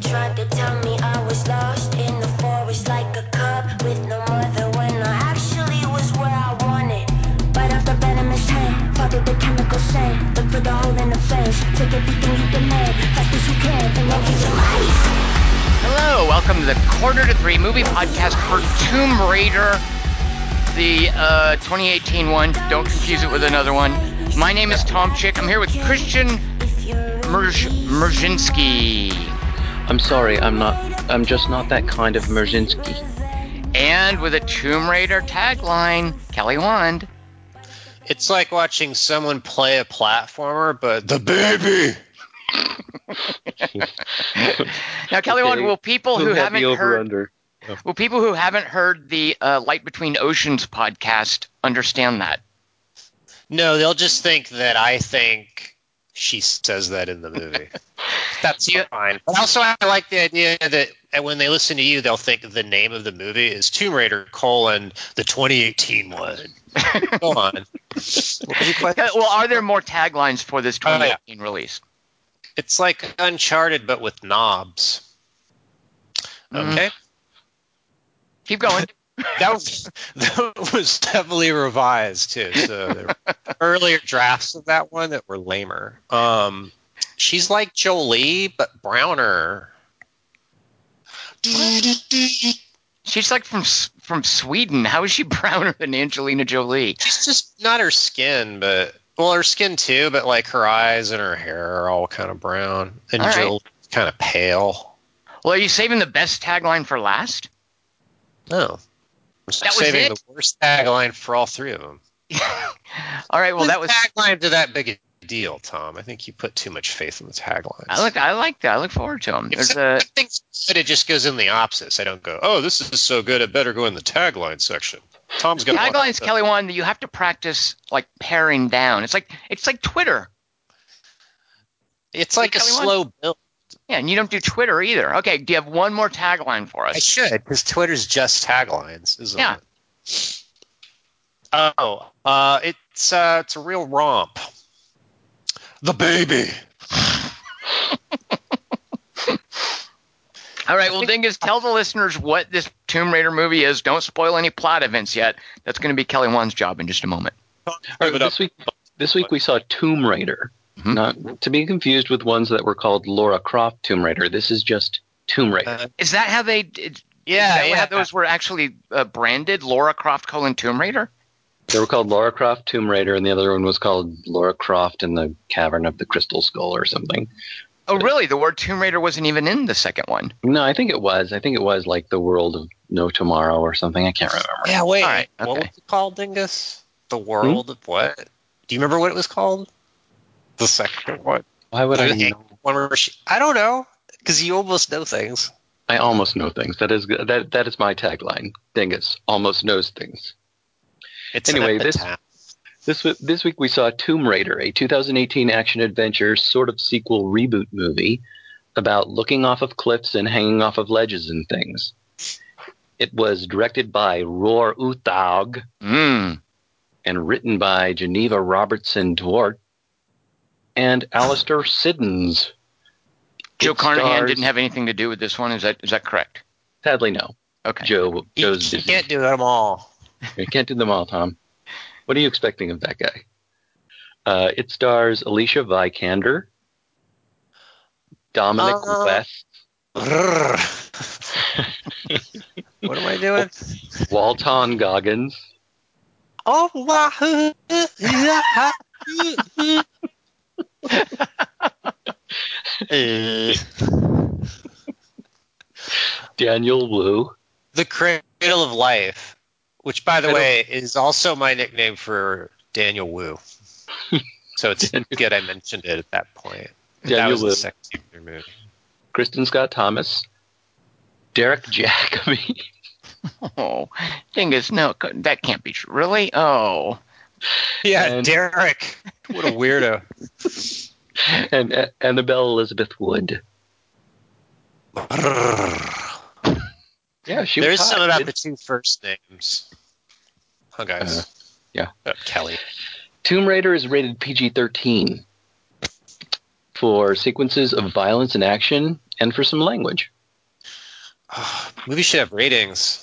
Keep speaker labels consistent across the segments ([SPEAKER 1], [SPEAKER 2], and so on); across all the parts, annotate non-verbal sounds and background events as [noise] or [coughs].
[SPEAKER 1] Tried to tell me I was lost in the forest like a with no mother when I actually was I wanted. Look for the hole in the take life.
[SPEAKER 2] Hello, welcome to the Quarter to Three movie podcast for Tomb Raider, the uh, 2018 one. Don't confuse it with another one. My name is Tom Chick. I'm here with Christian Merzinski
[SPEAKER 3] I'm sorry, I'm not. I'm just not that kind of Merzinski.
[SPEAKER 2] and with a Tomb Raider tagline, Kelly Wand.
[SPEAKER 4] It's like watching someone play a platformer, but the baby. [laughs]
[SPEAKER 2] Now, Kelly
[SPEAKER 3] Okay.
[SPEAKER 2] Wand, will people who
[SPEAKER 3] Who had
[SPEAKER 2] haven't
[SPEAKER 3] the over
[SPEAKER 2] heard
[SPEAKER 3] under?
[SPEAKER 2] will people who haven't heard the uh, Light Between Oceans podcast understand that?
[SPEAKER 4] No, they'll just think that I think she says that in the movie. [laughs] That's
[SPEAKER 2] Yeah.
[SPEAKER 4] fine. But also, I like the idea that when they listen to you, they'll think the name of the movie is Tomb Raider colon the 2018 one. [laughs] Go on. What was your question?
[SPEAKER 2] Well, are there more taglines for this
[SPEAKER 4] Oh, yeah.
[SPEAKER 2] 2018 release?
[SPEAKER 4] It's like Uncharted, but with knobs.
[SPEAKER 2] Mm.
[SPEAKER 4] Okay.
[SPEAKER 2] Keep going. [laughs]
[SPEAKER 4] that was [laughs] that was heavily revised too. So there were earlier drafts of that one that were lamer. Um, she's like Jolie but browner.
[SPEAKER 2] She's like from from Sweden. How is she [laughs] browner than Angelina Jolie?
[SPEAKER 4] She's just not her skin, but well, her skin too, but like her eyes and her hair are all kind of brown, and
[SPEAKER 2] All right.
[SPEAKER 4] Jolie's kind of pale.
[SPEAKER 2] Well, are you saving the best tagline for last?
[SPEAKER 4] No, I'm
[SPEAKER 2] That was
[SPEAKER 4] saving the worst tagline for all three of them. [laughs]
[SPEAKER 2] All right. Well, that was.
[SPEAKER 4] tagline to that big deal, Tom. I think you put too much faith in the taglines.
[SPEAKER 2] I look. I like that. I look forward to them. There's a. [laughs]
[SPEAKER 4] something's good, it just goes in the opposite. I don't go, oh, this is so good, it better go in the tagline section. Tom's gonna
[SPEAKER 2] Taglines, Kelly Wand. You have to practice like paring down. It's like it's like Twitter.
[SPEAKER 4] It's like a
[SPEAKER 2] Kelly Wand?
[SPEAKER 4] slow build.
[SPEAKER 2] Yeah, and you don't do Twitter either. Okay, do you have one more tagline for us?
[SPEAKER 4] I should, because Twitter's just taglines, isn't
[SPEAKER 2] Yeah.
[SPEAKER 4] it? Oh, uh, it's uh, it's a real romp. The baby. [laughs]
[SPEAKER 2] All right. Well, Dingus, tell the listeners what this Tomb Raider movie is. Don't spoil any plot events yet. That's going to be Kelly Wand's job in just a moment.
[SPEAKER 3] All right,
[SPEAKER 4] Give it up.
[SPEAKER 3] this week, this week we saw Tomb Raider,
[SPEAKER 2] Mhm.
[SPEAKER 3] not to be confused with ones that were called Lara Croft Tomb Raider. This is just Tomb Raider.
[SPEAKER 4] Uh,
[SPEAKER 2] Is that how they? Is
[SPEAKER 4] yeah,
[SPEAKER 2] that
[SPEAKER 4] yeah.
[SPEAKER 2] how those were actually uh, branded? Lara Croft colon Tomb Raider.
[SPEAKER 3] They were called Lara Croft Tomb Raider, and the other one was called Lara Croft in the Cavern of the Crystal Skull or something.
[SPEAKER 2] Oh, really? The word Tomb Raider wasn't even in the second one.
[SPEAKER 3] No, I think it was. I think it was like the World of No Tomorrow or something. I can't remember.
[SPEAKER 4] yeah, wait.
[SPEAKER 2] All right,
[SPEAKER 4] What was it called, Dingus? The world of what? Do you remember what it was called? The second one.
[SPEAKER 3] Why would I know?
[SPEAKER 4] one where she, I don't know, because you almost know things.
[SPEAKER 3] I almost know things. That is that that is my tagline. Dingus almost knows things.
[SPEAKER 4] It's
[SPEAKER 3] Anyway,
[SPEAKER 4] an
[SPEAKER 3] this- This this week we saw Tomb Raider, a 2018 action adventure sort of sequel reboot movie about looking off of cliffs and hanging off of ledges and things. It was directed by Roar Uthaug
[SPEAKER 2] Mm.
[SPEAKER 3] and written by Geneva Robertson Dworet and Alastair Siddons.
[SPEAKER 2] Joe
[SPEAKER 3] It
[SPEAKER 2] Carnahan
[SPEAKER 3] stars-
[SPEAKER 2] didn't have anything to do with this one. Is that is that correct?
[SPEAKER 3] Sadly, no.
[SPEAKER 2] Okay.
[SPEAKER 3] Joe
[SPEAKER 4] You,
[SPEAKER 3] Joe's
[SPEAKER 4] you
[SPEAKER 3] busy.
[SPEAKER 4] can't do them all. [laughs]
[SPEAKER 3] You can't do them all, Tom. What are you expecting of that guy? Uh, it stars Alicia Vikander, Dominic
[SPEAKER 4] Uh,
[SPEAKER 3] West, [laughs]
[SPEAKER 4] what am I doing? [laughs]
[SPEAKER 3] Walton Goggins,
[SPEAKER 4] Oh, wahoo.
[SPEAKER 3] Daniel Wu,
[SPEAKER 4] the Cradle of Life, which, by the way, is also my nickname for Daniel Wu. [laughs] so it's good I mentioned it at that point. that
[SPEAKER 3] Daniel
[SPEAKER 4] was
[SPEAKER 3] Wu,
[SPEAKER 4] the second movie.
[SPEAKER 3] Kristin Scott Thomas, Derek Jacobi, [laughs]
[SPEAKER 2] Oh, Dingus, no, that can't be true. Really? Oh.
[SPEAKER 4] Yeah,
[SPEAKER 3] And-
[SPEAKER 4] Derek. What a weirdo. [laughs]
[SPEAKER 3] and uh, Annabelle Elizabeth Wood. Yeah, she
[SPEAKER 4] there
[SPEAKER 3] was
[SPEAKER 4] is
[SPEAKER 3] hot,
[SPEAKER 4] some about
[SPEAKER 3] dude.
[SPEAKER 4] the two first names. Huh, guys?
[SPEAKER 3] Uh, yeah.
[SPEAKER 4] Uh, Kelly.
[SPEAKER 3] Tomb Raider is rated PG 13 for sequences of violence and action and for some language.
[SPEAKER 4] Movie should have ratings.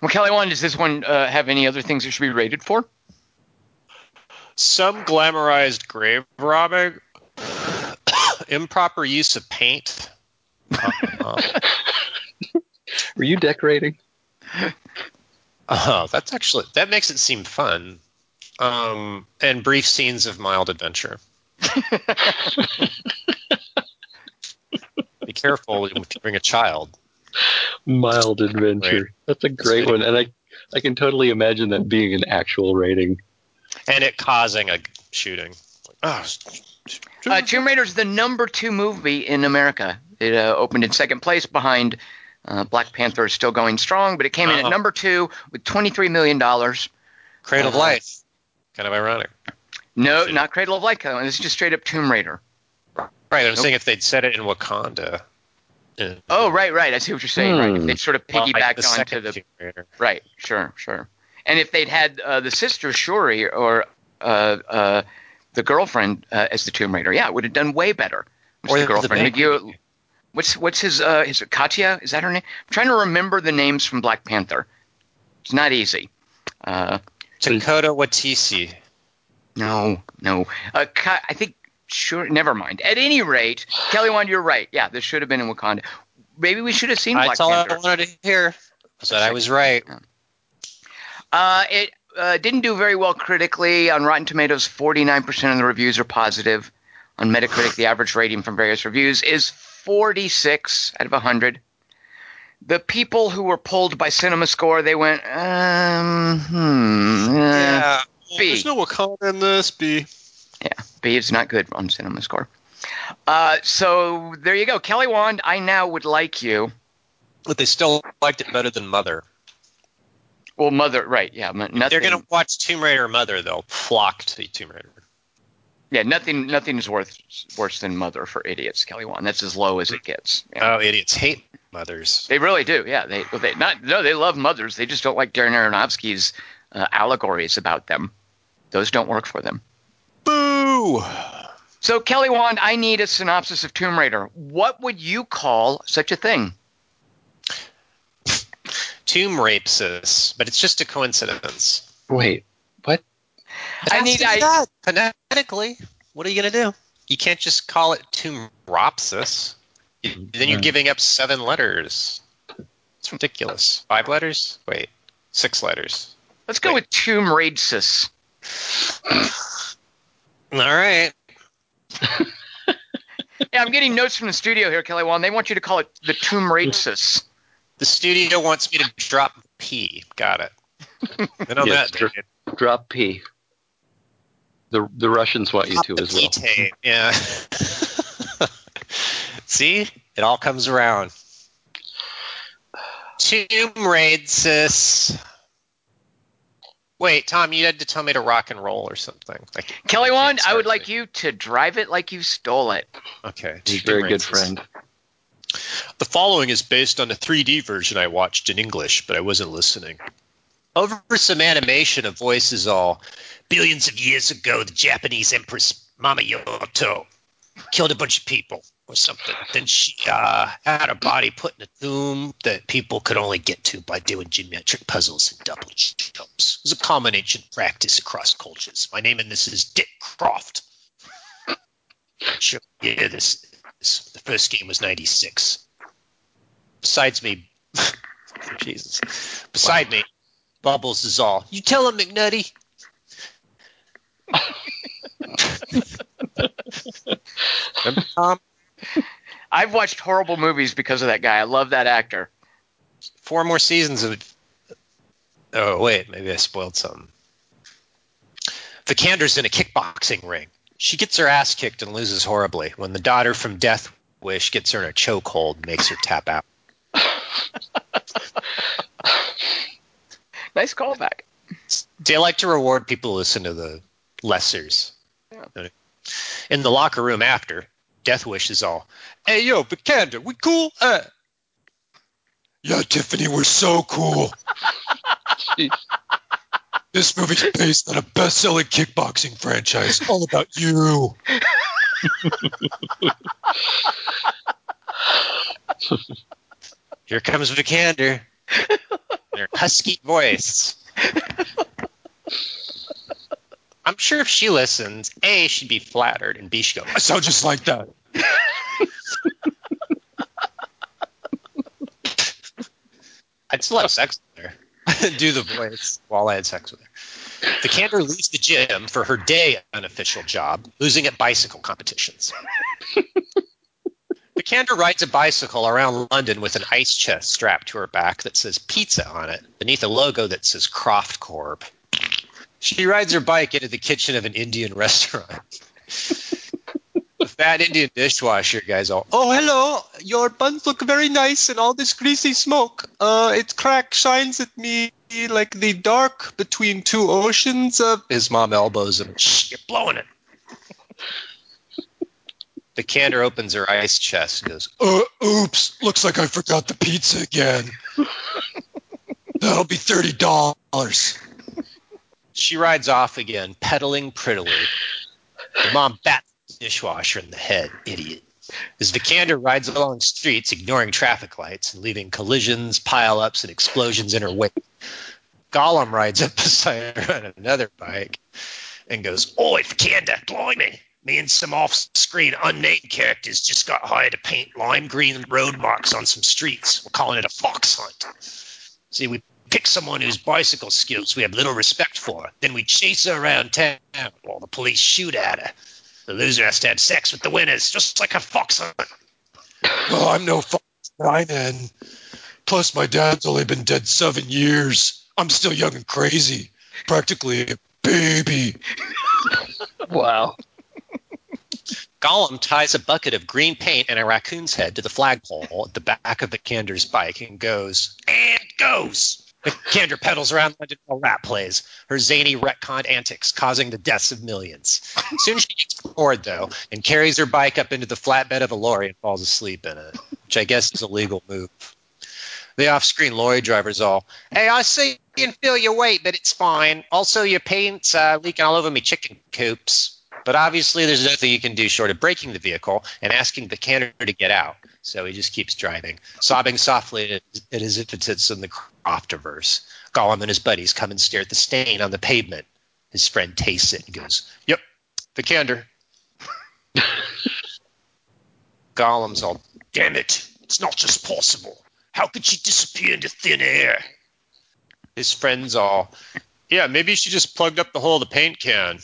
[SPEAKER 2] Well, Kelly Wand does this one uh, have any other things it should be rated for?
[SPEAKER 4] Some glamorized grave robbing, [coughs] improper use of paint. [laughs] Uh,
[SPEAKER 3] Were you decorating?
[SPEAKER 4] oh, that's actually that makes it seem fun. Um, and brief scenes of mild adventure. [laughs] Be careful if you bring a child.
[SPEAKER 3] Mild adventure. That's a great one, and I I can totally imagine that being an actual rating.
[SPEAKER 4] and it causing a shooting. Oh,
[SPEAKER 2] Uh, Tomb Raider is the number two movie in America. It uh, opened in second place behind uh, Black Panther, is still going strong, but it came in at
[SPEAKER 4] Uh-huh.
[SPEAKER 2] number two with $23 million.
[SPEAKER 4] Cradle of
[SPEAKER 2] Uh-huh.
[SPEAKER 4] Life. Kind of ironic.
[SPEAKER 2] No, not Cradle of Life. Is just straight up Tomb Raider.
[SPEAKER 4] Right, I'm
[SPEAKER 2] Nope.
[SPEAKER 4] saying if they'd said it in Wakanda. uh,
[SPEAKER 2] Oh, right, right. I see what you're saying. Right. If
[SPEAKER 3] Hmm.
[SPEAKER 2] they sort of piggybacked
[SPEAKER 4] the
[SPEAKER 2] onto the
[SPEAKER 4] Tomb Raider.
[SPEAKER 2] Right, sure, sure. And if they'd had uh, the sister Shuri or uh, uh, the girlfriend uh, as the Tomb Raider, yeah, it would have done way better.
[SPEAKER 4] Or
[SPEAKER 2] the
[SPEAKER 4] the
[SPEAKER 2] girlfriend?
[SPEAKER 4] baby.
[SPEAKER 2] What's what's his? Uh, is it Katya? Is that her name? I'm trying to remember the names from Black Panther. It's not easy. Uh,
[SPEAKER 4] Dakota Watisi.
[SPEAKER 2] no, no. Uh, Ka- I think. Sure, never mind. At any rate, Kelly Wand, you're right. Yeah, this should have been in Wakanda. Maybe we should have seen Black
[SPEAKER 4] That's all
[SPEAKER 2] Panther.
[SPEAKER 4] I wanted to hear. That I was right.
[SPEAKER 2] Uh, it uh, didn't do very well critically. On Rotten Tomatoes, 49% of the reviews are positive. On Metacritic, the average rating from various reviews is 46 out of 100. The people who were pulled by Cinema Score, they went, um, hmm, uh, B.
[SPEAKER 4] There's no Wakanda in this. B.
[SPEAKER 2] Yeah, B is not good on Cinema Score. Uh, so there you go. Kelly Wand, I now would like you.
[SPEAKER 4] But they still liked it better than Mother.
[SPEAKER 2] Well, Mother, right? Yeah, m- nothing.
[SPEAKER 4] They're gonna watch Tomb Raider Mother. They'll flock to Tomb Raider.
[SPEAKER 2] Yeah, nothing. Nothing is worth worse than Mother for idiots. Kelly Wand. That's as low as it gets. Yeah.
[SPEAKER 4] Oh, idiots hate mothers.
[SPEAKER 2] They really do. Yeah, they well, they not no, they love mothers. They just don't like Darren Aronofsky's uh, allegories about them. Those don't work for them.
[SPEAKER 4] Boo!
[SPEAKER 2] So Kelly Wand, I need a synopsis of Tomb Raider. What would you call such a thing? [laughs]
[SPEAKER 4] Tomb rapes but it's just a coincidence.
[SPEAKER 3] Wait, what?
[SPEAKER 4] It
[SPEAKER 2] I need-
[SPEAKER 4] to be
[SPEAKER 2] I-
[SPEAKER 4] that. phonetically. What are you gonna do? You can't just call it Tomropsis. You- Then you're
[SPEAKER 3] mm.
[SPEAKER 4] giving up seven letters. It's ridiculous. Five letters? Wait, six letters.
[SPEAKER 2] Let's go
[SPEAKER 4] Wait.
[SPEAKER 2] with Tomb Raidsis.
[SPEAKER 4] All right. [laughs]
[SPEAKER 2] Yeah, I'm getting notes from the studio here, Kelly Wand. They want you to call it the Tomb Raidsis.
[SPEAKER 4] The studio wants me to drop P. Got it. [laughs] And on
[SPEAKER 3] Yes,
[SPEAKER 4] that,
[SPEAKER 3] dr- Drop P. The the Russians want you
[SPEAKER 4] drop
[SPEAKER 3] to as well.
[SPEAKER 4] P-tape. Yeah. [laughs] See, it all comes around. Tomb Raid, sis. Wait, Tom, you had to tell me to rock and roll or something. Like,
[SPEAKER 2] Kelly
[SPEAKER 4] I
[SPEAKER 2] Wand, I would like you to drive it like you stole it.
[SPEAKER 4] Okay,
[SPEAKER 3] He's a very
[SPEAKER 4] Raid,
[SPEAKER 3] good friend.
[SPEAKER 4] The following is based on a 3D version I watched in English, but I wasn't listening. Over some animation, a voice is all billions of years ago, the Japanese Empress Mama Yoto killed a bunch of people or something. Then she uh, had her body put in a tomb that people could only get to by doing geometric puzzles and double jumps. It was a common ancient practice across cultures. My name in this is Dick Croft. Sure, yeah, this, this the first game was '96 besides me, [laughs] Jesus, beside me, Bubbles is all. You tell him, McNulty. Tom? [laughs]
[SPEAKER 2] I've watched horrible movies because of that guy. I love that actor.
[SPEAKER 4] Four more seasons of. Oh wait, maybe I spoiled something. Vikander's in a kickboxing ring. She gets her ass kicked and loses horribly. When the daughter from Death Wish gets her in a chokehold, and makes her tap out. [laughs]
[SPEAKER 2] Nice callback.
[SPEAKER 4] They like to reward people who listen to the lessers. In the locker room after, Death Wish is all, Hey, yo, Vikander, we cool? Uh. Yeah, Tiffany, we're so cool. [laughs] this movie's based on a best selling kickboxing franchise all about you. [laughs] Here comes Vikander. [laughs] Their husky voice. [laughs] I'm sure if she listens, A, she'd be flattered, and B, she'd go, I sound just like that. [laughs] I'd still have sex with her. Do the voice while I had sex with her. Vikander leaves the gym for her day unofficial job, losing at bicycle competitions. Vikander rides a bicycle around London with an ice chest strapped to her back that says pizza on it, beneath a logo that says Croft Corp. She rides her bike into the kitchen of an Indian [laughs] restaurant. [laughs] the fat Indian dishwasher guy's all, Oh, hello. Your buns look very nice and all this greasy smoke. Uh, it crack shines at me like the dark between two oceans. Uh, his mom elbows him. Shh, you're blowing it. Vikander opens her ice chest and goes, Uh, oops. Looks like I forgot the pizza again. [laughs] That'll be $30. She rides off again, pedaling prettily. The mom bats the dishwasher in the head. Idiot. As Vikander rides along streets, ignoring traffic lights and leaving collisions, pile-ups, and explosions in her wake, Gollum rides up [laughs] beside her on another bike and goes, Oi, Vikander, blimey. Me and some off-screen unnamed characters just got hired to paint lime green road marks on some streets. We're calling it a fox hunt. See, we pick someone whose bicycle skills we have little respect for. Then we chase her around town while the police shoot at her. The loser has to have sex with the winners, just like a fox hunt. Well, [coughs] oh, I'm no fox man. Plus, my dad's only been dead seven years. I'm still young and crazy, practically a baby. [laughs]
[SPEAKER 3] Wow.
[SPEAKER 4] Gollum ties a bucket of green paint and a raccoon's head to the flagpole at the back of Vikander's bike and goes, and goes. Kander pedals around London while rap plays, her zany retconned antics causing the deaths of millions. Soon she gets bored, though, and carries her bike up into the flatbed of a lorry and falls asleep in it, which I guess is a legal move. The off-screen lorry driver's all, "Hey, I see you can feel your weight, but it's fine. Also, your paint's uh, leaking all over me chicken coops." But obviously, there's nothing you can do short of braking the vehicle and asking Vikander to get out. So he just keeps driving, sobbing softly as it sits in the Croftiverse. Gollum and his buddies come and stare at the stain on the pavement. His friend tastes it and goes, "Yep, the Vikander." [laughs] Gollum's all, "Damn it! It's not just possible. How could she disappear into thin air?" His friends all, "Yeah, maybe she just plugged up the hole of the paint can."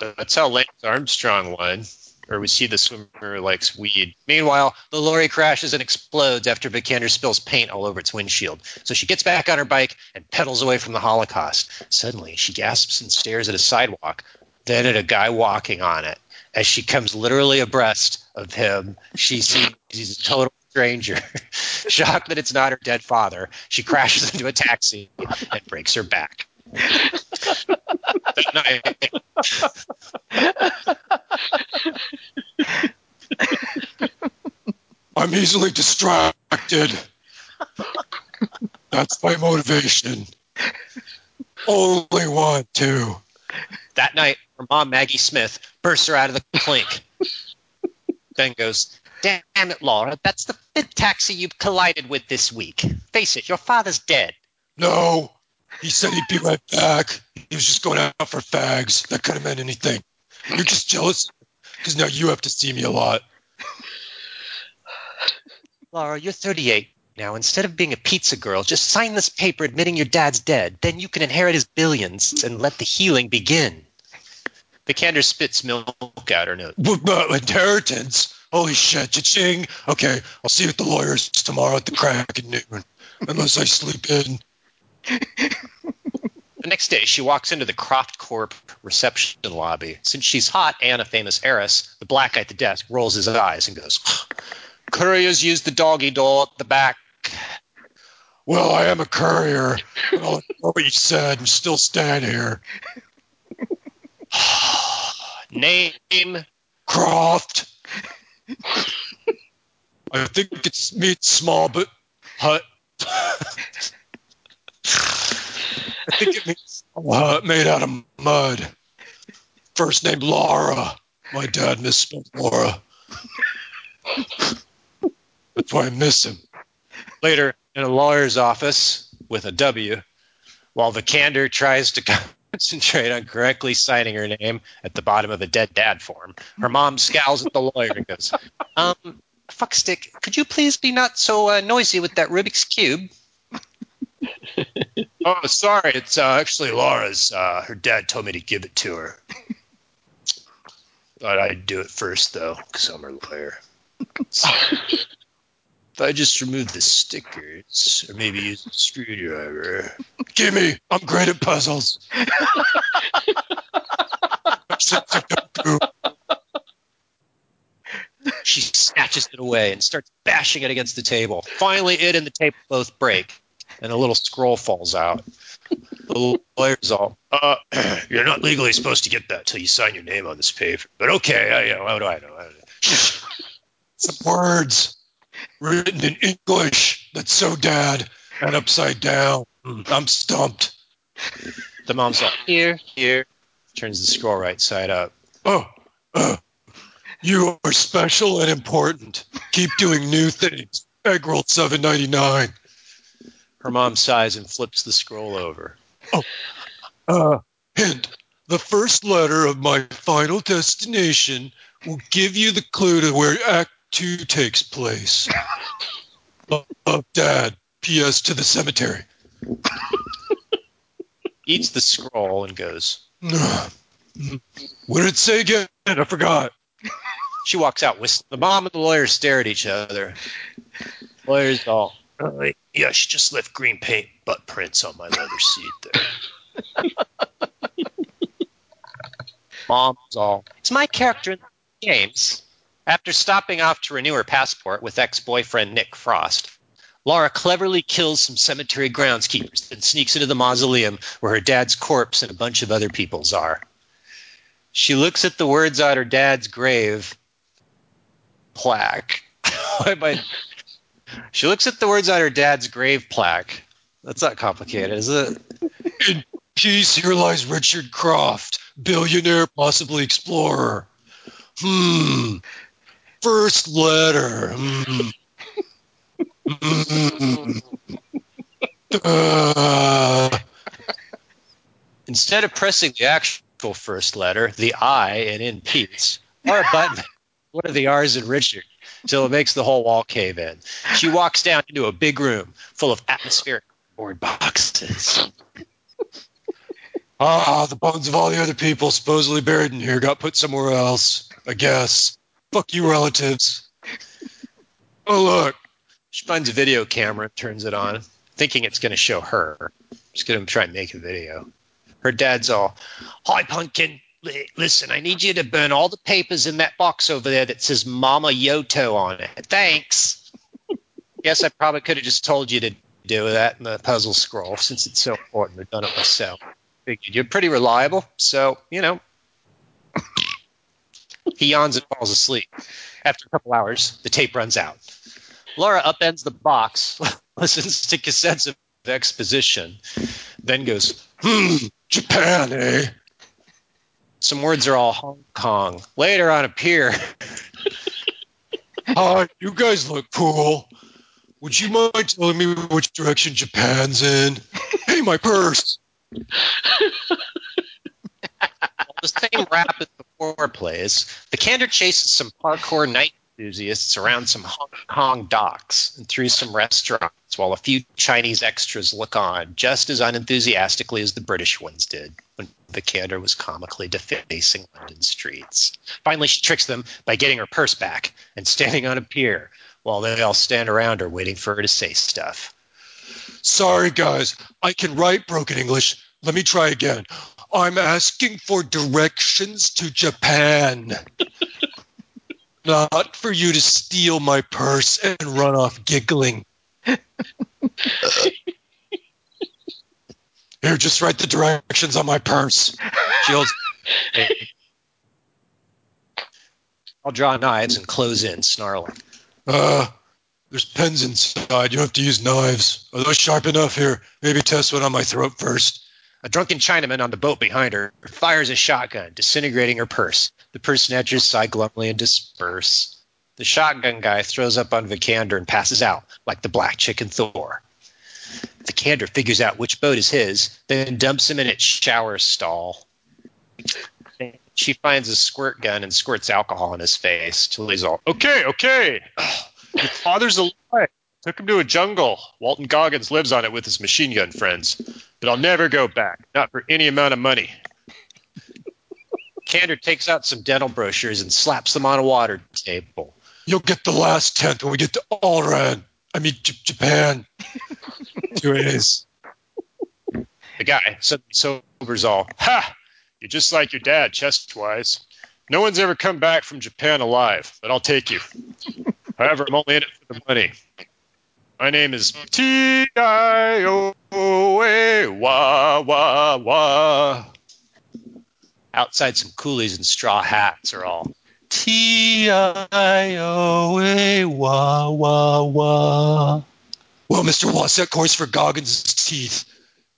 [SPEAKER 4] That's how Lance Armstrong won. Or we see the swimmer likes weed. Meanwhile, the lorry crashes and explodes after Vikander spills paint all over its windshield. So she gets back on her bike and pedals away from the Holocaust. Suddenly, she gasps and stares at a sidewalk, then at a guy walking on it. As she comes literally abreast of him, she sees he's a total stranger. [laughs] Shocked that it's not her dead father, she crashes into a taxi and breaks her back. I'm easily distracted. That's my motivation. Only one, too. That night, her mom, Maggie Smith, bursts her out of the clink. then goes, Damn it, Laura, that's the fifth taxi you've collided with this week. Face it, your father's dead. No, he said he'd be right back. He was just going out for fags. That could have meant anything. You're just jealous because now you have to see me a lot. Laura, you're 38 now. Instead of being a pizza girl, just sign this paper admitting your dad's dead. Then you can inherit his billions and let the healing begin. Vikander spits milk out her note. inheritance? Holy shit, cha-ching. Okay, I'll see you at the lawyers tomorrow at the crack at noon. Unless I sleep in. The next day, she walks into the Croft Corp reception lobby. Since she's hot and a famous heiress, the black guy at the desk rolls his eyes and goes, Couriers use the doggy door at the back. Well, I am a courier, know what you said and still stand here. [sighs] Name Croft. I think it's meat small, but hut. [laughs] I think it means uh, made out of mud. First name Laura. My dad misspelled Laura. That's why I miss him. Later, in a lawyer's office with a W, while Vikander tries to [laughs] concentrate on correctly signing her name at the bottom of a dead dad form, her mom scowls at the lawyer and goes, Um, fuckstick, could you please be not so uh, noisy with that Rubik's Cube? [laughs] oh, sorry, it's uh, actually Laura's. Uh, her dad told me to give it to her. Thought I'd do it first, though, because I'm her lawyer. [laughs] if I just remove the stickers, or maybe use a screwdriver. Gimme! I'm great at puzzles. [laughs] she snatches it away and starts bashing it against the table. Finally, it and the table both break, and a little scroll falls out. The lawyer's all, uh, [clears throat] you're not legally supposed to get that till you sign your name on this paper. But okay, I, you know, how do I know? Some words written in English that's so dad and upside down. I'm stumped. The mom's like, here, here. Turns the scroll right side up. Oh, uh, you are special and important. Keep doing new things. Egg roll seven ninety nine. Her mom sighs and flips the scroll over. Oh, uh, hint. The first letter of my final destination will give you the clue to where Act Two takes place. uh, uh, Dad. P.S. to the cemetery. Eats the scroll and goes. what did it say again? I forgot. She walks out. With the mom and the lawyer stare at each other. Lawyer's all. Uh, yeah, she just left green paint butt prints on my leather seat there. [laughs] Mom's all. It's my character in the James. After stopping off to renew her passport with ex-boyfriend Nick Frost, Laura cleverly kills some cemetery groundskeepers and sneaks into the mausoleum where her dad's corpse and a bunch of other people's are. She looks at the words on her dad's grave plaque. [laughs] she looks at the words on her dad's grave plaque. That's not complicated, is it? In peace, here lies Richard Croft, billionaire, possibly explorer. Hmm. First letter. Hmm. Uh, instead of pressing the actual first letter, the I, and in peace, or a button, [laughs] one of the R's in Richard, till it makes the whole wall cave in. She walks down into a big room full of atmospheric board boxes. [laughs] Ah, the bones of all the other people supposedly buried in here got put somewhere else. I guess. Fuck you, relatives. Oh, look. She finds a video camera, turns it on, thinking it's going to show her. She's going to try and make a video. Her dad's all, Hi, Pumpkin. Li- Listen, I need you to burn all the papers in that box over there that says Mama Yoto on it. Thanks. [laughs] Guess I probably could have just told you to do that in the puzzle scroll since it's so important. I've done it myself. Figured you're pretty reliable, so, you know. [coughs] he yawns and falls asleep. After a couple hours, the tape runs out. Laura upends the box, [laughs] listens to cassettes of exposition, then goes, Hmm, Japan, eh? Some words are all Hong Kong. Later on a pier. [laughs] Hi, you guys look cool. Would you mind telling me which direction Japan's in? Hey, my purse. the same rap as before plays, the candor chases some parkour night enthusiasts around some Hong Kong docks and through some restaurants while a few Chinese extras look on just as unenthusiastically as the British ones did when Vikander was comically defacing London streets. Finally, she tricks them by getting her purse back and standing on a pier while they all stand around her waiting for her to say stuff. Sorry, guys. I can write broken English. Let me try again. I'm asking for directions to Japan. [laughs] Not for you to steal my purse and run off giggling. [laughs] Here, just write the directions on my purse. She holds. [laughs] I'll draw knives and close in, snarling. Uh, there's pens inside. You have to use knives. Are those sharp enough? Here, maybe test one on my throat first. A drunken Chinaman on the boat behind her fires a shotgun, disintegrating her purse. The purse snatchers sigh glumly and disperse. The shotgun guy throws up on Vikander and passes out like the black chicken Thor. Vikander figures out which boat is his, then dumps him in its shower stall. She finds a squirt gun and squirts alcohol in his face till he's all, okay, okay. [sighs] Your father's alive. Took him to a jungle. Walton Goggins lives on it with his machine gun friends. But I'll never go back, not for any amount of money. Kander takes out some dental brochures and slaps them on a water table.
[SPEAKER 5] You'll get the last tenth when we get to Allran. I mean, J- Japan. Two A's.
[SPEAKER 4] The guy suddenly sobers all. Ha! You're just like your dad, chest-wise. No one's ever come back from Japan alive, but I'll take you. However, I'm only in it for the money. My name is T I O A Wah Wah Wah. Outside, some coolies in straw hats are all T I O A Wah Wah Wah.
[SPEAKER 5] Well, Mr. Wasset course for Goggins' teeth.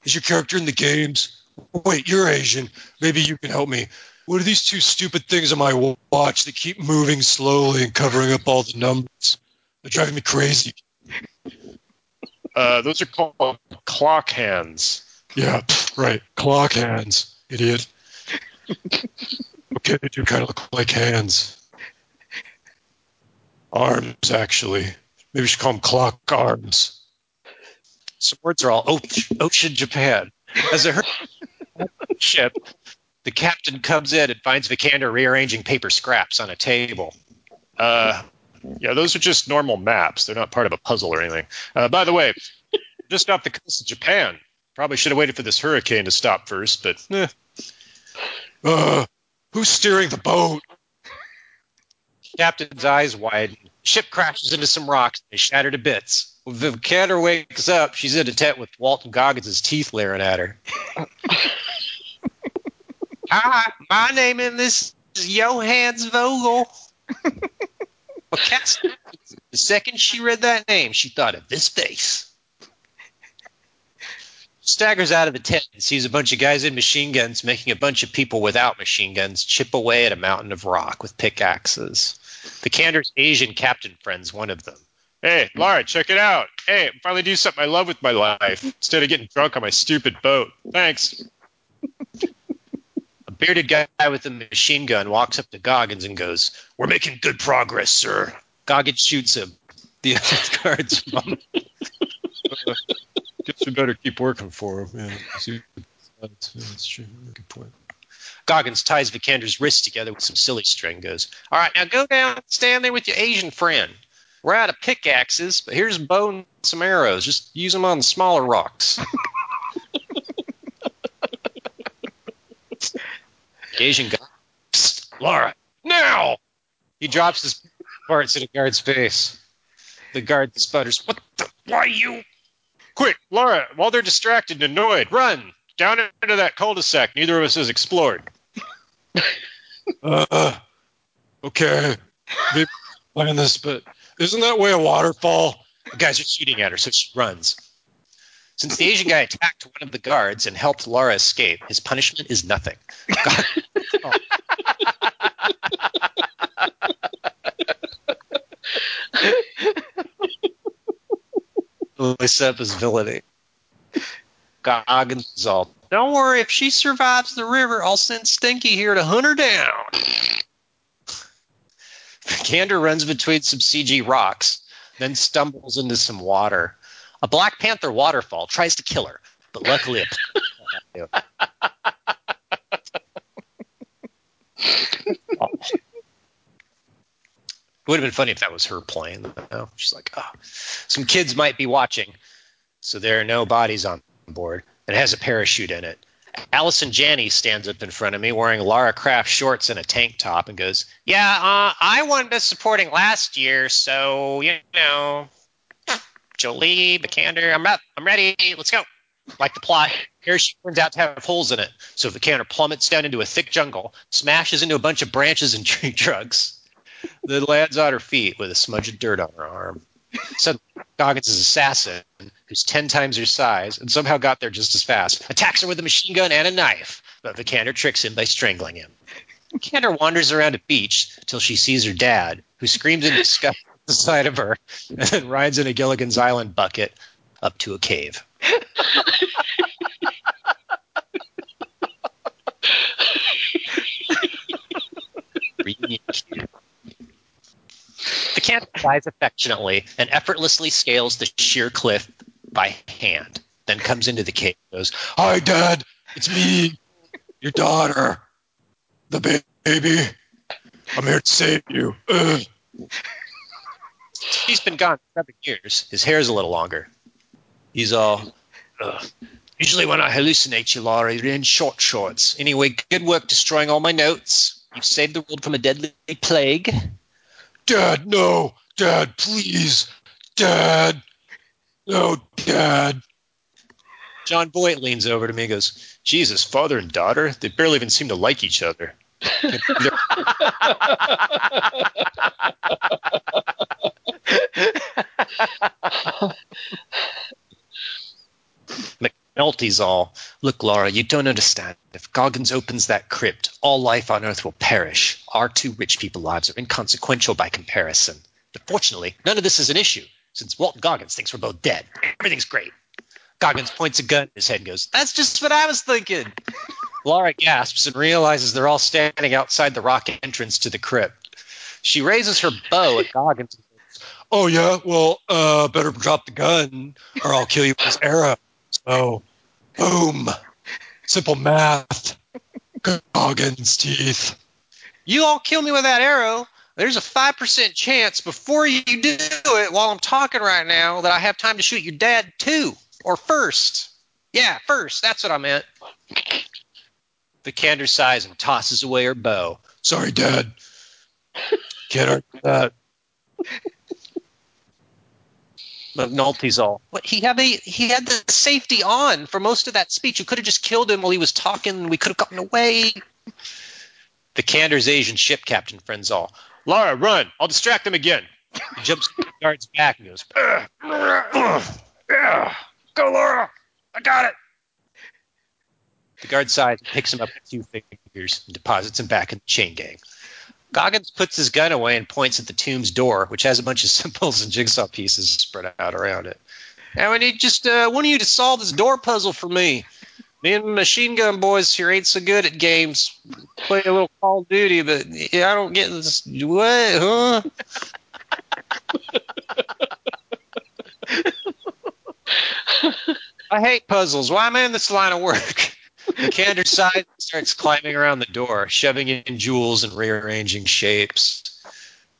[SPEAKER 5] Is your character in the games? Wait, you're Asian. Maybe you can help me. What are these two stupid things on my watch that keep moving slowly and covering up all the numbers? They're driving me crazy.
[SPEAKER 4] Uh, those are called clock hands.
[SPEAKER 5] Yeah, right. Clock hands, idiot. [laughs] they do kind of look like hands. Arms, actually. Maybe we should call them clock arms.
[SPEAKER 4] Swords are all ocean, Japan. As a ship, the captain comes in and finds Vikander rearranging paper scraps on a table. Uh, yeah, those are just normal maps. They're not part of a puzzle or anything. Uh, by the way, just off the coast of Japan. Probably should have waited for this hurricane to stop first, but eh.
[SPEAKER 5] Uh, who's steering the boat?
[SPEAKER 4] Captain's eyes widen. Ship crashes into some rocks and is shattered to bits. When Vikander wakes up, she's in a tent with Walton Goggins' teeth glaring at her. [laughs] Hi, my name in this is Johannes Vogel. Well, the second she read that name, she thought of this face. Staggers out of the tent and sees a bunch of guys in machine guns making a bunch of people without machine guns chip away at a mountain of rock with pickaxes. Vikander's Asian captain friend's one of them. Hey, Laura, check it out. Hey, I'm finally do something I love with my life instead of getting drunk on my stupid boat. Thanks. a bearded guy with a machine gun walks up to Goggins and goes, We're making good progress, sir. Goggins shoots him. The other [laughs] guards. [laughs]
[SPEAKER 5] Guess we better keep working for him. Yeah, that's, true. Good point.
[SPEAKER 4] Goggins ties Vikander's wrists together with some silly string. Goes, all right, now go down, and stand there with your Asian friend. We're out of pickaxes, but here's a bow and some arrows. Just use them on the smaller rocks. [laughs] Asian guy, Psst, Laura, now! He drops his parts in the guard's face. The guard sputters, what the, why you? Quick, Laura, while they're distracted and annoyed, run! Down into that cul-de-sac neither of us has explored. [laughs]
[SPEAKER 5] Uh, okay. Maybe plan this, but isn't that way a waterfall?
[SPEAKER 4] The guys are shooting at her, so she runs. Since the Asian guy attacked one of the guards and helped Laura escape, his punishment is nothing. God- They [laughs] [laughs] set up his villainy. Goggins is all, don't worry, if she survives the river, I'll send Stinky here to hunt her down. Kander runs between some CG rocks, then stumbles into some water. A Black Panther waterfall tries to kill her, but luckily a [laughs] It would have been funny if that was her playing. Though. She's like, oh, some kids might be watching, so there are no bodies on board. It has a parachute in it. Allison Janney stands up in front of me wearing Lara Croft shorts and a tank top and goes, Yeah, uh, I won best supporting last year, so, you know, Jolie, Vikander, I'm up. I'm ready. Let's go. Like the plot, parachute turns out to have holes in it, so Vikander plummets down into a thick jungle, smashes into a bunch of branches and [laughs] tree trunks, then lad's on her feet with a smudge of dirt on her arm. Suddenly, Goggins' assassin, who's ten times her size and somehow got there just as fast, attacks her with a machine gun and a knife, but Vikander tricks him by strangling him. Cantor wanders around a beach till she sees her dad, who screams in disgust at the sight of her, and then rides in a Gilligan's Island bucket up to a cave. [laughs] Reunion. The cat flies affectionately and effortlessly scales the sheer cliff by hand, then comes into the cave and goes,
[SPEAKER 5] Hi, Dad. It's me, your daughter, the baby. I'm here to save you. Ugh.
[SPEAKER 4] He's been gone seven years. His hair's a little longer. He's all. "Ugh. Usually, when I hallucinate you, Laura, you're in short shorts. Anyway, good work destroying all my notes. You've saved the world from a deadly plague.
[SPEAKER 5] Dad, no. Dad, please. Dad. No, Dad.
[SPEAKER 4] John Boyd leans over to me and goes, Jesus, father and daughter? They barely even seem to like each other. [laughs] All, Look, Laura, you don't understand. If Goggins opens that crypt, all life on Earth will perish. Our two rich people lives are inconsequential by comparison. But fortunately, none of this is an issue, since Walt Goggins thinks we're both dead. Everything's great. Goggins points a gun at his head and goes, That's just what I was thinking. [laughs] Laura gasps and realizes they're all standing outside the rock entrance to the crypt. She raises her bow at Goggins.
[SPEAKER 5] Oh, yeah? Well, uh, better drop the gun or I'll kill you with this arrow. So, boom. Simple math. Goggins teeth.
[SPEAKER 4] You all kill me with that arrow. There's a 5% chance before you do it while I'm talking right now that I have time to shoot your dad too. Or first. Yeah, first. That's what I meant. Vikander sighs and tosses away her bow.
[SPEAKER 5] Sorry, Dad. Can't argue that.
[SPEAKER 4] McNulty's all. What he had a he had the safety on for most of that speech. You could have just killed him while he was talking. We could have gotten away. Vikander's Asian ship captain friends all. Laura, run! I'll distract them again. He jumps guard's back and goes, "Ugh, ugh, ugh, ugh. Go, Laura! I got it. The guard sighs and picks him up with two fingers and deposits him back in the chain gang. Goggins puts his gun away and points at the tomb's door, which has a bunch of [laughs] symbols and jigsaw pieces spread out around it. Now I need just uh, one of you to solve this door puzzle for me. Me and the machine gun boys here ain't so good at games. Play a little Call of Duty, but yeah, I don't get this. What? Huh? [laughs] I hate puzzles. Why am I in this line of work? Vikander side starts climbing around the door, shoving in jewels and rearranging shapes.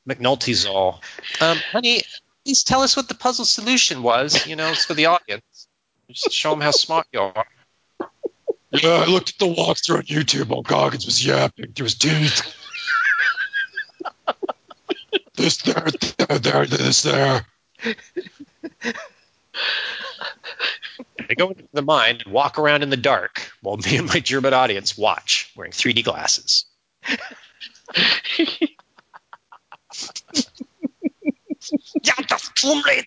[SPEAKER 4] McNulty's all, um, honey, please tell us what the puzzle solution was. You know, it's for the audience. Just show them how smart you are.
[SPEAKER 5] Yeah, I looked at the walkthrough on YouTube while Goggins was yapping through his teeth. this there, there, there, this there.
[SPEAKER 4] They go into the mine and walk around in the dark while me and my German audience watch, wearing 3D glasses. ja, das Tomb Raider!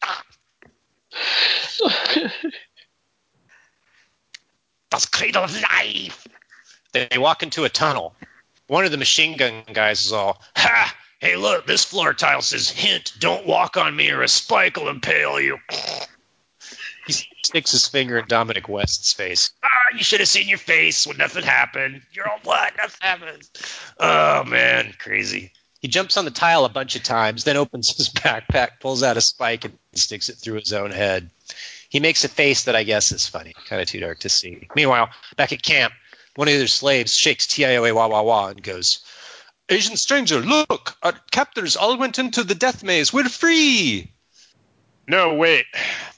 [SPEAKER 4] Cradle of Life! They walk into a tunnel. One of the machine gun guys is all, Ha! Hey, look, this floor tile says, Hint, don't walk on me or a spike will impale you. Sticks his finger in Dominic West's face. Ah, you should have seen your face when nothing happened. You're all what? Nothing happened. Oh man, crazy. He jumps on the tile a bunch of times, then opens his backpack, pulls out a spike, and sticks it through his own head. He makes a face that I guess is funny, kind of too dark to see. Meanwhile, back at camp, one of their slaves shakes TIOA wah wah wah and goes, Asian stranger, look! Our captors all went into the death maze. We're free! No, wait.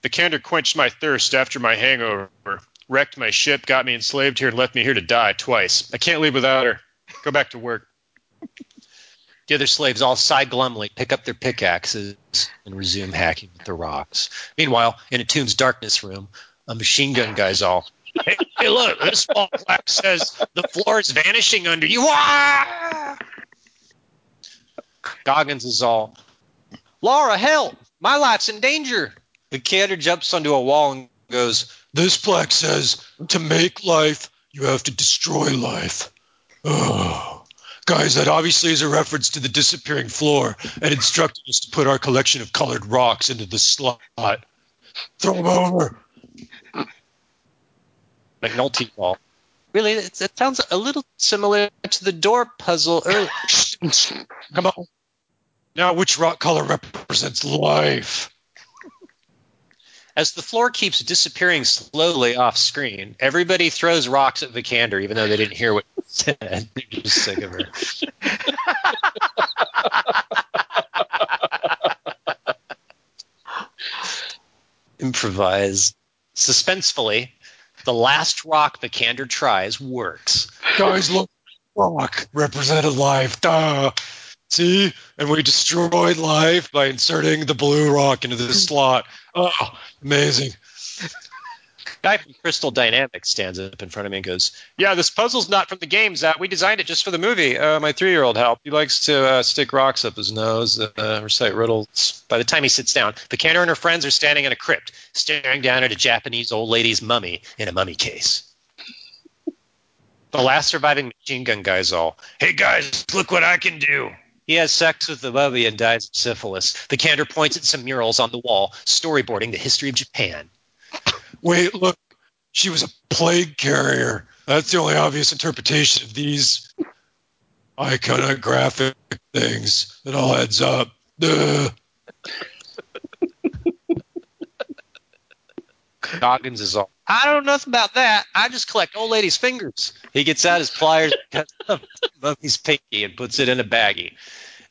[SPEAKER 4] Vikander quenched my thirst after my hangover. Wrecked my ship, got me enslaved here, and left me here to die twice. I can't leave without her. Go back to work. [laughs] The other slaves all sigh glumly, pick up their pickaxes, and resume hacking at the rocks. Meanwhile, in a Tomb's darkness room, a machine gun guy's all, Hey, hey look, this small plaque says the floor is vanishing under you. Wah! Goggins is all, Laura, help! My life's in danger. Vikander jumps onto a wall and goes,
[SPEAKER 5] This plaque says to make life, you have to destroy life. Oh, Guys, that obviously is a reference to the disappearing floor and instructing us to put our collection of colored rocks into the slot. Throw them over.
[SPEAKER 4] McNulty ball. Really, it, it sounds a little similar to the door puzzle earlier. [laughs]
[SPEAKER 5] Come on. Now, which rock color represents life?
[SPEAKER 4] As the floor keeps disappearing slowly off screen, everybody throws rocks at Vikander, even though they didn't hear what he said. [laughs] They're just sick of her. Improvise. Suspensefully, the last rock Vikander tries works.
[SPEAKER 5] Guys, look. Rock represented life. Duh. See? And we destroyed life by inserting the blue rock into the slot. Oh, amazing.
[SPEAKER 4] guy from Crystal Dynamics stands up in front of me and goes, "Yeah, this puzzle's not from the game, Zach. We designed it just for the movie. Uh, my three-year-old helped. He likes to uh, stick rocks up his nose, uh, recite riddles. By the time he sits down, Vikander and her friends are standing in a crypt, staring down at a Japanese old lady's mummy in a mummy case. The last surviving machine gun guy's all, "Hey guys, look what I can do." He has sex with the mummy and dies of syphilis. Vikander points at some murals on the wall, storyboarding the history of Japan.
[SPEAKER 5] Wait, look. She was a plague carrier. That's the only obvious interpretation of these iconographic things. It all adds up. Duh.
[SPEAKER 4] Goggins is all, I don't know nothing about that. I just collect old ladies' fingers. He gets out his pliers, cuts up Mummy's [laughs] pinky, and puts it in a baggie.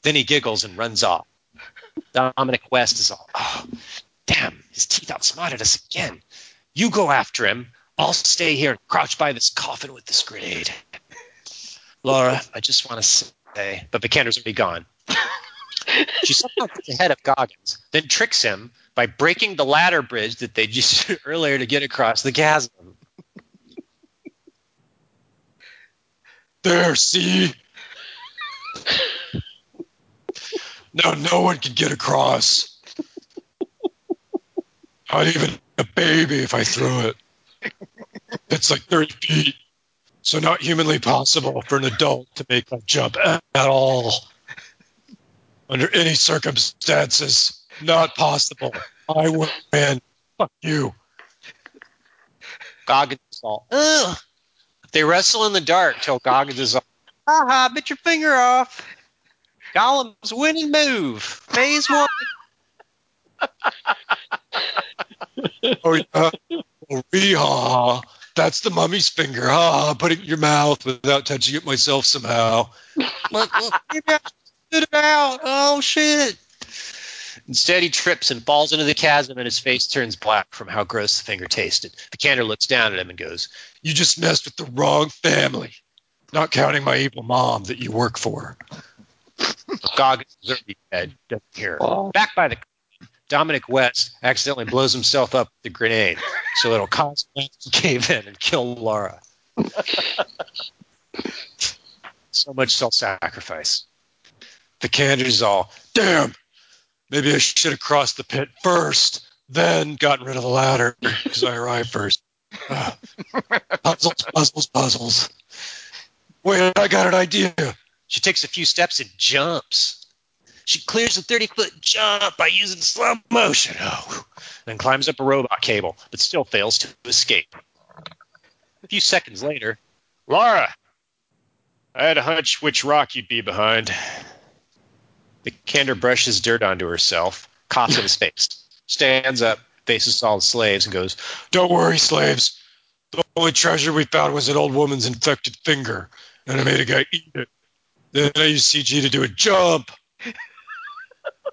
[SPEAKER 4] Then he giggles and runs off. Dominic West is all, oh, damn, his teeth outsmarted us again. You go after him. I'll stay here and crouch by this coffin with this grenade. Laura, I just want to say, but Vikander's already gone. [laughs] She somehow gets ahead of Goggins, then tricks him by breaking the ladder bridge that they used [laughs] earlier to get across the chasm.
[SPEAKER 5] There, see? now no one can get across. Not even a baby if I threw it. It's like 30 feet. So not humanly possible for an adult to make that jump at all. Under any circumstances, not possible. I will win. Fuck you.
[SPEAKER 4] Goggins is all, ugh. They wrestle in the dark till Goggins is all, haha, bit your finger off. Gollum's winning move. Phase one. [laughs]
[SPEAKER 5] Oh, yeah. Oh, ree-haw. That's the mummy's finger. Ha! Put it in your mouth without touching it myself somehow.
[SPEAKER 4] Look, look, spit it out. Oh, shit. Instead, he trips and falls into the chasm, and his face turns black from how gross the finger tasted. Vikander looks down at him and goes,
[SPEAKER 5] You just messed with the wrong family. Not counting my evil mom that you work for.
[SPEAKER 4] Goggins is already dead. Doesn't hear. Back by the Dominic West accidentally blows himself up with the grenade, so it'll cause Lance to cave in and kill Laura. so much self-sacrifice. Vikander's all,
[SPEAKER 5] Damn! Maybe I should have crossed the pit first, then gotten rid of the ladder because I arrived first. Ah. puzzles, puzzles, puzzles. Wait, I got an idea.
[SPEAKER 4] She takes a few steps and jumps. She clears a 30 foot jump by using slow motion. Oh, then climbs up a robot cable, but still fails to escape. A few seconds later, Laura, I had a hunch which rock you'd be behind. The candor brushes dirt onto herself, coughs in his face, stands up, faces all the slaves, and goes,
[SPEAKER 5] Don't worry, slaves. The only treasure we found was an old woman's infected finger, and I made a guy eat it. Then I used CG to do a jump. [laughs]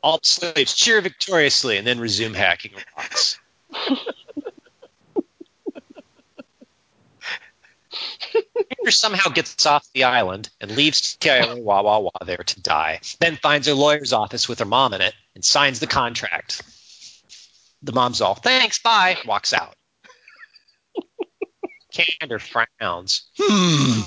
[SPEAKER 4] All the slaves cheer victoriously and then resume hacking rocks. [laughs] Peter somehow gets off the island and leaves Kaiole Wawawa there to die. Then finds her lawyer's office with her mom in it and signs the contract. The mom's all, thanks, bye, walks out. [laughs] Candor frowns.
[SPEAKER 5] Hmm.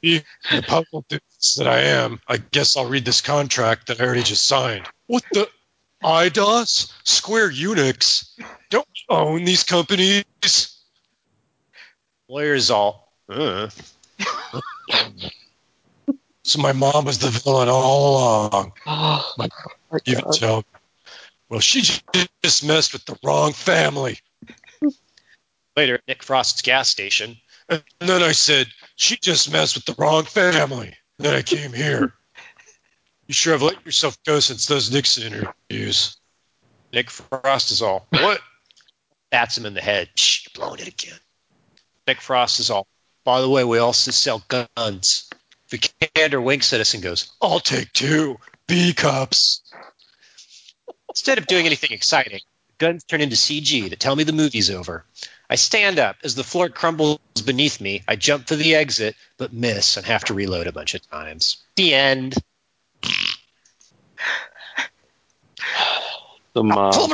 [SPEAKER 5] The puzzle that I am, I guess I'll read this contract that I already just signed. What the? Eidos? Square Enix? Don't own these companies?
[SPEAKER 4] Lawyer's all, uh. [laughs]
[SPEAKER 5] So my mom was the villain all along.
[SPEAKER 3] Oh, [gasps]
[SPEAKER 5] My-
[SPEAKER 3] my
[SPEAKER 5] Even
[SPEAKER 3] God.
[SPEAKER 5] tell. Well, she just messed with the wrong family.
[SPEAKER 4] Later at Nick Frost's gas station,
[SPEAKER 5] And then I said, she just messed with the wrong family. Then I came here. You sure have let yourself go since those Nixon interviews.
[SPEAKER 4] Nick Frost is all, what? Bats him in the head. Shh, you're blowing it again. Nick Frost is all, by the way, we also sell guns. Vikander winks at us and goes,
[SPEAKER 5] I'll take two B cups.
[SPEAKER 4] Instead of doing anything exciting, guns turn into CG to tell me the movie's over. I stand up. As the floor crumbles beneath me, I jump for the exit, but miss and have to reload a bunch of times. The end. [sighs]
[SPEAKER 3] The mom.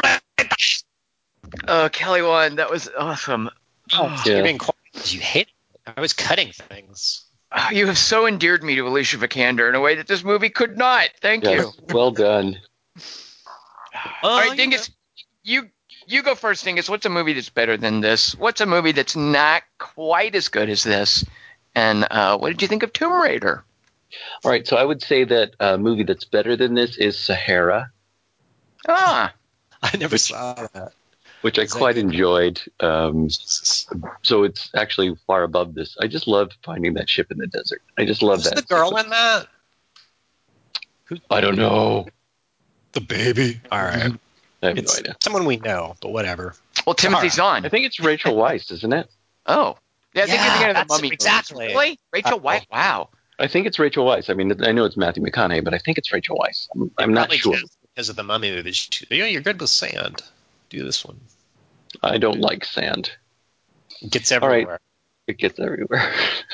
[SPEAKER 2] Oh, Kelly Wand, that was awesome. Oh,
[SPEAKER 3] Yeah. [sighs]
[SPEAKER 4] You're being quiet 'cause you hate it. I was cutting things.
[SPEAKER 2] You have so endeared me to Alicia Vikander in a way that this movie could not. Thank
[SPEAKER 3] Yes,
[SPEAKER 2] you.
[SPEAKER 3] well done.
[SPEAKER 2] All right, Dingus, you you go first, Dingus. What's a movie that's better than this? What's a movie that's not quite as good as this? And uh, what did you think of Tomb Raider?
[SPEAKER 3] All right, so I would say that a movie that's better than this is Sahara,
[SPEAKER 2] Ah, [laughs]
[SPEAKER 4] I never saw that.
[SPEAKER 3] Which I quite enjoyed. Um, so it's actually far above this. I just love finding that ship in the desert. I just love
[SPEAKER 4] Who's
[SPEAKER 3] that.
[SPEAKER 4] the girl
[SPEAKER 3] sequence.
[SPEAKER 4] in that? Who's
[SPEAKER 3] I don't know.
[SPEAKER 5] The baby.
[SPEAKER 4] All right.
[SPEAKER 3] I have
[SPEAKER 4] It's
[SPEAKER 3] no idea.
[SPEAKER 4] someone we know, but whatever.
[SPEAKER 2] well, Timothy Zahn.
[SPEAKER 3] I think it's Rachel Weisz, isn't it?
[SPEAKER 2] Oh, yeah, I think
[SPEAKER 4] Yeah,
[SPEAKER 2] you're thinking of the
[SPEAKER 4] that's
[SPEAKER 2] Mummy.
[SPEAKER 4] exactly.
[SPEAKER 2] Really, Rachel
[SPEAKER 4] Uh,
[SPEAKER 2] White? Wow.
[SPEAKER 3] I think it's Rachel Weisz. I mean, I know it's Matthew McConaughey, but I think it's Rachel Weisz. I'm, I'm not sure.
[SPEAKER 4] because of the mummy movies. You know, you're good with sand. Do this one.
[SPEAKER 3] I don't like sand.
[SPEAKER 4] It gets
[SPEAKER 3] All right.
[SPEAKER 4] everywhere.
[SPEAKER 3] It gets everywhere.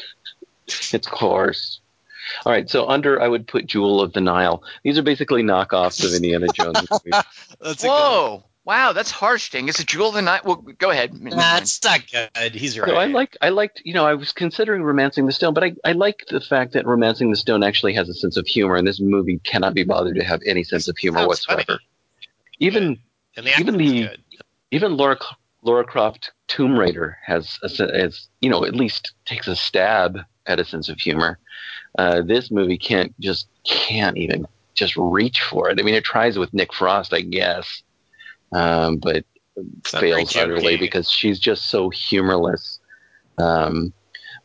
[SPEAKER 3] [laughs] it's coarse. All right, so under I would put Jewel of the Nile. These are basically knockoffs of Indiana [laughs] Jones.
[SPEAKER 4] That's
[SPEAKER 2] Whoa. Wow, that's harsh, Dingus. A Jewel of the Night. Well, go ahead.
[SPEAKER 4] That's not good. He's right.
[SPEAKER 3] So I like I liked you know I was considering Romancing the Stone, but I I like the fact that Romancing the Stone actually has a sense of humor, and this movie cannot be bothered to have any sense of humor
[SPEAKER 4] Sounds
[SPEAKER 3] whatsoever.
[SPEAKER 4] funny.
[SPEAKER 3] Even
[SPEAKER 4] and the
[SPEAKER 3] even the-
[SPEAKER 4] good.
[SPEAKER 3] even Laura Laura Croft Tomb Raider has a, has you know at least takes a stab at a sense of humor. Uh, this movie can't just can't even just reach for it. I mean, it tries with Nick Frost, I guess, um, but
[SPEAKER 4] It's
[SPEAKER 3] fails utterly because she's just so humorless. Um,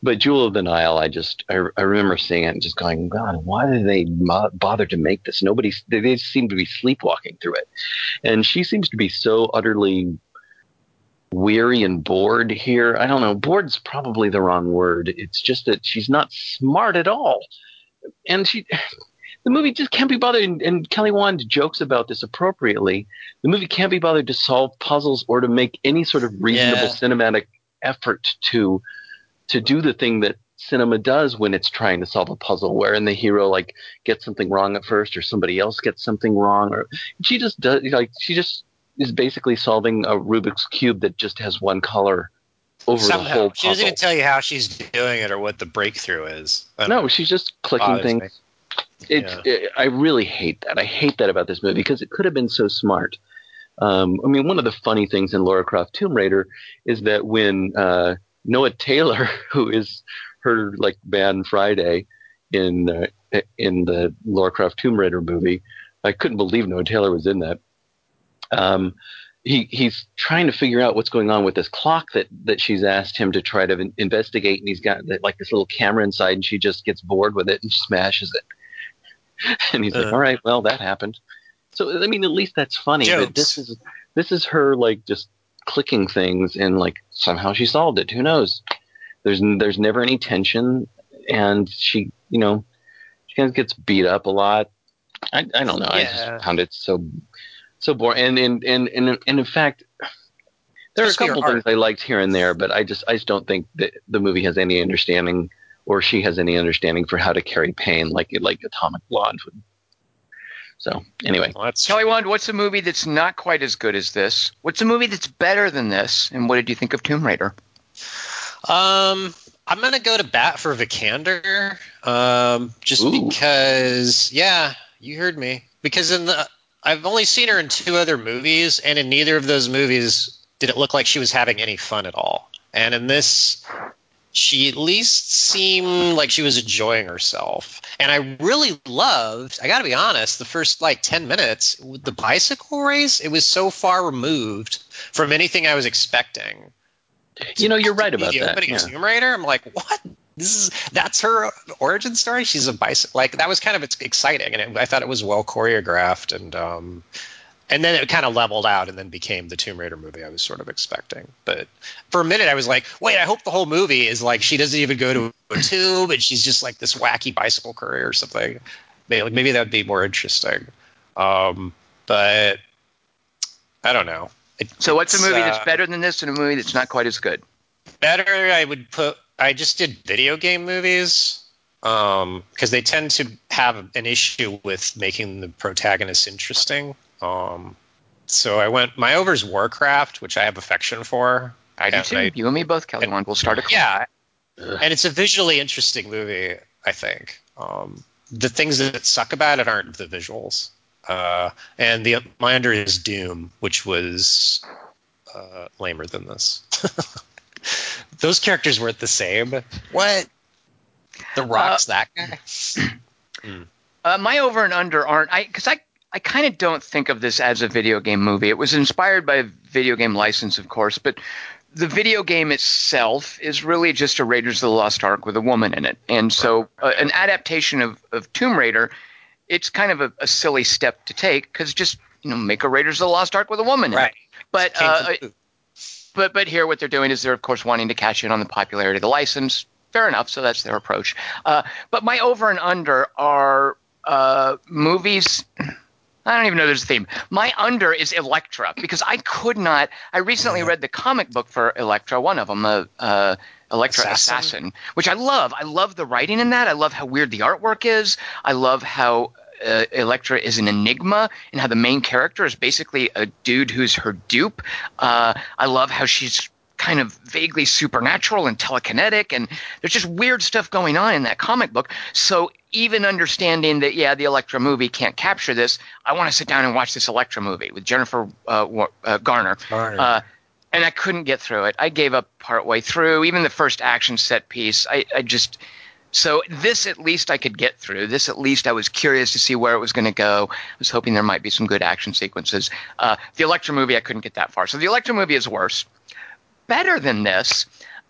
[SPEAKER 3] but Jewel of the Nile, I just I, I remember seeing it and just going, God, why did they mo- bother to make this? Nobody they, they seem to be sleepwalking through it, and she seems to be so utterly weary and bored here. I don't know, bored's probably the wrong word. It's just that she's not smart at all, and she. The movie just can't be bothered, and, and Kelly Wand jokes about this appropriately the movie can't be bothered to solve puzzles or to make any sort of reasonable
[SPEAKER 4] Yeah.
[SPEAKER 3] cinematic effort to to do the thing that cinema does when it's trying to solve a puzzle wherein the hero like gets something wrong at first or somebody else gets something wrong or she just does like she just is basically solving a rubik's cube that just has one color over the
[SPEAKER 4] Somehow.
[SPEAKER 3] whole
[SPEAKER 4] She doesn't
[SPEAKER 3] puzzle
[SPEAKER 4] even tell you how she's doing it or what the breakthrough is.
[SPEAKER 3] No
[SPEAKER 4] know.
[SPEAKER 3] she's just clicking things
[SPEAKER 4] me.
[SPEAKER 3] it's it, I really hate that. I hate that about this movie because it could have been so smart. Um, I mean, one of the funny things in Laura Croft Tomb Raider is that when uh, Noah Taylor, [laughs] who is her like man Friday in uh, in the Laura Croft Tomb Raider movie, I couldn't believe Noah Taylor was in that. Um, he he's trying to figure out what's going on with this clock that that she's asked him to try to in- investigate, and he's got like this little camera inside, and she just gets bored with it and smashes it. [laughs] and he's like,
[SPEAKER 4] Uh.
[SPEAKER 3] "All right, well, that happened." So I mean, at least that's funny. But this is this is her like just clicking things, and like somehow she solved it. Who knows? There's there's never any tension, and she you know she kind of gets beat up a lot. I, I don't know. I just found it so so boring. And and and and, and in fact, there are a
[SPEAKER 4] Supposed to be
[SPEAKER 3] couple things I liked here and there, but I just I just don't think that the movie has any understanding or she has any understanding for how to carry pain like like Atomic Blonde would. So anyway,
[SPEAKER 4] Well,
[SPEAKER 2] Kelly Wand, what's a movie that's not quite as good as this? What's a movie that's better than this? And what did you think of Tomb Raider?
[SPEAKER 4] Um, I'm gonna go to bat for Vikander, um, just
[SPEAKER 3] Ooh.
[SPEAKER 4] because. Yeah, you heard me. Because in the, I've only seen her in two other movies, and in neither of those movies did it look like she was having any fun at all. And in this, she at least seemed like she was enjoying herself. And I really loved, I got to be honest, the first like 10 minutes with the bicycle race, it was so far removed from anything I was expecting.
[SPEAKER 3] You know, you're right about
[SPEAKER 4] the
[SPEAKER 3] that.
[SPEAKER 4] opening
[SPEAKER 3] yeah.
[SPEAKER 4] Tomb Raider, I'm like, what? This is that's her origin story. She's a bicycle. Like that was kind of ex- exciting, and it, I thought it was well choreographed, and um, and then it kind of leveled out, and then became the Tomb Raider movie I was sort of expecting. But for a minute, I was like, wait, I hope the whole movie is like she doesn't even go to a tomb, and she's just like this wacky bicycle courier or something. Maybe, like, maybe that would be more interesting. Um, but I don't know. It-
[SPEAKER 2] So what's a movie
[SPEAKER 4] uh,
[SPEAKER 2] that's better than this and a movie that's not quite as good?
[SPEAKER 4] better i would put i just did video game movies um because they tend to have an issue with making the protagonists interesting um so i went my over's warcraft which i have affection for
[SPEAKER 2] I do too.
[SPEAKER 4] I-
[SPEAKER 2] you and me both, Kelly. Wand. We'll start a
[SPEAKER 4] yeah
[SPEAKER 3] Ugh.
[SPEAKER 4] and it's a visually interesting movie i think um the things that suck about it aren't the visuals uh and the my under is doom which was uh lamer than this [laughs] those characters weren't the same what the rock's that guy [clears throat]
[SPEAKER 2] Uh, my over and under aren't I because I I kind of don't think of this as a video game movie. It was inspired by a video game license, of course, but the video game itself is really just a Raiders of the Lost Ark with a woman in it, and so uh, an adaptation of, of Tomb Raider. It's kind of a, a silly step to take because just you know make a Raiders of the Lost Ark with a woman in
[SPEAKER 4] right
[SPEAKER 2] it. But uh,
[SPEAKER 4] from the-
[SPEAKER 2] but but here what they're doing is they're of course wanting to cash in on the popularity of the license. Fair enough. So that's their approach. Uh, but my over and under are uh, movies. I don't even know there's a theme. My under is Elektra because I could not. I recently read the comic book for Elektra, one of them, uh, uh, Elektra
[SPEAKER 4] Assassin?
[SPEAKER 2] Assassin. which I love. I love the writing in that. I love how weird the artwork is. I love how uh, Elektra is an enigma and how the main character is basically a dude who's her dupe. Uh, I love how she's kind of vaguely supernatural and telekinetic, and there's just weird stuff going on in that comic book. So even understanding that, yeah, the Elektra movie can't capture this, I want to sit down and watch this Elektra movie with Jennifer uh, uh, Garner.
[SPEAKER 4] Garner.
[SPEAKER 2] Uh, and I couldn't get through it. I gave up partway through. Even the first action set piece, I, I just. So this at least I could get through. This at least I was curious to see where it was going to go. I was hoping there might be some good action sequences. Uh, the Elektra movie I couldn't get that far. So the Elektra movie is worse. Better than this,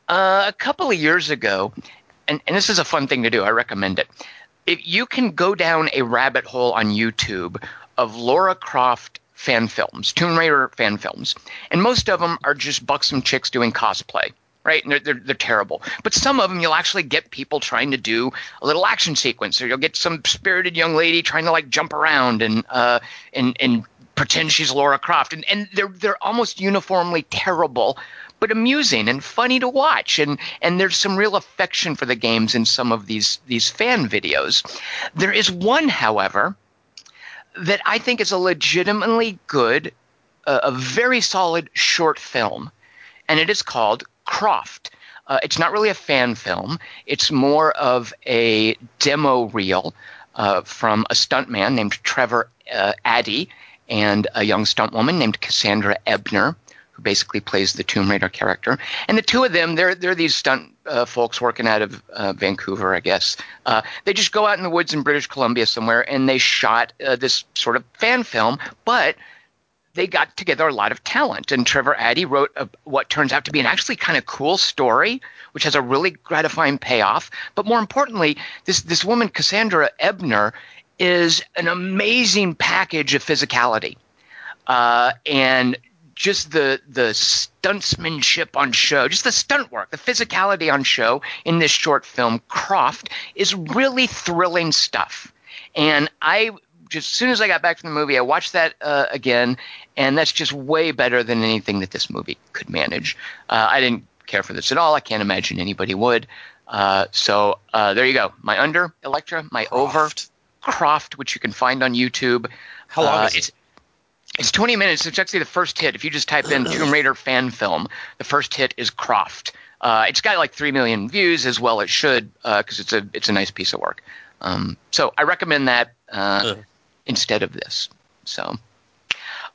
[SPEAKER 2] uh, a couple of years ago, and, and this is a fun thing to do. I recommend it. If you can go down a rabbit hole on YouTube of Laura Croft fan films, Tomb Raider fan films, and most of them are just buxom chicks doing cosplay, right? And they're, they're, they're terrible. But some of them you'll actually get people trying to do a little action sequence, or you'll get some spirited young lady trying to like jump around and uh, and and pretend she's Laura Croft, and and they're they're almost uniformly terrible. But amusing and funny to watch, and and there's some real affection for the games in some of these these fan videos. There is one, however, that I think is a legitimately good, uh, a very solid short film, and it is called Croft. Uh, it's not really a fan film. It's more of a demo reel uh, from a stuntman named Trevor uh, Addy and a young stuntwoman named Cassandra Ebner, who basically plays the Tomb Raider character. And the two of them, they're they're these stunt uh, folks working out of uh, Vancouver, I guess. Uh, they just go out in the woods in British Columbia somewhere, and they shot this sort of fan film, but they got together a lot of talent. And Trevor Addy wrote a, what turns out to be an actually kind of cool story, which has a really gratifying payoff. But more importantly, this this woman Cassandra Ebner is an amazing package of physicality, uh, and just the the stuntsmanship on show, just the stunt work, the physicality on show in this short film Croft is really thrilling stuff. And I as soon as I got back from the movie, I watched that uh, again, and that's just way better than anything that this movie could manage. Uh, I didn't care for this at all. I can't imagine anybody would. Uh, so uh, there you go. My under Elektra, my over
[SPEAKER 4] Croft.
[SPEAKER 2] Croft, which you can find on YouTube.
[SPEAKER 4] How long
[SPEAKER 2] Uh,
[SPEAKER 4] is it?
[SPEAKER 2] it's, it's 20 minutes. It's actually the first hit. If you just type in [clears throat] Tomb Raider fan film, the first hit is Croft. Uh, it's got like three million views as well. It should because it's a it's a nice piece of work. Um, so I recommend that uh. Instead of this. So,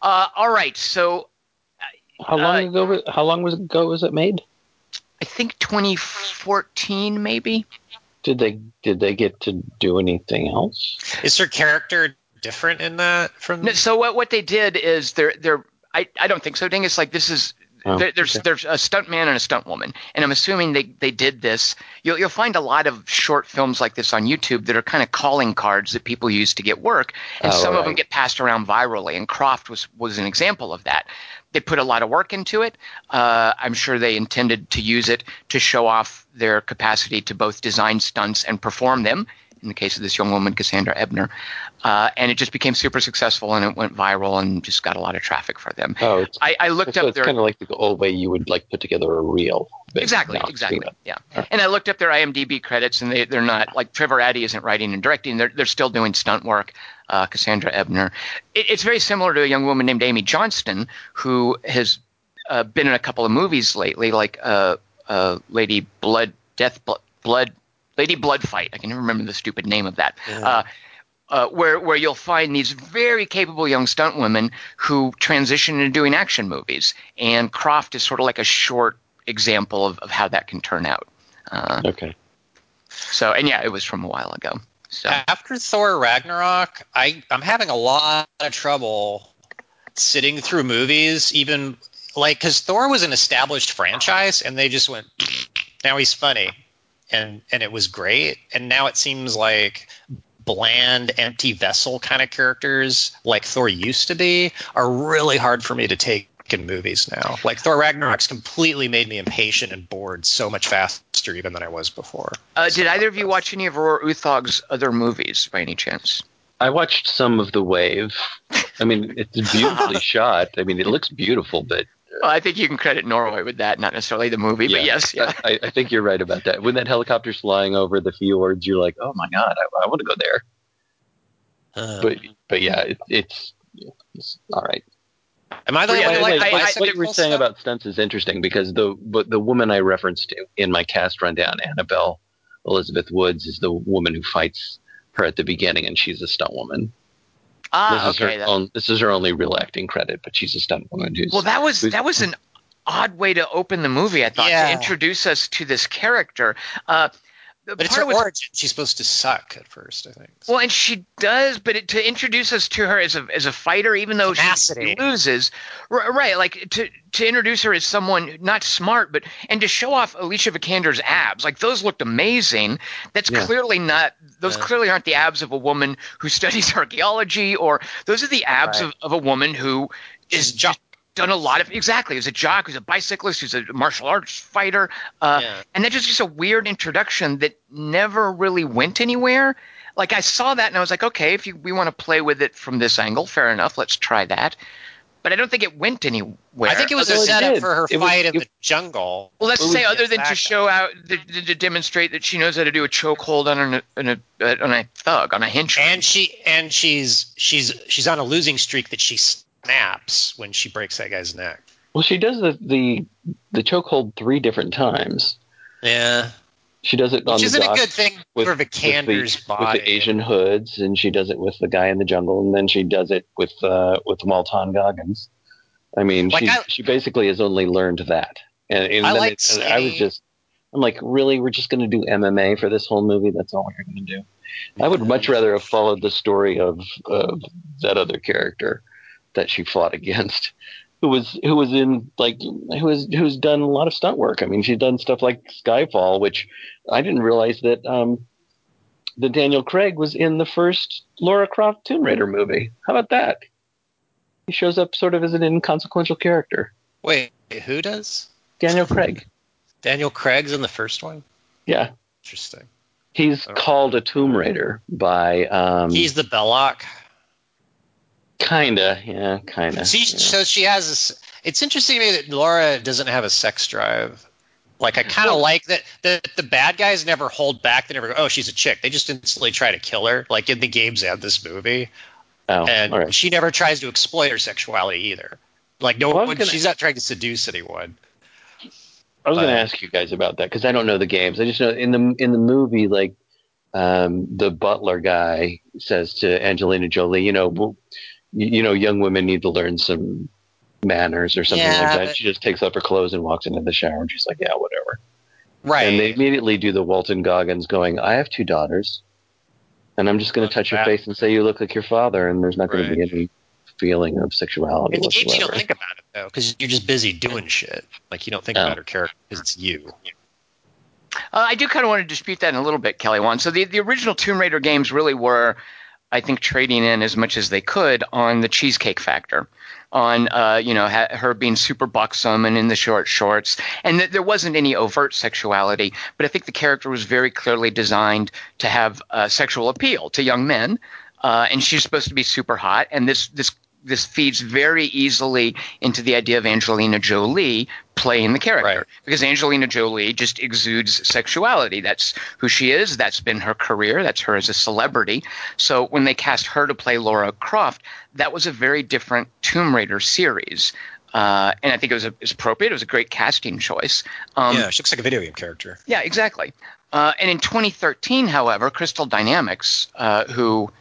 [SPEAKER 2] uh, all right. So
[SPEAKER 3] How long
[SPEAKER 2] Uh,
[SPEAKER 3] ago? was- How long was ago was it made?
[SPEAKER 2] I think 2014 maybe.
[SPEAKER 3] Did they did they get to do anything else?
[SPEAKER 4] Is her character different in that from?
[SPEAKER 2] No, so what what they did is they're they're I, I don't think so. Ding. It's like this is
[SPEAKER 3] Oh,
[SPEAKER 2] there, there's
[SPEAKER 3] okay.
[SPEAKER 2] there's a stunt man and a stunt woman, and I'm assuming they they did this. You'll you'll find a lot of short films like this on YouTube that are kind of calling cards that people use to get work, and
[SPEAKER 3] Oh,
[SPEAKER 2] some of them get passed around virally. And Croft was was an example of that. They put a lot of work into it. Uh, I'm sure they intended to use it to show off their capacity to both design stunts and perform them. In the case of this young woman, Cassandra Ebner, uh, and it just became super successful and it went viral and just got a lot of traffic for them.
[SPEAKER 3] Oh, it's,
[SPEAKER 2] I, I looked
[SPEAKER 3] so
[SPEAKER 2] up
[SPEAKER 3] it's
[SPEAKER 2] their
[SPEAKER 3] kind of like the old way you would like put together a reel.
[SPEAKER 2] exactly, exactly, yeah.
[SPEAKER 3] Alright.
[SPEAKER 2] And I looked up their IMDb credits, and they they're not like Trevor Addy isn't writing and directing; they're they're still doing stunt work. Uh, Cassandra Ebner. It, it's very similar to a young woman named Amy Johnston who has uh, been in a couple of movies lately, like uh, uh, Lady Blood, Death Blood, Blood, Lady Blood Fight. I can never remember the stupid name of that. Uh, uh, where where you'll find these very capable young stunt women who transition into doing action movies, and Croft is sort of like a short example of, of how that can turn out. Uh,
[SPEAKER 3] Okay.
[SPEAKER 2] so, and yeah, it was from a while ago. So,
[SPEAKER 4] After Thor Ragnarok, I I'm having a lot of trouble sitting through movies, even like because Thor was an established franchise, and they just went, now he's funny, and and it was great, and now it seems like bland, empty vessel kind of characters like Thor used to be are really hard for me to take in movies now. Like Thor Ragnarok's completely made me impatient and bored so much faster even than I was before.
[SPEAKER 2] uh, did either of you watch any of Aurora Uthaug's other movies by any chance?
[SPEAKER 3] I watched some of the wave. I mean, it's beautifully [laughs] shot. I mean, it looks beautiful, but
[SPEAKER 2] Well, I think you can credit Norway with that, not necessarily the movie, but yes, yeah.
[SPEAKER 3] I, I think you're right about that. When that helicopter's flying over the fjords, you're like, oh my god, I, I want to go there.
[SPEAKER 4] Uh,
[SPEAKER 3] But but yeah, it, it's, it's all right.
[SPEAKER 4] am I the
[SPEAKER 2] Yeah,
[SPEAKER 4] only
[SPEAKER 2] I-
[SPEAKER 4] one
[SPEAKER 2] I-
[SPEAKER 4] like
[SPEAKER 2] I-
[SPEAKER 3] what,
[SPEAKER 4] bicycle
[SPEAKER 3] you were saying
[SPEAKER 4] stuff?
[SPEAKER 3] about stunts is interesting because the but the woman I referenced in my cast rundown, Annabelle Elizabeth Woods, is the woman who fights her at the beginning, and she's a stunt woman.
[SPEAKER 2] Ah,
[SPEAKER 3] this is her
[SPEAKER 2] that-
[SPEAKER 3] own, this is her only real acting credit, but she's a stunt woman who's
[SPEAKER 2] Well, that was
[SPEAKER 3] who's-
[SPEAKER 2] that was an odd way to open the movie. I thought
[SPEAKER 4] Yeah.
[SPEAKER 2] to introduce us to this character. Uh,
[SPEAKER 4] But it's her origin. She's supposed to suck at first, I think.
[SPEAKER 2] Well, and she does, but it, to introduce us to her as a as a fighter, even though she loses, r- right? Like to to introduce her as someone not smart, but and to show off Alicia Vikander's abs, like those looked amazing. That's
[SPEAKER 3] Yeah.
[SPEAKER 2] clearly not; those
[SPEAKER 4] Yeah.
[SPEAKER 2] clearly aren't the abs of a woman who [laughs] studies archaeology, or those are the abs
[SPEAKER 4] Right.
[SPEAKER 2] of, of a woman who is
[SPEAKER 4] jock.
[SPEAKER 2] Done a lot of exactly who's a jock who's a bicyclist who's a martial arts fighter uh,
[SPEAKER 4] Yeah.
[SPEAKER 2] and that's just, just a weird introduction that never really went anywhere like i saw that and i was like okay if you, we want to play with it from this angle fair enough let's try that but i don't think it went anywhere
[SPEAKER 4] I think it was
[SPEAKER 2] other
[SPEAKER 4] a
[SPEAKER 3] Well, it
[SPEAKER 4] setup for her
[SPEAKER 3] It was-
[SPEAKER 4] fight in
[SPEAKER 3] it-
[SPEAKER 4] the jungle.
[SPEAKER 2] well, let's
[SPEAKER 3] Well,
[SPEAKER 2] say other than to show out, to, to, to demonstrate that she knows how to do a chokehold on a, on a uh, on a thug, on a henchman.
[SPEAKER 4] And she and she's she's she's on a losing streak that she snaps when she breaks that guy's neck.
[SPEAKER 3] Well, she does the the, the chokehold three different times.
[SPEAKER 4] Yeah.
[SPEAKER 3] She does it on
[SPEAKER 4] Which
[SPEAKER 3] the
[SPEAKER 4] isn't a good thing
[SPEAKER 3] with,
[SPEAKER 4] for
[SPEAKER 3] with
[SPEAKER 4] Vikander's
[SPEAKER 3] the,
[SPEAKER 4] body.
[SPEAKER 3] with the Asian hoods, and she does it with the guy in the jungle, and then she does it with uh, with Walton Goggins. I mean,
[SPEAKER 4] Like
[SPEAKER 3] she
[SPEAKER 4] I-
[SPEAKER 3] she basically has only learned that, and, and
[SPEAKER 4] I
[SPEAKER 3] then
[SPEAKER 4] like
[SPEAKER 3] it- and I was just, I'm like, really, we're just going to do MMA for this whole movie? That's all we're going to do. I would much rather have followed the story of of that other character that she fought against, who was who was in like who was who's done a lot of stunt work. I mean, she's done stuff like Skyfall, which I didn't realize that um, that Daniel Craig was in the first Laura Croft Tomb Raider movie. How about that? He shows up sort of as an inconsequential character.
[SPEAKER 4] Wait, who does?
[SPEAKER 3] Daniel Craig. [laughs]
[SPEAKER 4] Daniel Craig's in the first one.
[SPEAKER 3] Yeah,
[SPEAKER 4] Interesting.
[SPEAKER 3] he's
[SPEAKER 4] Oh.
[SPEAKER 3] called a Tomb Raider by um,
[SPEAKER 4] He's the Belloc.
[SPEAKER 3] Kinda, yeah, kinda.
[SPEAKER 4] See,
[SPEAKER 3] yeah.
[SPEAKER 4] so she has this. It's interesting to me that Laura doesn't have a sex drive. Like I kind of
[SPEAKER 2] Well-
[SPEAKER 4] like that the the bad guys never hold back. They never go, "Oh, she's a chick." They just instantly try to kill her. Like in the games and this movie,
[SPEAKER 3] Oh,
[SPEAKER 4] and
[SPEAKER 3] all right.
[SPEAKER 4] she never tries to exploit her sexuality either. Like no
[SPEAKER 3] Well,
[SPEAKER 4] one,
[SPEAKER 3] gonna-
[SPEAKER 4] she's not trying to seduce anyone.
[SPEAKER 3] I was going to ask you guys about that because I don't know the games. I just know in the in the movie, like um, the butler guy says to Angelina Jolie, you know, well, you, you know, young women need to learn some manners or something
[SPEAKER 4] Yeah,
[SPEAKER 3] like that.
[SPEAKER 4] but-
[SPEAKER 3] She just takes off her clothes and walks into the shower, and she's like, yeah, whatever.
[SPEAKER 4] Right.
[SPEAKER 3] And they immediately do the Walton Goggins going, I have two daughters. And I'm just going to touch your face and say you look like your father, and there's not going
[SPEAKER 4] Right.
[SPEAKER 3] to be any feeling of sexuality
[SPEAKER 4] In the games, you don't think about it though, because you're just busy doing shit. Like you don't think
[SPEAKER 3] Oh.
[SPEAKER 4] about her character because it's you.
[SPEAKER 2] Uh, I do kind of want to dispute that in a little bit, Kelly. Wand. So the the original Tomb Raider games really were, I think, trading in as much as they could on the cheesecake factor, on uh, you know ha- her being super buxom and in the short shorts, and th- there wasn't any overt sexuality, but I think the character was very clearly designed to have uh, sexual appeal to young men, uh, and she's supposed to be super hot, and this this this feeds very easily into the idea of Angelina Jolie playing the character
[SPEAKER 4] Right.
[SPEAKER 2] because Angelina Jolie just exudes sexuality. That's who she is. That's been her career. That's her as a celebrity. So when they cast her to play Laura Croft, that was a very different Tomb Raider series. Uh, and I think it was, a, it was appropriate. It was a great casting choice. Um,
[SPEAKER 4] yeah, she looks like a video game character.
[SPEAKER 2] yeah, exactly. Uh, and in 2013, however, Crystal Dynamics, uh, who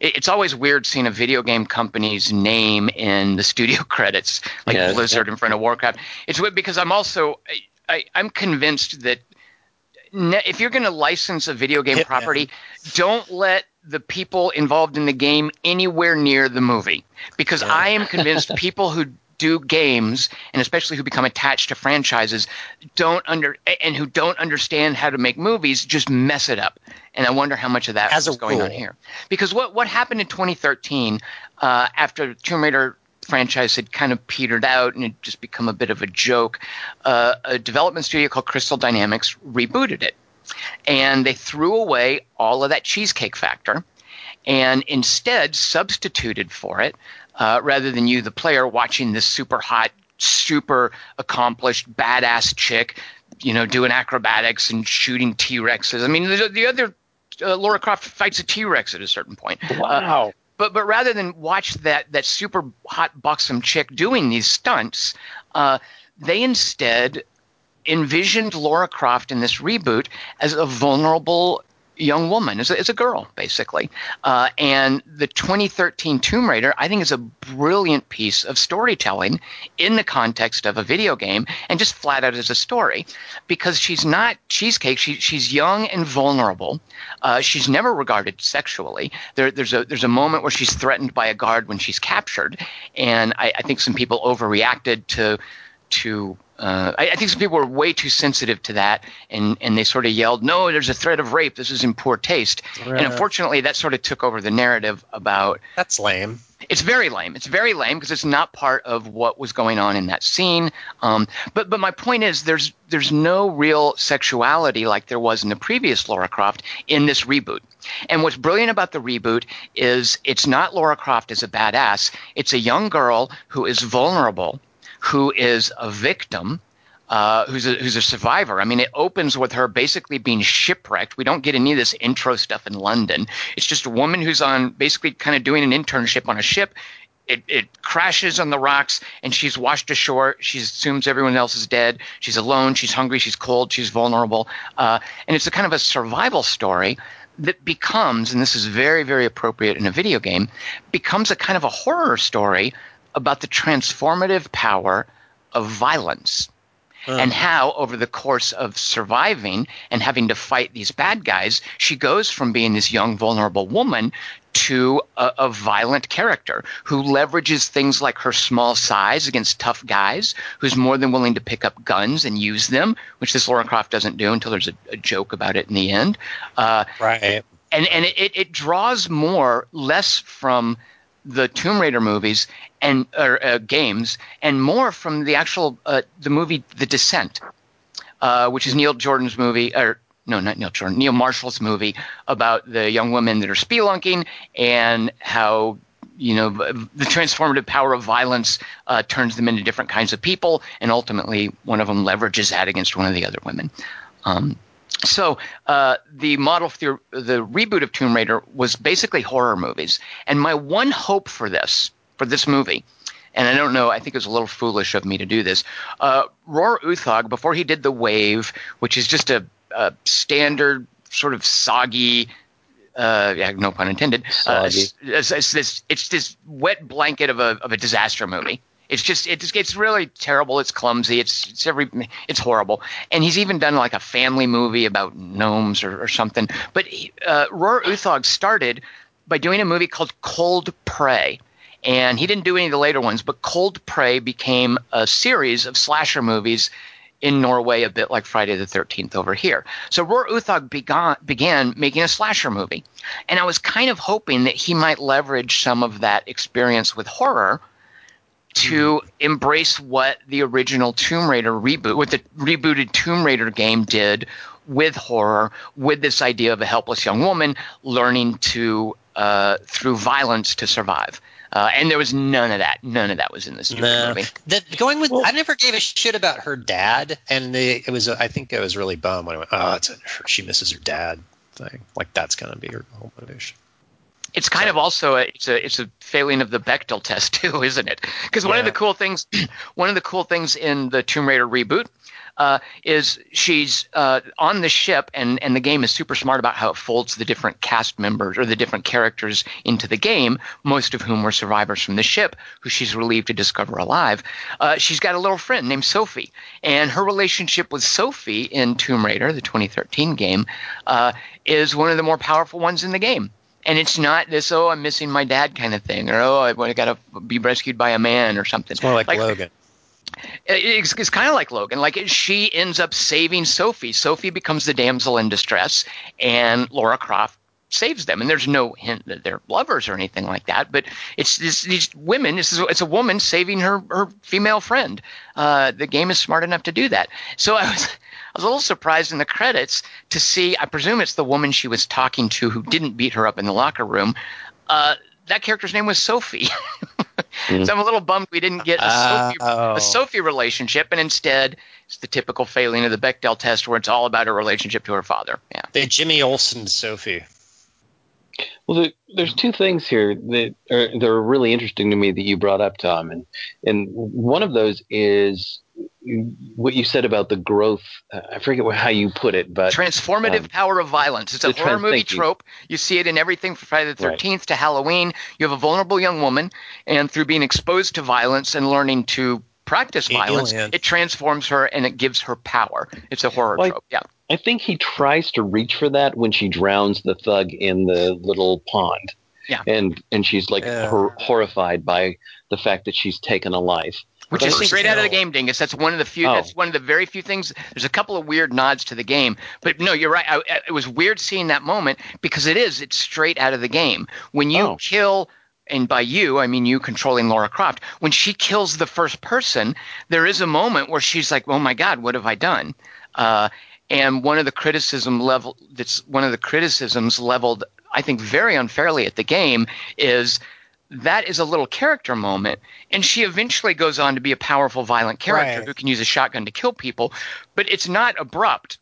[SPEAKER 2] it's always weird seeing a video game company's name in the studio [laughs] credits, like
[SPEAKER 3] Yeah.
[SPEAKER 2] Blizzard in front of Warcraft. It's weird because I'm also I, I'm convinced that ne- if you're going to license a video game
[SPEAKER 4] Hitman.
[SPEAKER 2] property, don't let the people involved in the game anywhere near the movie because
[SPEAKER 4] Yeah.
[SPEAKER 2] I am convinced [laughs] people who do games and especially who become attached to franchises don't under and who don't understand how to make movies just mess it up. And i wonder how much of that
[SPEAKER 4] As
[SPEAKER 2] is going on
[SPEAKER 4] rule.
[SPEAKER 2] here. Because what what happened in 2013 uh, after tomb raider franchise had kind of petered out and had just become a bit of a joke uh, a development studio called crystal dynamics rebooted it. And they threw away all of that cheesecake factor and instead substituted for it uh, rather than you the player watching this super hot super accomplished badass chick you know doing acrobatics and shooting t-rexes i mean the, the other uh, laura croft fights a t-rex at a certain point Uh,
[SPEAKER 3] Wow.
[SPEAKER 2] but but rather than watch that that super hot buxom chick doing these stunts, uh, they instead envisioned Laura Croft in this reboot as a vulnerable young woman, as a, as a girl, basically. Uh, and the 2013 Tomb Raider, I think, is a brilliant piece of storytelling in the context of a video game and just flat out as a story because she's not cheesecake. She, she's young and vulnerable. Uh, she's never regarded sexually. There, there's a there's a moment where she's threatened by a guard when she's captured, and I, I think some people overreacted to to. Uh, I, I think some people were way too sensitive to that, and, and they sort of yelled, "No, there's a threat of rape. This is in poor taste." And unfortunately, that sort of took over the narrative about
[SPEAKER 4] That's lame.
[SPEAKER 2] it's very lame. It's very lame because it's not part of what was going on in that scene. Um, but but my point is, there's there's no real sexuality like there was in the previous Laura Croft in this reboot. And what's brilliant about the reboot is it's not Laura Croft as a badass. It's a young girl who is vulnerable, who is a victim. Uh, who's a who's a survivor? I mean, it opens with her basically being shipwrecked. We don't get any of this intro stuff in London. It's just a woman who's on basically kind of doing an internship on a ship. It, it crashes on the rocks and she's washed ashore. She assumes everyone else is dead. She's alone. She's hungry. She's cold. She's vulnerable. Uh, and it's a kind of a survival story that becomes, and this is very, very appropriate in a video game, becomes a kind of a horror story about the transformative power of violence and how over the course of surviving and having to fight these bad guys she goes from being this young vulnerable woman to a, a violent character who leverages things like her small size against tough guys who's more than willing to pick up guns and use them which this laura croft doesn't do until there's a, a joke about it in the end uh,
[SPEAKER 4] Right.
[SPEAKER 2] and and it, it draws more less from the Tomb Raider movies and or, uh, games and more from the actual uh, the movie The Descent, uh, which is Neil Jordan's movie or no not Neil Jordan Neil Marshall's movie about the young women that are spelunking and how you know the transformative power of violence uh, turns them into different kinds of people and ultimately one of them leverages that against one of the other women. Um, so uh, the model for the, the reboot of Tomb Raider was basically horror movies, and my one hope for this for this movie, and I don't know, I think it was a little foolish of me to do this. Uh, Roar Uthaug, before he did the Wave, which is just a, a standard sort of soggy. Uh, yeah, no pun intended. Uh,
[SPEAKER 3] Soggy.
[SPEAKER 2] it's, it's, it's this it's this wet blanket of a of a disaster movie. It's just it it's really terrible. It's clumsy. It's it's every it's horrible. And he's even done like a family movie about gnomes or, or something. But uh, Roar Uthaug started by doing a movie called Cold Prey. And he didn't do any of the later ones, but Cold Prey became a series of slasher movies in Norway, a bit like Friday the 13th over here. So Roar Uthaug began, began making a slasher movie. And I was kind of hoping that he might leverage some of that experience with horror to embrace what the original Tomb Raider reboot, what the rebooted Tomb Raider game did with horror, with this idea of a helpless young woman learning to, uh, through violence, to survive. Uh, and there was none of that. None of that was in this
[SPEAKER 4] No.
[SPEAKER 2] movie.
[SPEAKER 4] The, going with, I never gave a shit about her dad, and the, it was. I think I was really bummed when I went, "Oh, it's a, she misses her dad." Thing like that's gonna be her whole motivation.
[SPEAKER 2] It's kind of also a, it's a it's a failing of the Bechdel test [laughs] too, isn't it? Because one of the cool things, [clears throat] one of the cool things in the Tomb Raider reboot uh, is she's uh, on the ship, and and the game is super smart about how it folds the different cast members or the different characters into the game, most of whom were survivors from the ship, who she's relieved to discover alive. Uh, she's got a little friend named Sophie, and her relationship with Sophie in Tomb Raider, the 2013 game, uh, is one of the more powerful ones in the game. And it's not this, oh, I'm missing my dad kind of thing, or oh, I got to be rescued by a man or something.
[SPEAKER 4] It's more like, Logan.
[SPEAKER 2] It's, it's kind of like Logan. Like she ends up saving Sophie. Sophie becomes the damsel in distress, and Laura Croft saves them. And there's no hint that they're lovers or anything like that. But it's this, these women. This is it's a woman saving her her female friend. Uh, the game is smart enough to do that. So I was. I was a little surprised in the credits to see. I presume it's the woman she was talking to who didn't beat her up in the locker room. Uh, that character's name was Sophie. [laughs] So I'm a little bummed we didn't get a Sophie,
[SPEAKER 4] Oh.
[SPEAKER 2] a Sophie relationship, and instead it's the typical failing of the Bechdel test, where it's all about her relationship to her father. Yeah,
[SPEAKER 4] The Jimmy Olsen Sophie.
[SPEAKER 3] Well, there, there's two things here that are, that are really interesting to me that you brought up, Tom, and and one of those is what you said about the growth. Uh, I forget what, how you put it, but
[SPEAKER 2] transformative
[SPEAKER 3] um,
[SPEAKER 2] power of violence. It's a horror
[SPEAKER 3] trans-
[SPEAKER 2] movie
[SPEAKER 3] thank you.
[SPEAKER 2] trope. You see it in everything from Friday the
[SPEAKER 3] Right.
[SPEAKER 2] Thirteenth to Halloween. You have a vulnerable young woman, and through being exposed to violence and learning to practice violence,
[SPEAKER 4] Alien.
[SPEAKER 2] it transforms her and it gives her power. It's a horror
[SPEAKER 3] Well, I-
[SPEAKER 2] trope. Yeah.
[SPEAKER 3] I think he tries to reach for that when she drowns the thug in the little pond.
[SPEAKER 2] Yeah.
[SPEAKER 3] And and she's like
[SPEAKER 4] Yeah.
[SPEAKER 3] hor- horrified by the fact that she's taken a life.
[SPEAKER 2] Which is straight out of the game, Dingus. That's one of the few.
[SPEAKER 3] Oh.
[SPEAKER 2] That's one of the very few things. There's a couple of weird nods to the game, but no, you're right. I, I- it was weird seeing that moment because it is. It's straight out of the game. When you
[SPEAKER 3] Oh.
[SPEAKER 2] kill. And by you, I mean you controlling Laura Croft. When she kills the first person, there is a moment where she's like, "Oh my God, what have I done?" Uh, and one of the criticism level that's one of the criticisms leveled, I think, very unfairly at the game is that is a little character moment. And she eventually goes on to be a powerful, violent character
[SPEAKER 4] Right.
[SPEAKER 2] who can use a shotgun to kill people. But it's not abrupt.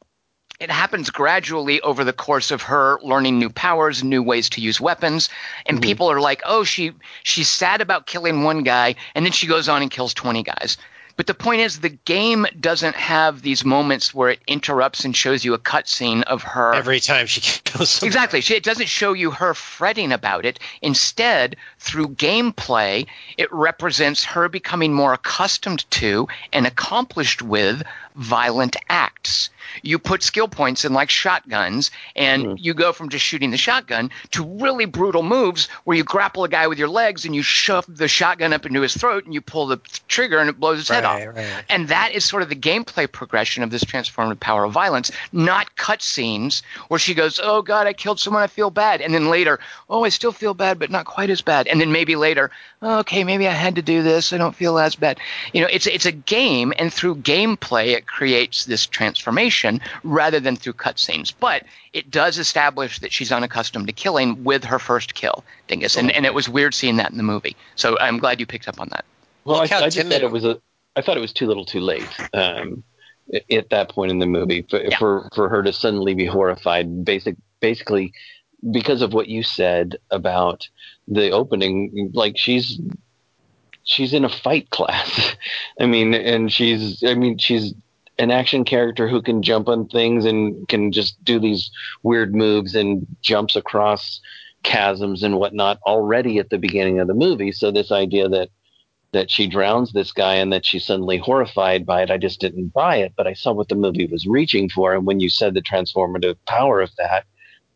[SPEAKER 2] It happens gradually over the course of her learning new powers, new ways to use weapons, and mm-hmm. people are like, "Oh, she she's sad about killing one guy, and then she goes on and kills twenty guys." But the point is, the game doesn't have these moments where it interrupts and shows you a cutscene of her
[SPEAKER 4] Every time she [laughs] kills somebody.
[SPEAKER 2] Exactly. She- It doesn't show you her fretting about it. Instead, through gameplay, it represents her becoming more accustomed to and accomplished with violent acts. You put skill points in like shotguns, and mm-hmm. you go from just shooting the shotgun to really brutal moves where you grapple a guy with your legs and you shove the shotgun up into his throat and you pull the trigger and it blows his head off.
[SPEAKER 4] right.
[SPEAKER 2] And that is sort of the gameplay progression of this transformative power of violence, not cutscenes where she goes, "Oh God, I killed someone, I feel bad," and then later, "Oh, I still feel bad, but not quite as bad," and then maybe later, oh, "Okay, maybe I had to do this, I don't feel as bad." You know, it's it's a game, and through gameplay, it creates this transformation rather than through cutscenes. But it does establish that she's unaccustomed to killing with her first kill, Dingus, and and it was weird seeing that in the movie. So I'm glad you picked up on that.
[SPEAKER 3] Well, I,
[SPEAKER 4] Look
[SPEAKER 3] I just
[SPEAKER 4] timid-
[SPEAKER 3] thought it was a. I thought it was too little, too late. Um, at that point in the movie, for,
[SPEAKER 2] Yeah.
[SPEAKER 3] for for her to suddenly be horrified, basic, basically, because of what you said about the opening, like she's she's in a fight class. [laughs] I mean, and she's I mean she's an action character who can jump on things and can just do these weird moves and jumps across chasms and whatnot already at the beginning of the movie. So this idea that that she drowns this guy and that she's suddenly horrified by it. I just didn't buy it, but I saw what the movie was reaching for. And when you said the transformative power of that,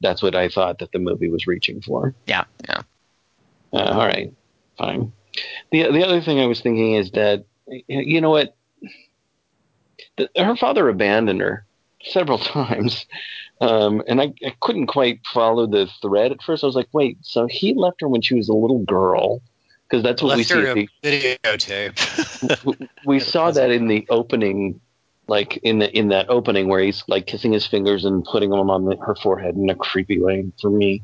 [SPEAKER 3] that's what I thought that the movie was reaching for.
[SPEAKER 2] Yeah, yeah.
[SPEAKER 3] Uh, all right, fine. The the other thing I was thinking is that you know what, her father abandoned her several [laughs] times, um, and I, I couldn't quite follow the thread at first. I was like, wait, so he left her when she was a little girl? Because that's what we
[SPEAKER 4] Left
[SPEAKER 3] see.
[SPEAKER 4] her
[SPEAKER 3] the-
[SPEAKER 4] videotape. [laughs]
[SPEAKER 3] we saw that in the opening like in the in that opening where he's like kissing his fingers and putting them on the, her forehead in a creepy way for me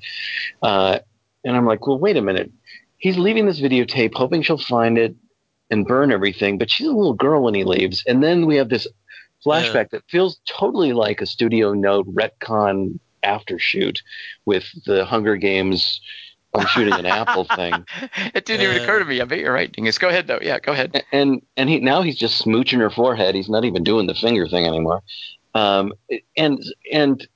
[SPEAKER 3] uh, and i'm like well wait a minute he's leaving this videotape hoping she'll find it and burn everything but she's a little girl when he leaves and then we have this flashback that feels totally like a studio note retcon after shoot with the hunger games i'm shooting an apple thing [laughs]
[SPEAKER 2] it didn't even
[SPEAKER 4] Uh,
[SPEAKER 2] occur to me. I bet you're right, Dingus. Go ahead, though. Yeah, go ahead.
[SPEAKER 3] and and he now he's just smooching her forehead. He's not even doing the finger thing anymore. Um, and and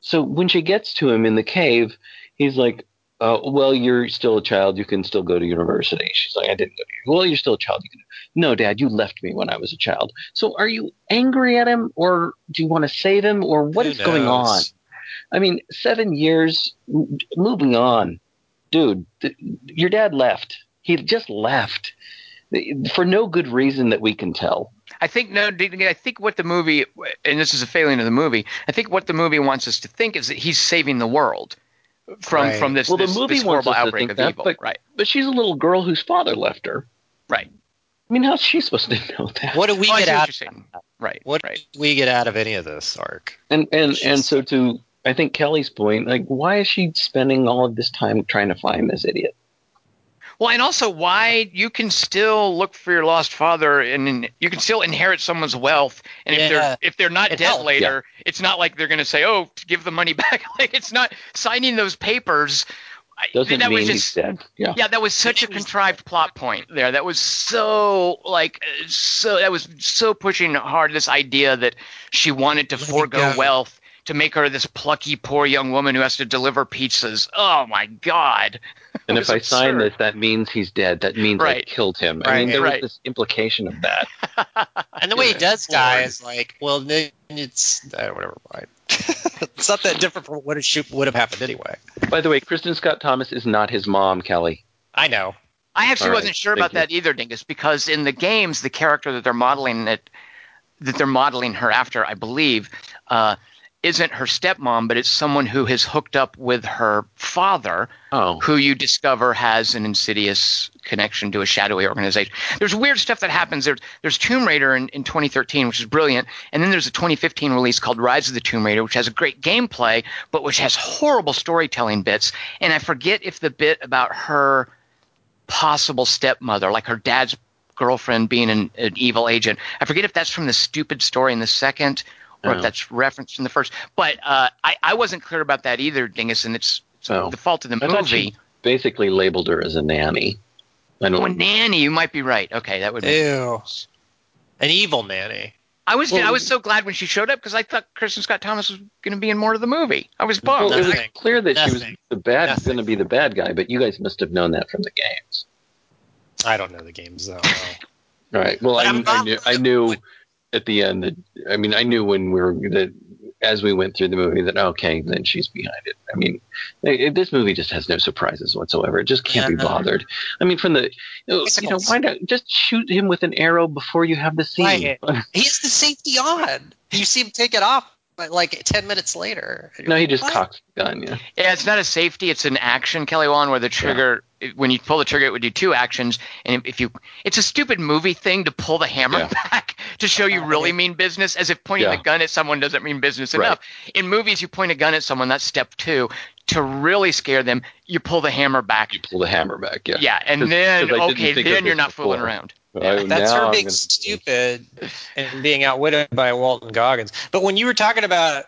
[SPEAKER 3] so when she gets to him in the cave, he's like, uh, "Well, you're still a child. You can still go to university." She's like, "I didn't go to. Well, you're still a child. You can." No, Dad, you left me when I was a child. So are you angry at him, or do you want to save him, or what
[SPEAKER 4] Who
[SPEAKER 3] is going on? I mean, seven years. Moving on, dude. Th- your dad left. He just left for no good reason that we can tell.
[SPEAKER 2] I think no. I think what the movie, and this is a failing of the movie. I think what the movie wants us to think is that he's saving the world from
[SPEAKER 4] Right.
[SPEAKER 2] from this,
[SPEAKER 3] Well, the
[SPEAKER 2] this,
[SPEAKER 3] movie
[SPEAKER 2] this
[SPEAKER 3] wants
[SPEAKER 2] horrible
[SPEAKER 3] us to
[SPEAKER 2] outbreak
[SPEAKER 3] think
[SPEAKER 2] of
[SPEAKER 3] that,
[SPEAKER 2] evil.
[SPEAKER 3] but-
[SPEAKER 2] right,
[SPEAKER 3] But she's a little girl whose father left her.
[SPEAKER 2] right.
[SPEAKER 3] I mean, how's she supposed to [laughs] know that?
[SPEAKER 4] What do we
[SPEAKER 2] Oh,
[SPEAKER 4] get
[SPEAKER 2] see what
[SPEAKER 4] out?
[SPEAKER 2] you're. Right,
[SPEAKER 4] What
[SPEAKER 2] right.
[SPEAKER 4] do we get out of any of this arc?
[SPEAKER 3] And and
[SPEAKER 4] She's-
[SPEAKER 3] and so to I think Kelly's point, like, why is she spending all of this time trying to find this idiot?
[SPEAKER 2] Well, and also why you can still look for your lost father, and you can still inherit someone's wealth, and if they're if they're not
[SPEAKER 4] It
[SPEAKER 2] dead
[SPEAKER 4] helps,
[SPEAKER 2] later, it's not like they're going to say, "Oh, give the money [laughs] back." like it's not signing those papers. I-
[SPEAKER 3] Doesn't
[SPEAKER 2] that
[SPEAKER 3] mean
[SPEAKER 2] was
[SPEAKER 3] he's dead. Yeah.
[SPEAKER 2] yeah, that was such a contrived plot point there. That was so like so that was so pushing hard this idea that she wanted to
[SPEAKER 4] Let
[SPEAKER 2] forego wealth to make her this plucky poor young woman who has to deliver pizzas. Oh my god.
[SPEAKER 3] And if
[SPEAKER 2] was
[SPEAKER 3] I sign this, that means he's dead. That means I killed him. I mean, there
[SPEAKER 2] right.
[SPEAKER 3] was this implication of that. [laughs]
[SPEAKER 4] And the way he does die is like, well, then it's uh, whatever. Fine. [laughs] it's not that different from what it should, would have happened anyway.
[SPEAKER 3] By the way, Kristin Scott Thomas is not his mom, Kelly.
[SPEAKER 4] I know.
[SPEAKER 2] I actually
[SPEAKER 3] All right,
[SPEAKER 2] wasn't sure
[SPEAKER 3] thank
[SPEAKER 2] about that either, Dingus, because in the games, the character that they're modeling it, that they're modeling her after, I believe, uh, isn't her stepmom, but it's someone who has hooked up with her father,
[SPEAKER 3] Oh,
[SPEAKER 2] who you discover has an insidious connection to a shadowy organization. There's weird stuff that happens. There's there's Tomb Raider in, in 2013, which is brilliant, and then there's a 2015 release called Rise of the Tomb Raider, which has a great gameplay, but which has horrible storytelling bits. And I forget if the bit about her possible stepmother, like her dad's girlfriend being an, an evil agent. I forget if that's from the stupid story in the second or
[SPEAKER 3] Oh.
[SPEAKER 2] if that's referenced in the first. But uh, I, I wasn't clear about that either, Dingus, and it's, it's
[SPEAKER 3] Oh.
[SPEAKER 2] the fault of the
[SPEAKER 3] I
[SPEAKER 2] movie.
[SPEAKER 3] she basically labeled her as a nanny. I don't.
[SPEAKER 2] Oh, nanny, you might be right. Okay, that would. be
[SPEAKER 4] Ew. An evil nanny.
[SPEAKER 2] I was
[SPEAKER 3] Well-
[SPEAKER 2] I was so glad when she showed up because I thought Kristin Scott Thomas was going to be in more of the movie. I was bummed.
[SPEAKER 3] Well, it was clear that she was the bad,
[SPEAKER 4] Nothing.
[SPEAKER 3] going to be the bad guy, but you guys must have known that from the games.
[SPEAKER 4] I don't know the games though.
[SPEAKER 3] All right. Well, I,
[SPEAKER 4] I'm
[SPEAKER 3] I knew, I knew at the end that I mean I knew when we were that as we went through the movie that okay then she's behind it. I mean it, this movie just has no surprises whatsoever. It just can't be
[SPEAKER 4] Uh-huh.
[SPEAKER 3] bothered. I mean from the you know
[SPEAKER 4] Bicycles.
[SPEAKER 3] why not just shoot him with an arrow before you have the scene. [laughs]
[SPEAKER 4] he has the safety on. You see him take it off, but like ten minutes later.
[SPEAKER 3] no, he just
[SPEAKER 4] What?
[SPEAKER 3] cocks the gun. Yeah.
[SPEAKER 2] Yeah, it's not a safety; it's an action, Kelly Wand, where the trigger, when you pull the trigger, it would do two actions, and if you, it's a stupid movie thing to pull the hammer
[SPEAKER 3] Yeah.
[SPEAKER 2] back to show you really mean business, as if pointing
[SPEAKER 3] Yeah.
[SPEAKER 2] the gun at someone doesn't mean business
[SPEAKER 3] Right.
[SPEAKER 2] enough. In movies, you point a gun at someone, that's step two. To really scare them, you pull the hammer back.
[SPEAKER 3] You pull the hammer back. Yeah.
[SPEAKER 2] Yeah, and
[SPEAKER 3] 'Cause-
[SPEAKER 2] then
[SPEAKER 3] 'cause I didn't
[SPEAKER 2] okay, then you're
[SPEAKER 3] this
[SPEAKER 2] not fooling
[SPEAKER 3] before.
[SPEAKER 2] around.
[SPEAKER 3] I-
[SPEAKER 4] That's
[SPEAKER 3] now
[SPEAKER 4] her being
[SPEAKER 3] gonna-
[SPEAKER 4] stupid and being outwitted by Walton Goggins. But when you were talking about,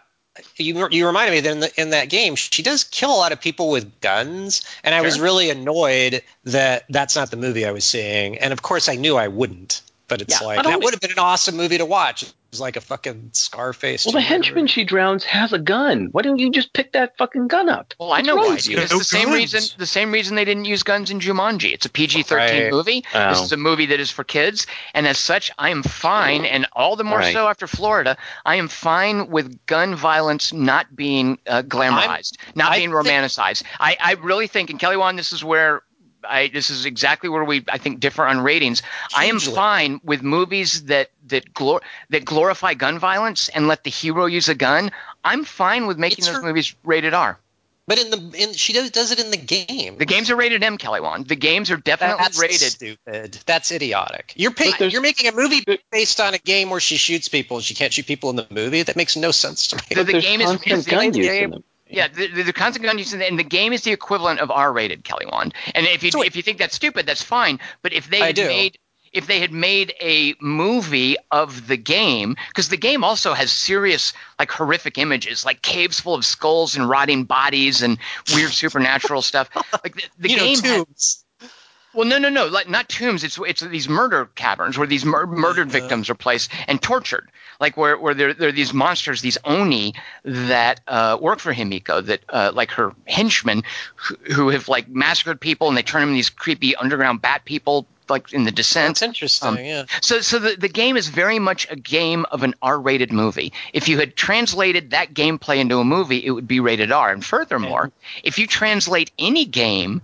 [SPEAKER 4] you you reminded me that in, the, in that game she does kill a lot of people with guns, and I was really annoyed that that's not the movie I was seeing. And of course, I knew I wouldn't. But it's
[SPEAKER 2] Yeah,
[SPEAKER 4] like that
[SPEAKER 3] only-
[SPEAKER 4] would have been an awesome movie to watch. It was like a fucking Scarface.
[SPEAKER 3] Well, the henchman she drowns has a gun. Why don't you just pick that fucking gun up?
[SPEAKER 2] Well, I know why.
[SPEAKER 3] with you?
[SPEAKER 2] It's
[SPEAKER 5] No
[SPEAKER 2] the same reason. The same reason they didn't use guns in Jumanji. It's a PG-13
[SPEAKER 4] Right.
[SPEAKER 2] movie. This
[SPEAKER 3] Oh.
[SPEAKER 2] is a movie that is for kids, and as such, I am fine, and all the more
[SPEAKER 3] Right.
[SPEAKER 2] so after Florida. I am fine with gun violence not being uh, glamorized, not
[SPEAKER 4] I
[SPEAKER 2] being
[SPEAKER 4] think-
[SPEAKER 2] romanticized. I, I really think, and Kelly Wand, this is where. I, this is exactly where we I think differ on ratings. I am fine with movies that that glor- that glorify gun violence and let the hero use a gun. I'm fine with making
[SPEAKER 4] It's
[SPEAKER 2] those
[SPEAKER 4] her-
[SPEAKER 2] movies rated R.
[SPEAKER 4] But in the in she does, does it in the game.
[SPEAKER 2] The games are rated M, Kelly Wand. The games are definitely
[SPEAKER 4] That's
[SPEAKER 2] rated.
[SPEAKER 4] stupid. That's idiotic. You're pay, you're making a movie based on a game where she shoots people and she can't shoot people in the movie. That makes no sense to me.
[SPEAKER 2] The- the game is-
[SPEAKER 3] constant
[SPEAKER 2] is the
[SPEAKER 3] gun use
[SPEAKER 2] game-
[SPEAKER 3] in them.
[SPEAKER 2] Yeah, the, the, constant gun use, and the game is the equivalent of R-rated, Kelly Wand. And if you
[SPEAKER 4] So
[SPEAKER 2] if you think that's stupid, that's fine. But if they
[SPEAKER 4] I
[SPEAKER 2] had
[SPEAKER 4] do.
[SPEAKER 2] made if they had made a movie of the game, because the game also has serious, like horrific images, like caves full of skulls and rotting bodies and weird [laughs] supernatural stuff. Like the, the
[SPEAKER 4] you
[SPEAKER 2] game
[SPEAKER 4] know,
[SPEAKER 2] had- Well, no, no, no, like not tombs. It's it's these murder caverns where these mur- murdered
[SPEAKER 4] Yeah.
[SPEAKER 2] victims are placed and tortured. Like where where there there are these monsters, these oni that uh, work for Himiko, that uh, like her henchmen, who, who have like massacred people and they turn them into these creepy underground bat people, like in the Descent.
[SPEAKER 4] That's interesting.
[SPEAKER 2] Um,
[SPEAKER 4] yeah.
[SPEAKER 2] So, so the, the game is very much a game of an R-rated movie. If you had translated that gameplay into a movie, it would be rated R. And furthermore, if you translate any game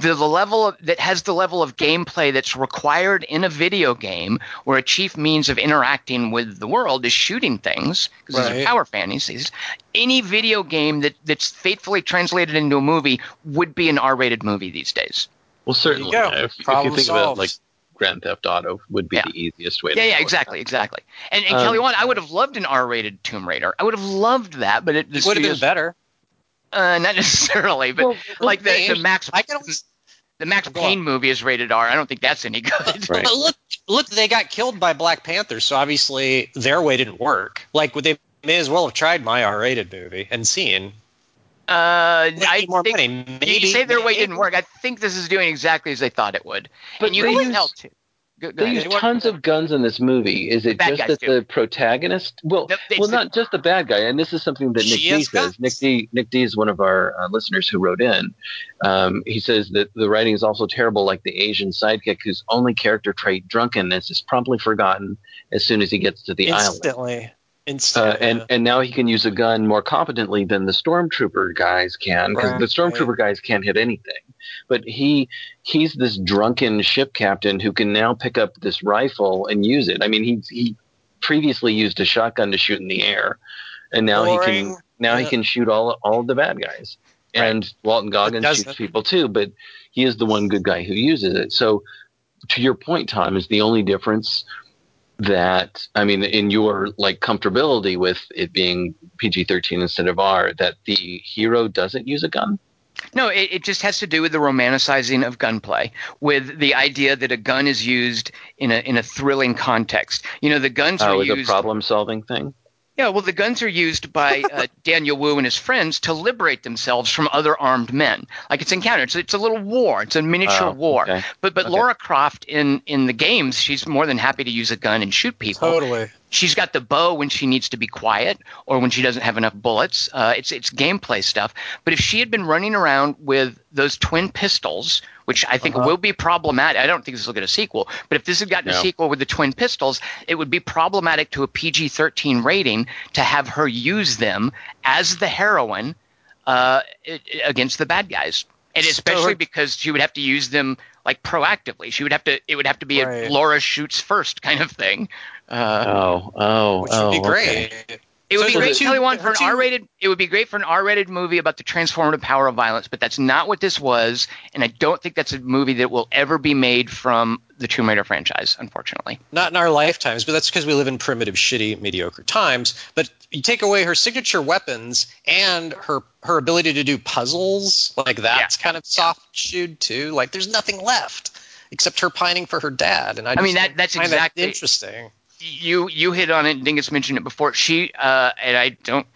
[SPEAKER 2] the, the level of, that has the level of gameplay that's required in a video game, where a chief means of interacting with the world is shooting things, because these
[SPEAKER 4] Right.
[SPEAKER 2] are power fantasies. Any video game that, that's faithfully translated into a movie would be an R-rated movie these days.
[SPEAKER 3] Well, certainly.
[SPEAKER 4] go.
[SPEAKER 3] If, if you
[SPEAKER 4] Problem
[SPEAKER 3] think about like Grand Theft Auto, would be
[SPEAKER 2] Yeah.
[SPEAKER 3] the easiest way.
[SPEAKER 2] Yeah,
[SPEAKER 3] to
[SPEAKER 2] yeah,
[SPEAKER 3] go.
[SPEAKER 2] exactly, exactly. And, and
[SPEAKER 3] Um,
[SPEAKER 2] Kelly Wand, I would have loved an R-rated Tomb Raider. I would have loved that, but it
[SPEAKER 4] would have been better.
[SPEAKER 2] Uh, not [laughs] necessarily, but
[SPEAKER 3] Well,
[SPEAKER 2] like the, the Max
[SPEAKER 4] I can always,
[SPEAKER 2] the Max Payne movie is rated R. I don't think that's any good. [laughs]
[SPEAKER 3] Right.
[SPEAKER 4] But look, look, they got killed by Black Panther, so obviously their way didn't work. Like they may as well have tried my R-rated movie and seen.
[SPEAKER 2] Uh, I
[SPEAKER 4] more
[SPEAKER 2] think
[SPEAKER 4] money. Maybe
[SPEAKER 2] you say their way
[SPEAKER 4] maybe-
[SPEAKER 2] didn't work. I think this is doing exactly as they thought it would.
[SPEAKER 3] But
[SPEAKER 2] and you
[SPEAKER 3] they
[SPEAKER 2] can
[SPEAKER 3] use-
[SPEAKER 2] tell too. Go, go
[SPEAKER 3] They
[SPEAKER 2] ahead.
[SPEAKER 3] use tons of guns in this movie. Is it
[SPEAKER 2] Bad
[SPEAKER 3] just that
[SPEAKER 2] do.
[SPEAKER 3] the protagonist? Well,
[SPEAKER 2] No, it's
[SPEAKER 3] well,
[SPEAKER 2] the-
[SPEAKER 3] not just the bad guy. And this is something that Nick
[SPEAKER 4] She
[SPEAKER 3] D says.
[SPEAKER 4] guns.
[SPEAKER 3] Nick D. Nick D is one of our uh, listeners who wrote in. Um, he says that the writing is also terrible, like the Asian sidekick whose only character trait, drunkenness, is promptly forgotten as soon as he gets to the island.
[SPEAKER 4] instantly.
[SPEAKER 3] Uh,
[SPEAKER 4] Instantly.
[SPEAKER 3] and and now he can use a gun more competently than the stormtrooper guys can because the
[SPEAKER 4] Right.
[SPEAKER 3] stormtrooper guys can't hit anything. But he he's this drunken ship captain who can now pick up this rifle and use it. I mean, he he previously used a shotgun to shoot in the air, and now he can
[SPEAKER 4] Boring.
[SPEAKER 3] now he can shoot all all of the bad guys. And Walton Goggins shoots people too, but he is the one good guy who uses it. So, to your point, Tom, is the only difference that I mean, in your like comfortability with it being PG thirteen instead of R, that the hero doesn't use a gun.
[SPEAKER 2] No, it, it just has to do with the romanticizing of gunplay, with the idea that a gun is used in a in a thrilling context. You know, the guns
[SPEAKER 3] Oh,
[SPEAKER 2] are
[SPEAKER 3] as a problem solving thing.
[SPEAKER 2] Yeah, well, the guns are used by uh, [laughs] Daniel Wu and his friends to liberate themselves from other armed men. Like it's encountered, It's, it's a little war. It's a miniature
[SPEAKER 3] Oh,
[SPEAKER 2] war.
[SPEAKER 3] okay.
[SPEAKER 2] But but
[SPEAKER 3] Okay.
[SPEAKER 2] Lara Croft in in the games, she's more than happy to use a gun and shoot people.
[SPEAKER 4] totally.
[SPEAKER 2] She's got the bow when she needs to be quiet or when she doesn't have enough bullets. Uh, it's it's gameplay stuff. But if she had been running around with those twin pistols, which I think
[SPEAKER 4] Uh-huh.
[SPEAKER 2] will be problematic, I don't think this will get a sequel. But if this had gotten a sequel with the twin pistols, it would be problematic to a PG-13 rating to have her use them as the heroine uh, i- i- against the bad guys. And
[SPEAKER 4] So
[SPEAKER 2] especially
[SPEAKER 4] her-
[SPEAKER 2] because she would have to use them like proactively. She would have to. It would have to be a Laura shoots first kind of thing. Uh,
[SPEAKER 3] Oh, oh,
[SPEAKER 4] Which
[SPEAKER 3] oh,
[SPEAKER 4] would be
[SPEAKER 3] okay.
[SPEAKER 4] great.
[SPEAKER 2] it would
[SPEAKER 4] So
[SPEAKER 2] be
[SPEAKER 4] the
[SPEAKER 2] great,
[SPEAKER 4] two-
[SPEAKER 2] Kelly Wand, for an R-rated. It would be great for an R-rated movie about the transformative power of violence, but that's not what this was, and I don't think that's a movie that will ever be made from the Tomb Raider franchise, unfortunately.
[SPEAKER 4] Not in our lifetimes, but that's because we live in primitive, shitty, mediocre times. But you take away her signature weapons and her her ability to do puzzles, like that's kind of soft shoed too. Like there's nothing left except her pining for her dad. And I,
[SPEAKER 2] I mean, that- that's
[SPEAKER 4] find
[SPEAKER 2] exactly-
[SPEAKER 4] interesting.
[SPEAKER 2] You you hit on it. Dingus mentioned it before. She uh, and I don't.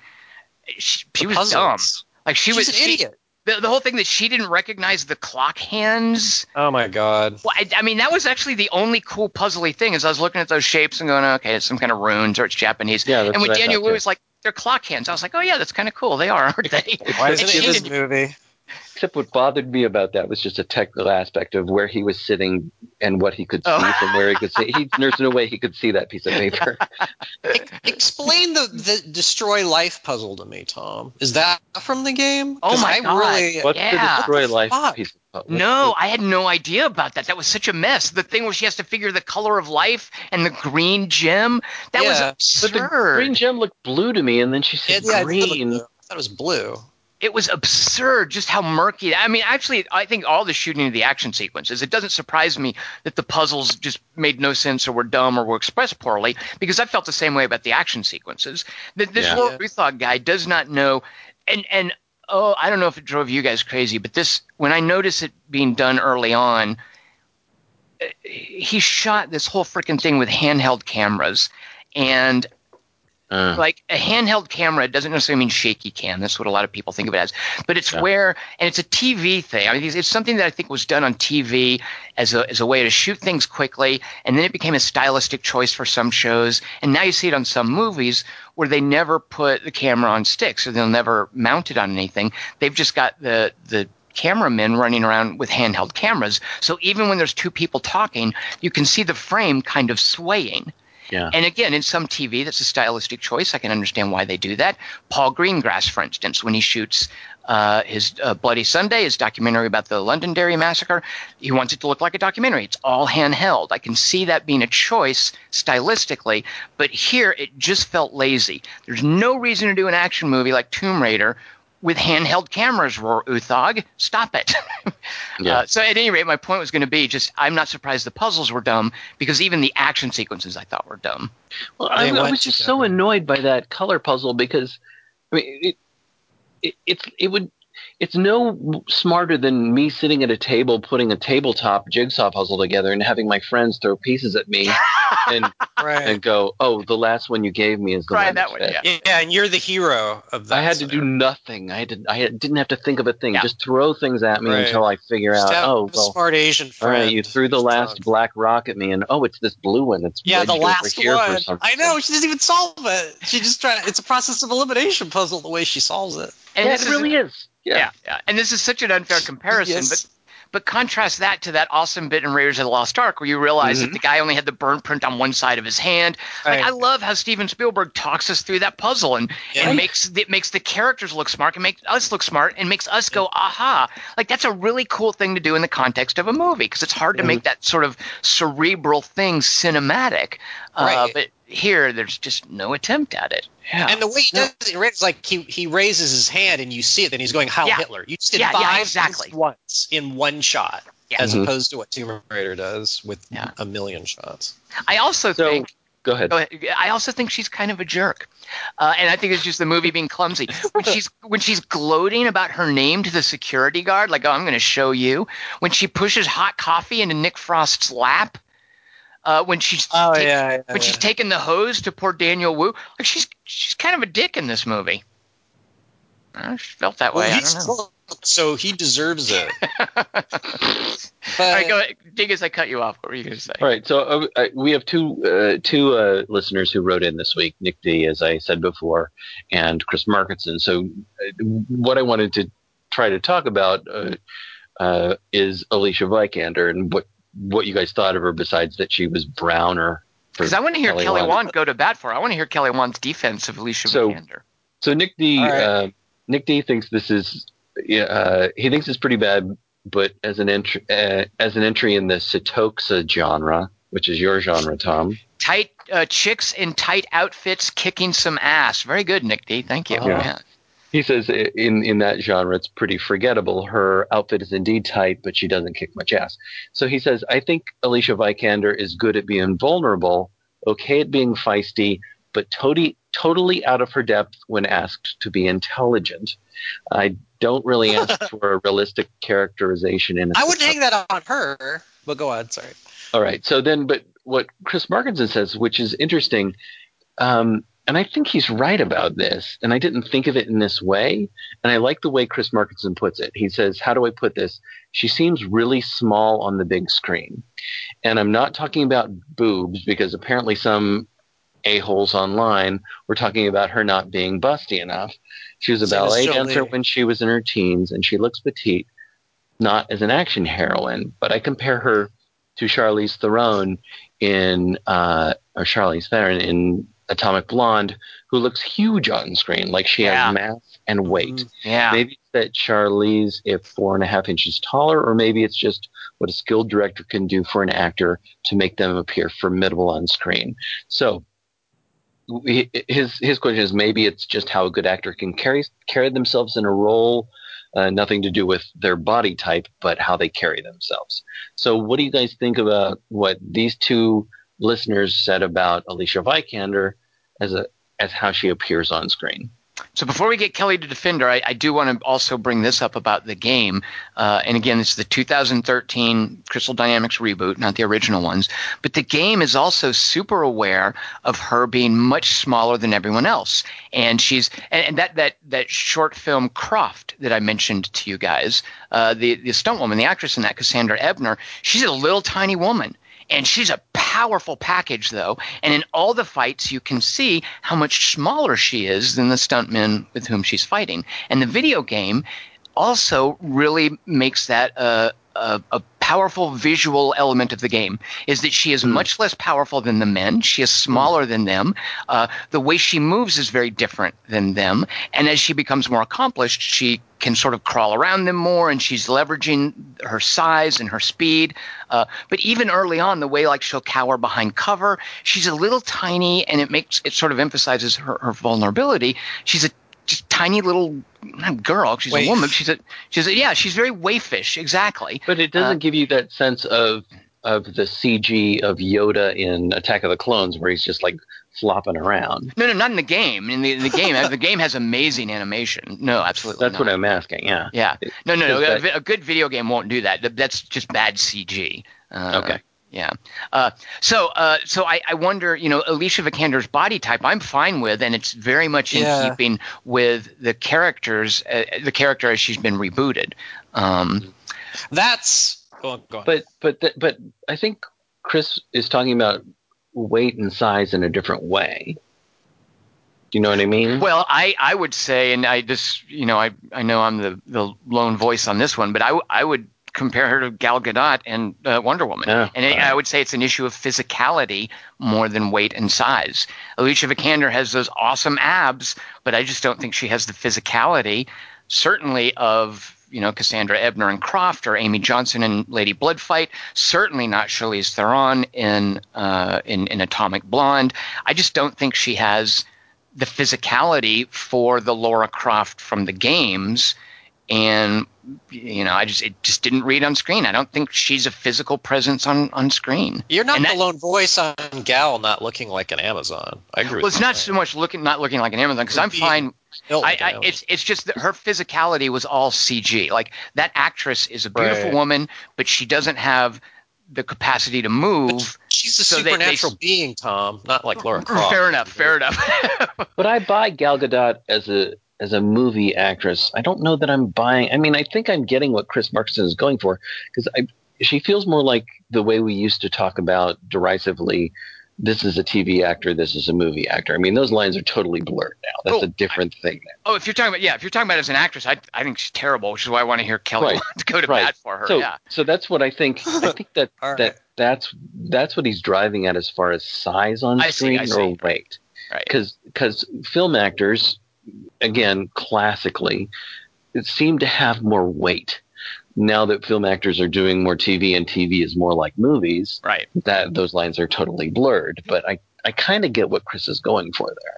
[SPEAKER 2] She, she
[SPEAKER 4] The
[SPEAKER 2] was dumb. Like she
[SPEAKER 4] She's
[SPEAKER 2] was
[SPEAKER 4] an
[SPEAKER 2] she-
[SPEAKER 4] idiot.
[SPEAKER 2] the, the whole thing that she didn't recognize the clock hands.
[SPEAKER 6] Oh my god.
[SPEAKER 2] Well, I, I mean, that was actually the only cool puzzly thing. Is I was looking at those shapes and going, okay, it's some kind of runes or it's Japanese.
[SPEAKER 3] Yeah, that's
[SPEAKER 2] and when Daniel
[SPEAKER 3] thought,
[SPEAKER 2] Wu was like, they're clock hands, I was like, oh yeah, that's kind of cool. They are, aren't [laughs] they?
[SPEAKER 6] Why
[SPEAKER 2] And
[SPEAKER 6] isn't
[SPEAKER 2] she
[SPEAKER 6] it in this movie?
[SPEAKER 3] Except what bothered me about that was just a technical aspect of where he was sitting and what he could see
[SPEAKER 2] Oh.
[SPEAKER 3] from where he could see. He, there's no way he could see that piece of [laughs] paper.
[SPEAKER 6] Explain the, the destroy life puzzle to me, Tom. Is that from the game?
[SPEAKER 2] Oh my
[SPEAKER 6] I
[SPEAKER 2] God.
[SPEAKER 6] really
[SPEAKER 3] What's
[SPEAKER 2] Yeah.
[SPEAKER 3] the destroy life
[SPEAKER 6] fuck?
[SPEAKER 3] piece of puzzle?
[SPEAKER 2] No, I had no idea about that. That was such a mess. The thing where she has to figure the color of life and the green gem. That
[SPEAKER 6] Yeah,
[SPEAKER 2] was
[SPEAKER 3] But the green gem looked blue to me, and then she said
[SPEAKER 6] It- yeah, I thought it was
[SPEAKER 3] green.
[SPEAKER 6] blue. I thought it was blue.
[SPEAKER 2] It was absurd just how murky. I mean, actually, I think all the shooting of the action sequences. It doesn't surprise me that the puzzles just made no sense or were dumb or were expressed poorly because I felt the same way about the action sequences. That this
[SPEAKER 3] Yeah.
[SPEAKER 6] Roar
[SPEAKER 2] Uthaug guy does not know, and and oh, I don't know if it drove you guys crazy, but this when I noticed it being done early on. uh, He shot this whole freaking thing with handheld cameras, and
[SPEAKER 3] Uh,
[SPEAKER 2] like a handheld camera doesn't necessarily mean shaky cam. That's what a lot of people think of it as. But it's
[SPEAKER 3] Yeah.
[SPEAKER 2] where, and it's a TV thing. I mean, it's, it's something that I think was done on TV as a, as a way to shoot things quickly, and then it became a stylistic choice for some shows. And now you see it on some movies where they never put the camera on sticks, or they'll never mount it on anything. They've just got the the cameramen running around with handheld cameras. So even when there's two people talking, you can see the frame kind of swaying.
[SPEAKER 3] Yeah.
[SPEAKER 2] And again, in some TV, that's a stylistic choice. I can understand why they do that. Paul Greengrass, for instance, when he shoots uh, his uh, Bloody Sunday, his documentary about the Londonderry massacre, he wants it to look like a documentary. It's all handheld. I can see that being a choice stylistically, but here it just felt lazy. There's no reason to do an action movie like Tomb Raider with handheld cameras, Roar Uthaug. Stop it. [laughs]
[SPEAKER 3] Yeah.
[SPEAKER 2] Uh, so at any rate, my point was going to be just I'm not surprised the puzzles were dumb because even the action sequences I thought were dumb.
[SPEAKER 3] Well, I, I was just so annoyed by that color puzzle because, I mean, it, it it's it would it's no smarter than me sitting at a table putting a tabletop jigsaw puzzle together and having my friends throw pieces at me [laughs] and
[SPEAKER 6] Right.
[SPEAKER 3] and go, oh, the last one you gave me is the
[SPEAKER 2] Try
[SPEAKER 3] one
[SPEAKER 2] that
[SPEAKER 3] that
[SPEAKER 2] one, yeah.
[SPEAKER 6] yeah, and you're the hero of that.
[SPEAKER 3] I had to do nothing. I had to, I had, didn't have to think of a thing.
[SPEAKER 2] Yeah.
[SPEAKER 3] Just throw things at me
[SPEAKER 6] Right.
[SPEAKER 3] until I figure
[SPEAKER 6] Just
[SPEAKER 3] out. Oh, well,
[SPEAKER 6] smart Asian
[SPEAKER 3] all
[SPEAKER 6] friend.
[SPEAKER 3] right. You threw the last
[SPEAKER 6] drunk.
[SPEAKER 3] black rock at me, and oh, it's this blue one that's
[SPEAKER 6] Yeah, the last
[SPEAKER 3] here
[SPEAKER 6] one. I know. She doesn't even solve it. She just try. It's a process of elimination puzzle. The way she solves it.
[SPEAKER 2] And
[SPEAKER 3] Yeah,
[SPEAKER 2] this
[SPEAKER 3] it
[SPEAKER 2] is-
[SPEAKER 3] really is.
[SPEAKER 2] yeah. yeah, And this is such an unfair comparison,
[SPEAKER 6] Yes.
[SPEAKER 2] but but contrast that to that awesome bit in Raiders of the Lost Ark where you realize that
[SPEAKER 3] Mhm.
[SPEAKER 2] the guy only had the burn print on one side of his hand. Like
[SPEAKER 6] Right.
[SPEAKER 2] I love how Steven Spielberg talks us through that puzzle and, and makes it makes the characters look smart and makes us look smart and makes us go aha. Like that's a really cool thing to do in the context of a movie because it's hard to make that sort of cerebral thing cinematic. Uh,
[SPEAKER 6] Right.
[SPEAKER 2] but here there's just no attempt at it. Yeah.
[SPEAKER 6] And the way he does it, it's like he, he raises his hand and you see it, then he's going Heil
[SPEAKER 2] Yeah.
[SPEAKER 6] Hitler. You just did
[SPEAKER 2] Yeah, yeah,
[SPEAKER 6] five
[SPEAKER 2] exactly.
[SPEAKER 6] once in one shot,
[SPEAKER 2] Yeah.
[SPEAKER 6] as
[SPEAKER 3] Mhm.
[SPEAKER 6] opposed to what Tomb Raider does with
[SPEAKER 2] Yeah.
[SPEAKER 6] a million shots.
[SPEAKER 2] I also
[SPEAKER 3] So
[SPEAKER 2] think
[SPEAKER 3] go ahead.
[SPEAKER 2] Go ahead. I also think she's kind of a jerk, uh, and I think it's just the movie being clumsy. When she's [laughs] when she's gloating about her name to the security guard, like, "Oh, I'm going to show you." When she pushes hot coffee into Nick Frost's lap, uh, when she's
[SPEAKER 6] Oh
[SPEAKER 2] ta-
[SPEAKER 6] yeah,
[SPEAKER 2] when she's taking the hose to poor Daniel Wu, like she's she's kind of a dick in this movie. I just felt that way.
[SPEAKER 6] well,
[SPEAKER 2] I don't know.
[SPEAKER 6] so he deserves it. But [laughs]
[SPEAKER 2] All right, go ahead. Dingus, I cut you off. What were you going to say?
[SPEAKER 3] All right, so uh, uh, we have two uh, two uh, listeners who wrote in this week, Nick D, as I said before, and Chris Markinson. So, uh, what I wanted to try to talk about uh, uh, is Alicia Vikander and what what you guys thought of her, besides that she was brown or.
[SPEAKER 2] Because I want to hear
[SPEAKER 3] Kelly
[SPEAKER 2] Kelly,
[SPEAKER 3] Wand.
[SPEAKER 2] Wand go to bat for. her. I want to hear Kelly Wand's defense of Alicia
[SPEAKER 3] So-
[SPEAKER 2] Vikander.
[SPEAKER 3] So Nick D,
[SPEAKER 6] All right.
[SPEAKER 3] uh, Nick D thinks this is, uh, he thinks it's pretty bad, but as an entry, uh, as an entry in the Sitoxa genre, which is your genre, Tom.
[SPEAKER 2] tight uh, chicks in tight outfits kicking some ass. Very good, Nick D. Thank you.
[SPEAKER 6] Uh-huh.
[SPEAKER 2] Yeah.
[SPEAKER 3] He says in in that genre, it's pretty forgettable. Her outfit is indeed tight, but she doesn't kick much ass. So he says, I think Alicia Vikander is good at being vulnerable, okay at being feisty, but totally totally out of her depth when asked to be intelligent. I don't really [laughs] ask for a realistic characterization in. a
[SPEAKER 6] I wouldn't hang that on her. But go on, sorry.
[SPEAKER 3] All right. So then, but what Chris Markinson says, which is interesting, um, and I think he's right about this. And I didn't think of it in this way. And I like the way Chris Markinson puts it. He says, How do I put this? She seems really small on the big screen. And I'm not talking about boobs because apparently some a-holes online were talking about her not being busty enough. She was a ballet dancer when she was in her teens and she looks petite, not as an action heroine. But I compare her to Charlize Theron in, uh, or Charlize Theron in Atomic Blonde, who looks huge on screen, like she
[SPEAKER 2] Yeah.
[SPEAKER 3] has mass and weight.
[SPEAKER 6] Mhm.
[SPEAKER 2] Yeah.
[SPEAKER 3] Maybe it's that Charlize, if four and a half inches taller, or maybe it's just what a skilled director can do for an actor to make them appear formidable on screen. So his his question is maybe it's just how a good actor can carry carry themselves in a role, uh, nothing to do with their body type, but how they carry themselves. So what do you guys think about what these two listeners said about Alicia Vikander as a as how she appears on screen?
[SPEAKER 2] So before we get Kelly to defend her, I, I do want to also bring this up about the game. Uh, and again, it's the 2013 Crystal Dynamics reboot, not the original ones. But the game is also super aware of her being much smaller than everyone else. And she's and, and that that that short film Croft that I mentioned to you guys, uh, the the stunt woman, the actress in that, Cassandra Ebner, she's a little tiny woman. And she's a powerful package, though. And in all the fights, you can see how much smaller she is than the stuntmen with whom she's fighting. And the video game also really makes that a, a, a powerful visual element of the game is that she is much less powerful than the men. She is smaller than them. Uh, the way she moves is very different than them. And as she becomes more accomplished, she can sort of crawl around them more, and she's leveraging her size and her speed. Uh, but even early on, the way like she'll cower behind cover, she's a little tiny, and it makes it sort of emphasizes her, her vulnerability. She's a just tiny little not girl. She's
[SPEAKER 6] Waif.
[SPEAKER 2] a woman. She's a she's a yeah. She's very waifish. Exactly.
[SPEAKER 3] But it doesn't
[SPEAKER 2] Uh,
[SPEAKER 3] give you that sense of of the CG of Yoda in Attack of the Clones, where he's just like flopping around.
[SPEAKER 2] No, no, not in the game. In the, in the game, the game has amazing animation. No, absolutely.
[SPEAKER 3] That's
[SPEAKER 2] not.
[SPEAKER 3] what I'm asking. Yeah.
[SPEAKER 2] Yeah. No, no, no. A,
[SPEAKER 3] that-
[SPEAKER 2] a good video game won't do that. That's just bad CG. Uh,
[SPEAKER 3] Okay.
[SPEAKER 2] Yeah. Uh, so, uh, so I, I wonder, you know, Alicia Vikander's body type, I'm fine with, and it's very much in
[SPEAKER 6] Yeah.
[SPEAKER 2] keeping with the characters, uh, the character as she's been rebooted. Um,
[SPEAKER 6] That's go on, go on.
[SPEAKER 3] But but th- but I think Chris is talking about weight and size in a different way. Do you know what I mean?
[SPEAKER 2] Well, I, I would say, and I just, you know, I, I know I'm the, the lone voice on this one, but I, I would compare her to Gal Gadot and uh, Wonder Woman.
[SPEAKER 3] Yeah,
[SPEAKER 2] and it. I would say it's an issue of physicality more than weight and size. Alicia Vikander has those awesome abs, but I just don't think she has the physicality, certainly of you know Cassandra Ebner and Croft or Amy Johnston in Lady Bloodfight. Certainly not Charlize Theron in uh, in, in Atomic Blonde. I just don't think she has the physicality for the Lara Croft from the games. And you know, I just it just didn't read on screen. I don't think she's a physical presence on on screen.
[SPEAKER 6] You're not
[SPEAKER 2] and
[SPEAKER 6] the
[SPEAKER 2] that-
[SPEAKER 6] lone voice on Gal not looking like an Amazon. I agree.
[SPEAKER 2] Well,
[SPEAKER 6] with
[SPEAKER 2] it's not
[SPEAKER 6] on
[SPEAKER 2] so much looking not looking like an Amazon because I'm fine.
[SPEAKER 6] Built
[SPEAKER 2] I,
[SPEAKER 6] like
[SPEAKER 2] I, it's it's just that her physicality was all CG. Like that actress is a beautiful
[SPEAKER 6] Right.
[SPEAKER 2] woman, but she doesn't have the capacity to move.
[SPEAKER 6] She's a
[SPEAKER 2] so they- they-
[SPEAKER 6] supernatural being, Tom, not like Lara Croft.
[SPEAKER 2] Fair enough. Fair enough. [laughs]
[SPEAKER 3] But I buy Gal Gadot as a as a movie actress. I don't know that I'm buying. I mean, I think I'm getting what Chris Markson is going for because I she feels more like the way we used to talk about derisively. This is a TV actor. This is a movie actor. I mean, those lines are totally blurred now. That's
[SPEAKER 2] Oh,
[SPEAKER 3] a different thing now.
[SPEAKER 2] oh, if you're talking about yeah, if you're talking about as an actress, I I think she's terrible, which is why I want to hear Kelly
[SPEAKER 3] Right.
[SPEAKER 2] to go to
[SPEAKER 3] Right.
[SPEAKER 2] bat for her.
[SPEAKER 3] So,
[SPEAKER 2] yeah.
[SPEAKER 3] so that's what I think. [laughs] I think that
[SPEAKER 6] All right.
[SPEAKER 3] that that's that's what he's driving at as far as size on
[SPEAKER 2] I see,
[SPEAKER 3] screen
[SPEAKER 2] I
[SPEAKER 3] or
[SPEAKER 2] see.
[SPEAKER 3] weight.
[SPEAKER 2] Right.
[SPEAKER 3] Because film actors, again, classically, it seemed to have more weight. Now that film actors are doing more TV and TV is more like movies,
[SPEAKER 2] Right.
[SPEAKER 3] that those lines are totally blurred. But I, I kind of get what Chris is going for there.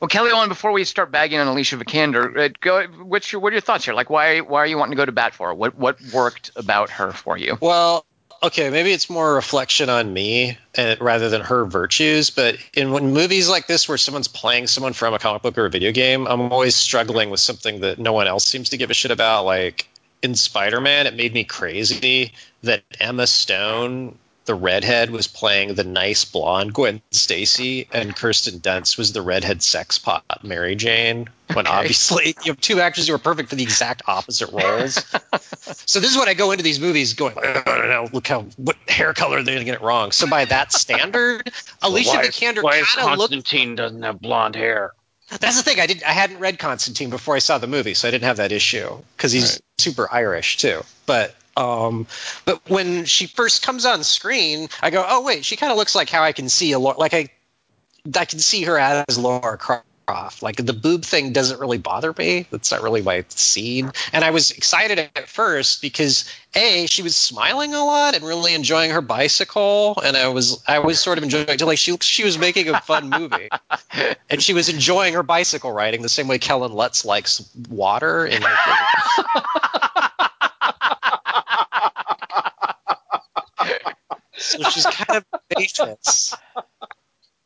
[SPEAKER 2] Well, Kelly, on before we start bagging on Alicia Vikander, uh, go. What's your what are your thoughts here? Like, why why are you wanting to go to bat for her? What what worked about her for you?
[SPEAKER 6] Well, okay, maybe it's more a reflection on me rather than her virtues. But in when movies like this, where someone's playing someone from a comic book or a video game, I'm always struggling with something that no one else seems to give a shit about. Like in Spider-Man, it made me crazy that Emma Stone
[SPEAKER 4] the redhead was playing the nice blonde Gwen Stacy, and Kirsten Dunst was the redhead sex pot Mary Jane. When
[SPEAKER 2] Okay.
[SPEAKER 4] obviously [laughs] you have two actors who are perfect for the exact opposite roles. [laughs] so this is what I go into these movies going, I don't know, look how what hair color they're gonna get it wrong. So by that standard, [laughs] Alicia Vikander kind of looked
[SPEAKER 3] Constantine doesn't have blonde hair?
[SPEAKER 4] that's the thing. I didn't. I hadn't read Constantine before I saw the movie, so I didn't have that issue because he's
[SPEAKER 3] Right.
[SPEAKER 4] super Irish too. But um, but when she first comes on screen, I go, oh wait, she kind of looks like how I can see a Laura, like I I can see her as Lara Croft. Like the boob thing doesn't really bother me. That's not really my scene. And I was excited at first because a she was smiling a lot and really enjoying her bicycle, and I was I was sort of enjoying it. Like she she was making a fun movie [laughs] and she was enjoying her bicycle riding the same way Kellen Lutz likes water. And [laughs] so she's kind of gracious.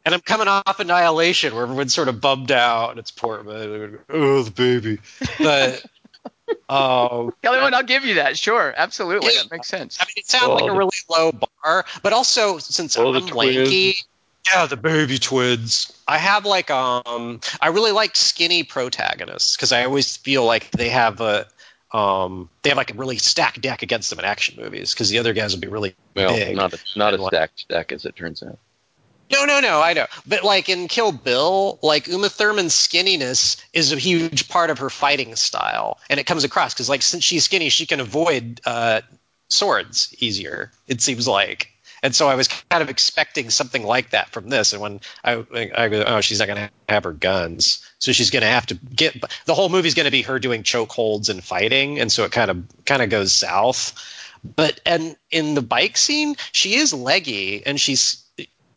[SPEAKER 4] And I'm coming off Annihilation, where everyone's sort of bummed out, and it's Portman. Oh, the baby. But [laughs] um,
[SPEAKER 2] Kelly, Wand, I'll give you that. Sure, absolutely,
[SPEAKER 4] Yeah.
[SPEAKER 2] that makes sense.
[SPEAKER 4] I mean, it sounds like a really low bar, but also since
[SPEAKER 3] Oh,
[SPEAKER 4] I'm lanky,
[SPEAKER 7] Yeah, the baby twins.
[SPEAKER 4] I have like um I really like skinny protagonists because I always feel like they have a um they have like a really stacked deck against them in action movies because the other guys would be really
[SPEAKER 3] Well,
[SPEAKER 4] big.
[SPEAKER 3] not a, not a stacked deck, as it turns out.
[SPEAKER 4] no no no I know but like in Kill Bill like Uma Thurman's skinniness is a huge part of her fighting style and it comes across because like since she's skinny she can avoid uh swords easier it seems like and so I was kind of expecting something like that from this. And when I, I go, oh, she's not going to have her guns, so she's going to have to get. The whole movie's going to be her doing chokeholds and fighting, and so it kind of kind of goes south. But and in the bike scene, she is leggy, and she's.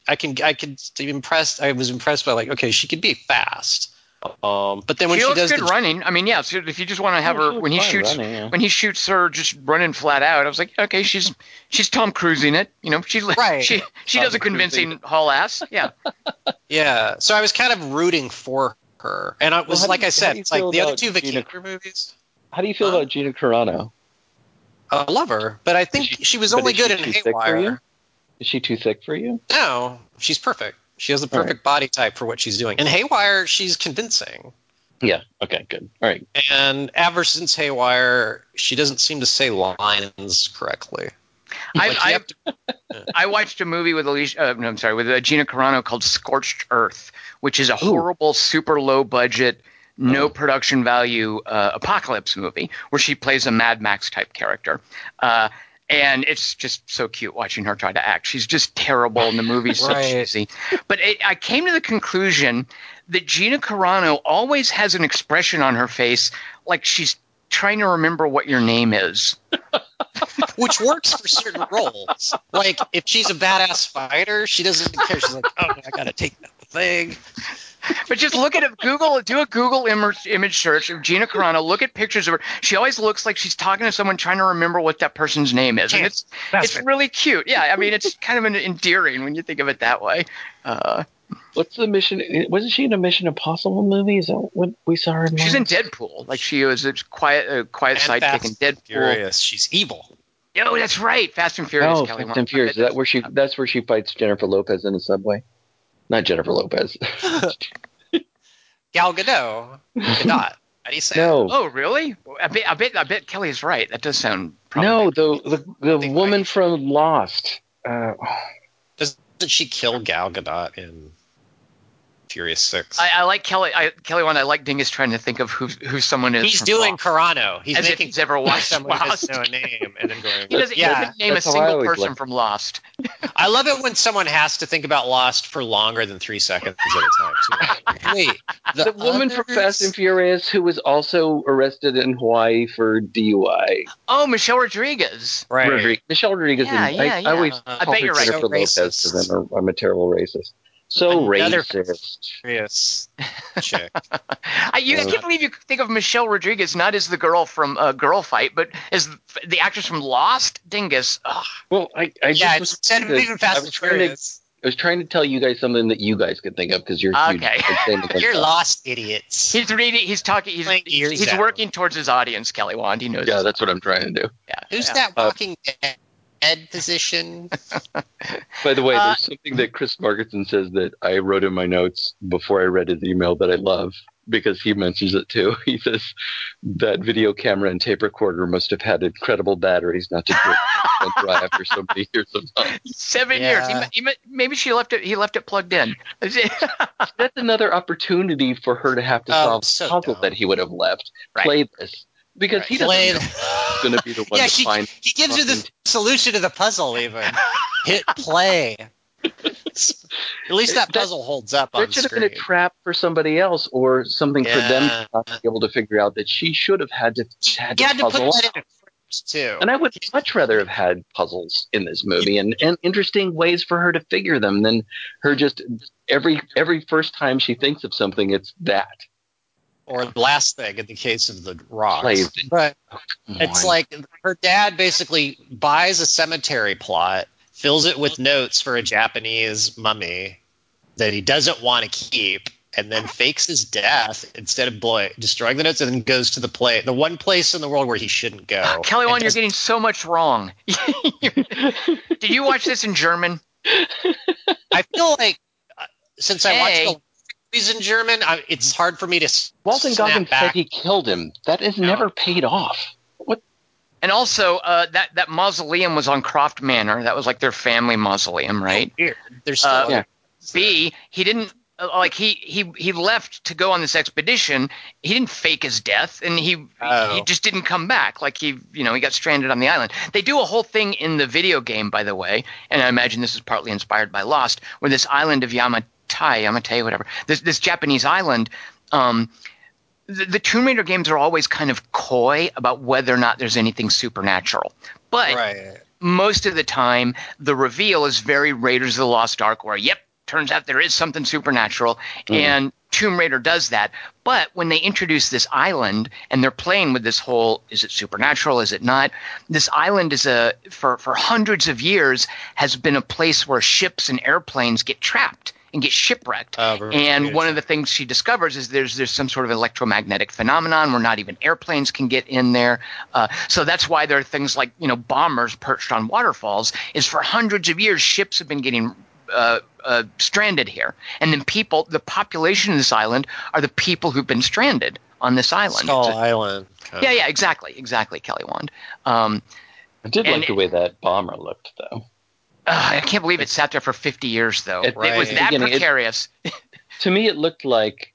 [SPEAKER 4] I can I can impressed. I was impressed by like okay, she could be fast. Um, but then when
[SPEAKER 2] she,
[SPEAKER 4] she,
[SPEAKER 2] looks
[SPEAKER 4] does
[SPEAKER 2] good
[SPEAKER 4] the,
[SPEAKER 2] running. I mean, yeah. So if you just want to have her when he shoots
[SPEAKER 3] running, yeah.
[SPEAKER 2] when he shoots her just running flat out, I was like, okay, she's she's Tom Cruising it. You know, she's [laughs]
[SPEAKER 4] Right.
[SPEAKER 2] she she
[SPEAKER 3] Tom
[SPEAKER 2] does a convincing
[SPEAKER 3] Cruising.
[SPEAKER 2] haul ass. Yeah. [laughs]
[SPEAKER 4] yeah, so I was kind of rooting for her, and I was
[SPEAKER 3] how do
[SPEAKER 4] like
[SPEAKER 3] you-
[SPEAKER 4] I said,
[SPEAKER 3] do
[SPEAKER 4] it's like the other two
[SPEAKER 3] Gina-
[SPEAKER 4] Vikander movies.
[SPEAKER 3] How do you feel
[SPEAKER 4] Huh?
[SPEAKER 3] about Gina Carano?
[SPEAKER 4] I love her, but I think
[SPEAKER 3] she-
[SPEAKER 4] she, was only good in
[SPEAKER 3] too
[SPEAKER 4] Haywire.
[SPEAKER 3] Is she too thick for you?
[SPEAKER 4] No, she's perfect. She has the
[SPEAKER 3] All right.
[SPEAKER 4] perfect body type for what she's doing. In Haywire, she's convincing.
[SPEAKER 3] Yeah. Okay. Good. All right.
[SPEAKER 4] And ever since Haywire, she doesn't seem to say lines correctly.
[SPEAKER 2] I,
[SPEAKER 4] Like,
[SPEAKER 2] I,
[SPEAKER 4] have to- [laughs]
[SPEAKER 2] I watched a movie with Alicia. Uh, no, I'm sorry, with uh, Gina Carano called Scorched Earth, which is a horrible, super low budget, no
[SPEAKER 3] Oh.
[SPEAKER 2] production value uh, apocalypse movie where she plays a Mad Max type character. And it's just so cute watching her try to act. She's just terrible in the movie, so
[SPEAKER 4] Right.
[SPEAKER 2] cheesy. But it, I came to the conclusion that Gina Carano always has an expression on her face like she's trying to remember what your name is. [laughs]
[SPEAKER 4] which works for certain roles. Like if she's a badass fighter, she doesn't care. She's like, oh, I gotta take that thing. [laughs]
[SPEAKER 2] But just look at it. Google, do a Google image, image search of Gina Carano. Look at pictures of her. She always looks like she's talking to someone trying to remember what that person's name is, and it's
[SPEAKER 4] That's
[SPEAKER 2] it's really cute. Yeah, I mean, it's [laughs] kind of an endearing when you think of it that way. Uh,
[SPEAKER 3] What's the mission? Wasn't she in a Mission Impossible movie? Is that what we saw her in?
[SPEAKER 2] she's in? Deadpool. Like she was a quiet, a quiet
[SPEAKER 4] And
[SPEAKER 2] sidekick
[SPEAKER 4] Fast
[SPEAKER 2] in Deadpool.
[SPEAKER 4] Furious. She's evil.
[SPEAKER 2] Oh, that's right, Fast and Furious.
[SPEAKER 3] Oh,
[SPEAKER 2] Kelly
[SPEAKER 3] Fast and Furious. Is that where she? That's where she fights Jennifer Lopez in the subway. Not Jennifer Lopez. [laughs]
[SPEAKER 4] Gal Gadot. Gadot. How do you say?
[SPEAKER 3] no,
[SPEAKER 2] Oh, really? I bet, I bet, I bet Kelly's right. That does sound.
[SPEAKER 3] No, the the, the woman
[SPEAKER 4] like-
[SPEAKER 3] from Lost. Uh,
[SPEAKER 4] Doesn't she kill Gal Gadot in Furious Six?
[SPEAKER 2] I, I like Kelly. I, Kelly one. I like Dingus trying to think of who who someone is.
[SPEAKER 4] He's doing
[SPEAKER 2] Lost.
[SPEAKER 4] Carano. He's
[SPEAKER 2] As if
[SPEAKER 4] making
[SPEAKER 2] he's ever [laughs] watched
[SPEAKER 4] someone
[SPEAKER 2] Lost.
[SPEAKER 4] doesn't name and then going. [laughs]
[SPEAKER 2] He doesn't, he doesn't name a
[SPEAKER 3] that's how I
[SPEAKER 2] single person
[SPEAKER 3] look.
[SPEAKER 2] from Lost. [laughs]
[SPEAKER 4] I love it when someone has to think about Lost for longer than three seconds at a time. Too. Wait,
[SPEAKER 3] the, woman from Fast and Furious who was also arrested in Hawaii for DUI.
[SPEAKER 2] Oh, Michelle Rodriguez.
[SPEAKER 4] right?
[SPEAKER 3] Rodri- Michelle Rodriguez.
[SPEAKER 2] Yeah,
[SPEAKER 3] and
[SPEAKER 2] yeah,
[SPEAKER 3] I,
[SPEAKER 2] yeah.
[SPEAKER 3] I always
[SPEAKER 4] I
[SPEAKER 3] call
[SPEAKER 2] bet
[SPEAKER 3] her
[SPEAKER 2] you're right.
[SPEAKER 3] Jennifer
[SPEAKER 4] So
[SPEAKER 3] Lopez
[SPEAKER 4] racist.
[SPEAKER 3] because I'm, a- I'm a terrible racist. So
[SPEAKER 4] Another-
[SPEAKER 3] racist.
[SPEAKER 4] Furious chick. [laughs]
[SPEAKER 2] I, you, I
[SPEAKER 3] Uh,
[SPEAKER 2] can't believe you think of Michelle Rodriguez not as the girl from uh, Girl Fight, but as the actress from Lost. Dingus. Ugh.
[SPEAKER 3] Well, I, I just
[SPEAKER 4] yeah,
[SPEAKER 3] was
[SPEAKER 4] it's instead of
[SPEAKER 3] trying to-
[SPEAKER 4] even
[SPEAKER 3] I
[SPEAKER 4] Fast
[SPEAKER 3] was
[SPEAKER 4] and
[SPEAKER 3] to-
[SPEAKER 4] Furious.
[SPEAKER 3] I was trying to tell you guys something that you guys could think of because you're.
[SPEAKER 2] Okay.
[SPEAKER 3] Like, same as
[SPEAKER 4] You're lost, idiots.
[SPEAKER 2] He's reading. He's talking. He's
[SPEAKER 4] Playing ears
[SPEAKER 2] he's working towards his audience. Kelly Wand. He knows.
[SPEAKER 3] Yeah, that's what I'm trying to do.
[SPEAKER 2] yeah,
[SPEAKER 4] Who's
[SPEAKER 2] yeah.
[SPEAKER 4] that
[SPEAKER 3] Uh,
[SPEAKER 4] Walking Dead
[SPEAKER 6] head position. [laughs]
[SPEAKER 3] By the way,
[SPEAKER 2] Uh,
[SPEAKER 3] there's something that Chris Markinson says that I wrote in my notes before I read his email that I love because he mentions it too. [laughs] He says that video camera and tape recorder must have had incredible batteries not to dry [laughs] after so many years of time.
[SPEAKER 2] Seven
[SPEAKER 6] Yeah.
[SPEAKER 2] years. He, he, maybe she left it. He left it plugged in.
[SPEAKER 3] That's another opportunity for her to have to
[SPEAKER 6] Oh,
[SPEAKER 3] solve
[SPEAKER 6] so
[SPEAKER 3] the puzzle
[SPEAKER 6] dumb.
[SPEAKER 3] that he would have left.
[SPEAKER 2] Right.
[SPEAKER 3] Play this. Because he doesn't
[SPEAKER 6] Play
[SPEAKER 3] know
[SPEAKER 6] the- [laughs]
[SPEAKER 3] who's going to be the one
[SPEAKER 6] yeah,
[SPEAKER 3] to
[SPEAKER 6] she,
[SPEAKER 3] find
[SPEAKER 6] he gives you the solution to the puzzle. Even [laughs] hit play. At least that
[SPEAKER 3] That-
[SPEAKER 6] puzzle holds up on
[SPEAKER 3] That should have been a trap for somebody else, or something for them
[SPEAKER 6] Yeah.
[SPEAKER 3] to not be able to figure out that she should have had to had
[SPEAKER 6] You
[SPEAKER 3] to
[SPEAKER 6] had to put that
[SPEAKER 3] out.
[SPEAKER 6] in first too.
[SPEAKER 3] And I would much rather have had puzzles in this movie and, and interesting ways for her to figure them than her just every every first time she thinks of something, it's that.
[SPEAKER 6] Or the last thing in the case of the rocks.
[SPEAKER 3] Play.
[SPEAKER 6] But
[SPEAKER 3] Come
[SPEAKER 6] it's
[SPEAKER 3] on.
[SPEAKER 6] like her dad basically buys a cemetery plot, fills it with notes for a Japanese mummy that he doesn't want to keep, and then fakes his death instead of blow- destroying the notes, and then goes to the play, the one place in the world where he shouldn't go.
[SPEAKER 2] Kelly
[SPEAKER 6] And
[SPEAKER 2] Wand, you're getting so much wrong. [laughs] Did you watch this in German?
[SPEAKER 6] I feel like uh, since I
[SPEAKER 2] Hey.
[SPEAKER 6] watched the movies in German, I, it's hard for me to s-
[SPEAKER 3] Walton
[SPEAKER 6] snap
[SPEAKER 3] Goggins
[SPEAKER 6] back.
[SPEAKER 3] said he killed him. That is
[SPEAKER 6] No.
[SPEAKER 3] never paid off. What?
[SPEAKER 2] And also, uh, that that mausoleum was on Croft Manor. That was like their family mausoleum, right?
[SPEAKER 6] Weird. There's still
[SPEAKER 2] Uh,
[SPEAKER 3] Yeah.
[SPEAKER 2] B, he didn't uh, like he he he left to go on this expedition. He didn't fake his death, and he
[SPEAKER 6] Oh.
[SPEAKER 2] he just didn't come back. Like he you know he got stranded on the island. They do a whole thing in the video game, by the way, and I imagine this is partly inspired by Lost, where this island of Yamatai, Yamatai, whatever, this this Japanese island. Um, the, the Tomb Raider games are always kind of coy about whether or not there's anything supernatural, but
[SPEAKER 6] right.
[SPEAKER 2] most of the time the reveal is very Raiders of the Lost Ark, where yep, turns out there is something supernatural, and Tomb Raider does that. But when they introduce this island and they're playing with this whole is it supernatural, is it not? This island is a for for hundreds of years has been a place where ships and airplanes get trapped and get shipwrecked.
[SPEAKER 6] Right.
[SPEAKER 2] and one of the things she discovers is there's there's some sort of electromagnetic phenomenon where not even airplanes can get in there. Uh, so that's why there are things like you know bombers perched on waterfalls. Is for hundreds of years ships have been getting uh, uh, stranded here, and then people, the population of this island are the people who've been stranded on this island.
[SPEAKER 6] Skull
[SPEAKER 2] It's a-
[SPEAKER 6] Island.
[SPEAKER 2] yeah, yeah, exactly, exactly, Kelly Wand. Um,
[SPEAKER 3] I did
[SPEAKER 2] And
[SPEAKER 3] like the way that bomber looked, though.
[SPEAKER 2] Uh, I can't believe it sat there for 50 years, though.
[SPEAKER 3] At-
[SPEAKER 2] It was
[SPEAKER 6] right.
[SPEAKER 2] that
[SPEAKER 3] beginning, it-
[SPEAKER 2] precarious. [laughs]
[SPEAKER 3] To me, it looked like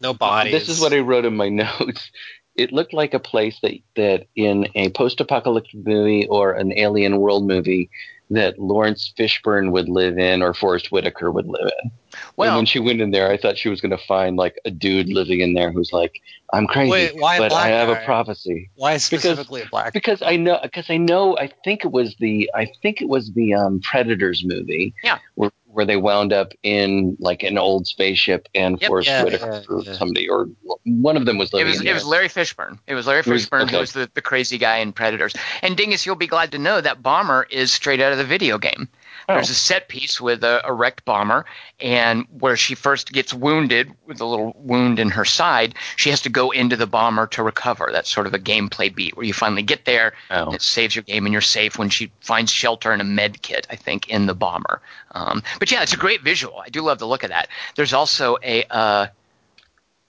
[SPEAKER 6] No bodies.
[SPEAKER 3] This is what I wrote in my [laughs] notes. It looked like a place that, that in a post-apocalyptic movie or an alien world movie that Laurence Fishburne would live in or Forest Whitaker would live in. And
[SPEAKER 2] well,
[SPEAKER 3] when she went in there, I thought she was going to find like a dude living in there who's like, "I'm crazy,
[SPEAKER 6] Wait,
[SPEAKER 3] but I have
[SPEAKER 6] guy?
[SPEAKER 3] a prophecy."
[SPEAKER 6] Why
[SPEAKER 3] because-
[SPEAKER 6] specifically a black?
[SPEAKER 3] Because I know, because I know, I think it was the, I think it was the um, Predators movie,
[SPEAKER 2] Yeah.
[SPEAKER 3] where where they wound up in like an old spaceship and
[SPEAKER 2] Yep.
[SPEAKER 3] Forest
[SPEAKER 6] Yeah,
[SPEAKER 3] Whitaker
[SPEAKER 6] yeah,
[SPEAKER 3] or
[SPEAKER 6] yeah.
[SPEAKER 3] somebody, or one of them was
[SPEAKER 2] it was it was Larry Fishburne. It was Larry Fishburne
[SPEAKER 3] okay.
[SPEAKER 2] who was the, the crazy guy in Predators. And Dingus, you'll be glad to know that bomber is straight out of the video game.
[SPEAKER 3] Oh.
[SPEAKER 2] There's a set piece with a, a wrecked bomber, and where she first gets wounded with a little wound in her side, she has to go into the bomber to recover. That's sort of a gameplay beat where you finally get there,
[SPEAKER 3] Oh.
[SPEAKER 2] and it saves your game, and you're safe when she finds shelter and a med kit, I think, in the bomber. Um, but yeah, it's a great visual. I do love the look of that. There's also a. Uh,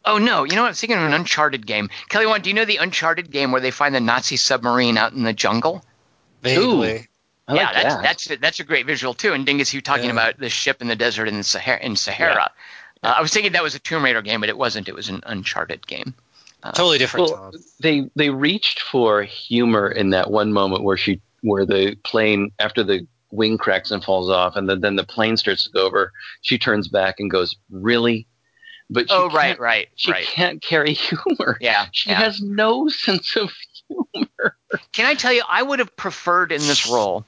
[SPEAKER 2] Oh no! You know what? I'm thinking of an Uncharted game. Kelly, one, do you know the Uncharted game where they find the Nazi submarine out in the jungle?
[SPEAKER 6] Vaguely.
[SPEAKER 3] I like
[SPEAKER 2] yeah, that's
[SPEAKER 3] that.
[SPEAKER 2] that's that's a great visual too. And Dingus, you talking
[SPEAKER 6] Yeah.
[SPEAKER 2] about the ship in the desert in the Sahara. In Sahara, Uh, I was thinking that was a Tomb Raider game, but it wasn't. It was an Uncharted game.
[SPEAKER 6] Totally different.
[SPEAKER 3] well, they they reached for humor in that one moment where she where the plane after the wing cracks and falls off and then, then the plane starts to go over she turns back and goes really but she
[SPEAKER 2] Oh right, right,
[SPEAKER 3] she
[SPEAKER 2] right.
[SPEAKER 3] can't carry [laughs] humor
[SPEAKER 2] Yeah,
[SPEAKER 3] she
[SPEAKER 2] yeah.
[SPEAKER 3] has no sense of [laughs] humor
[SPEAKER 2] Can I tell you? I would have preferred in this role,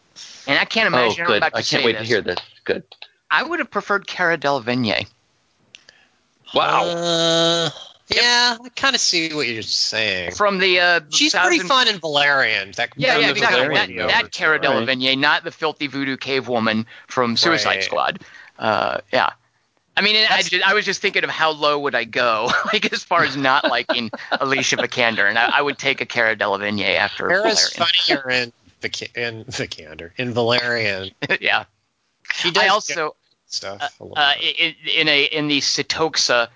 [SPEAKER 2] and I can't
[SPEAKER 3] oh
[SPEAKER 2] imagine I'm
[SPEAKER 3] good
[SPEAKER 2] about to
[SPEAKER 3] i can't wait
[SPEAKER 2] this.
[SPEAKER 3] to hear this good
[SPEAKER 2] I would have preferred Cara Delevingne.
[SPEAKER 3] wow
[SPEAKER 6] Uh, yeah, I kind of see what you're saying.
[SPEAKER 2] from the uh,
[SPEAKER 6] She's
[SPEAKER 2] 2000
[SPEAKER 6] pretty fun in Valerian. That
[SPEAKER 2] Yeah, yeah, exactly.
[SPEAKER 6] Valerian
[SPEAKER 2] That, that Cara
[SPEAKER 6] to it.
[SPEAKER 3] Right.
[SPEAKER 2] Delevingne, not the filthy voodoo cave woman from Suicide
[SPEAKER 6] Right.
[SPEAKER 2] Squad. Uh, yeah. I mean, I, just, I was just thinking of how low would I go, [laughs] like as far as not liking [laughs] Alicia Vikander, and I, I would take a Cara Delevingne after
[SPEAKER 6] Cara's
[SPEAKER 2] Valerian.
[SPEAKER 6] funnier in
[SPEAKER 4] Vic- in Vikander in Valerian. [laughs]
[SPEAKER 2] yeah.
[SPEAKER 4] She does
[SPEAKER 2] I also
[SPEAKER 4] stuff.
[SPEAKER 2] uh,
[SPEAKER 4] bit.
[SPEAKER 2] in, in a in the Sitoxa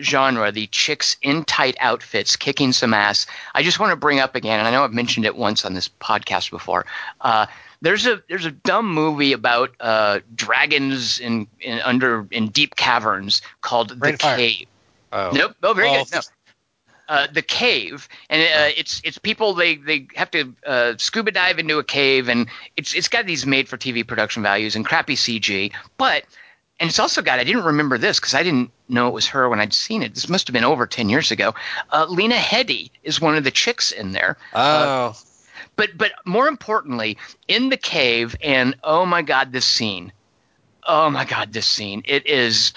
[SPEAKER 2] genre, the chicks in tight outfits kicking some ass. I just want to bring up again, and I know I've mentioned it once on this podcast before. Uh, there's a there's a dumb movie about uh, dragons in, in under in deep caverns called The
[SPEAKER 4] Fire.
[SPEAKER 2] Cave.
[SPEAKER 4] oh.
[SPEAKER 2] Nope. Oh, very
[SPEAKER 4] Oh,
[SPEAKER 2] good. No. Uh, the cave, and uh, it's it's people they they have to uh, scuba dive into a cave, and it's it's got these made for TV production values and crappy CG, but and it's also got I didn't remember this because I didn't know it was her when I'd seen it. This must have been over ten years ago. Uh, Lena Headey is one of the chicks in there,
[SPEAKER 4] Oh.
[SPEAKER 2] but but more importantly, in the cave, and oh my god, this scene, oh my god, this scene, it is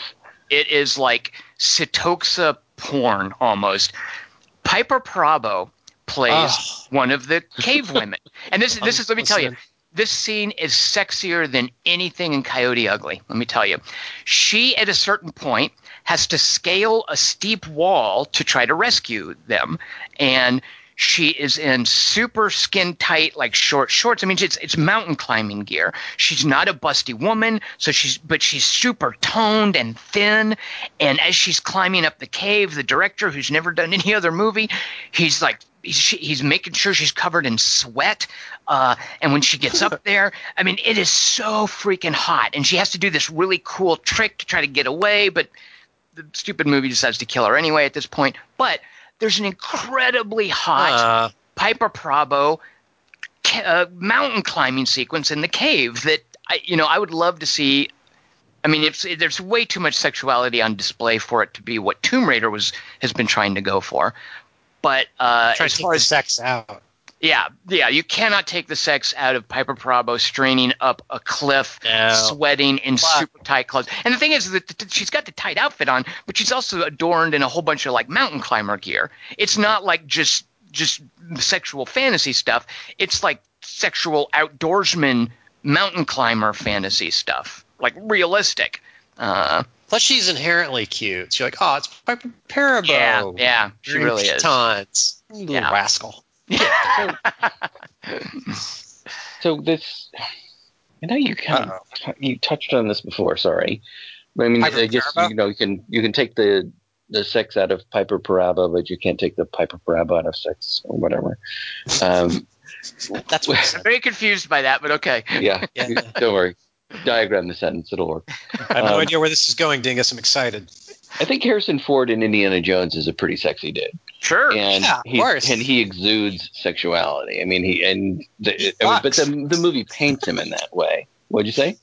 [SPEAKER 2] it is like Sitoxa porn almost. Piper Perabo plays
[SPEAKER 4] Oh.
[SPEAKER 2] one of the [laughs] cave women, and this this is let me tell you. This scene is sexier than anything in Coyote Ugly. Let me tell you. She, at a certain point, has to scale a steep wall to try to rescue them. And she is in super skin tight, like short shorts. I mean, it's it's mountain climbing gear. She's not a busty woman, so she's but she's super toned and thin. And as she's climbing up the cave, the director, who's never done any other movie, he's like he's, he's making sure she's covered in sweat. Uh, and when she gets up [laughs] there, I mean, it is so freaking hot, and she has to do this really cool trick to try to get away, but the stupid movie decides to kill her anyway at this point. But there's an incredibly hot
[SPEAKER 4] Uh,
[SPEAKER 2] Piper Perabo uh, mountain climbing sequence in the cave that I, you know, I would love to see. I mean, it's, there's way too much sexuality on display for it to be what Tomb Raider was has been trying to go for. But uh, as far
[SPEAKER 4] the
[SPEAKER 2] as
[SPEAKER 4] sex out.
[SPEAKER 2] Yeah, yeah, you cannot take the sex out of Piper Perabo straining up a cliff,
[SPEAKER 4] No.
[SPEAKER 2] sweating in
[SPEAKER 4] Fuck.
[SPEAKER 2] super tight clothes. And the thing is that th- she's got the tight outfit on, but she's also adorned in a whole bunch of like mountain climber gear. It's not like just just sexual fantasy stuff. It's like sexual outdoorsman mountain climber fantasy stuff, like realistic. Uh,
[SPEAKER 4] Plus, she's inherently cute. You're like, oh, it's Piper Perabo.
[SPEAKER 2] yeah, yeah, she really is.
[SPEAKER 4] Little
[SPEAKER 2] Yeah.
[SPEAKER 4] rascal. [laughs]
[SPEAKER 3] So this, I know you kind of you touched on this before. Sorry, but I mean,
[SPEAKER 4] Piper
[SPEAKER 3] I guess
[SPEAKER 4] Perabo?
[SPEAKER 3] you know you can you can take the the sex out of Piper Perabo, but you can't take the Piper Perabo out of sex or whatever. Um, [laughs]
[SPEAKER 4] That's what I
[SPEAKER 2] I'm very confused by that, but okay.
[SPEAKER 3] yeah, [laughs]
[SPEAKER 4] Yeah.
[SPEAKER 3] don't worry. Diagram the sentence; it'll work.
[SPEAKER 4] I have no
[SPEAKER 3] Um,
[SPEAKER 4] idea where this is going, Dingus. I'm excited.
[SPEAKER 3] I think Harrison Ford in Indiana Jones is a pretty sexy dude,
[SPEAKER 2] Sure.
[SPEAKER 3] and
[SPEAKER 4] Yeah, of
[SPEAKER 3] he
[SPEAKER 4] course.
[SPEAKER 3] and he exudes sexuality. I mean, he and the,
[SPEAKER 4] He
[SPEAKER 3] I mean, but the the movie paints him in that way. What'd you say?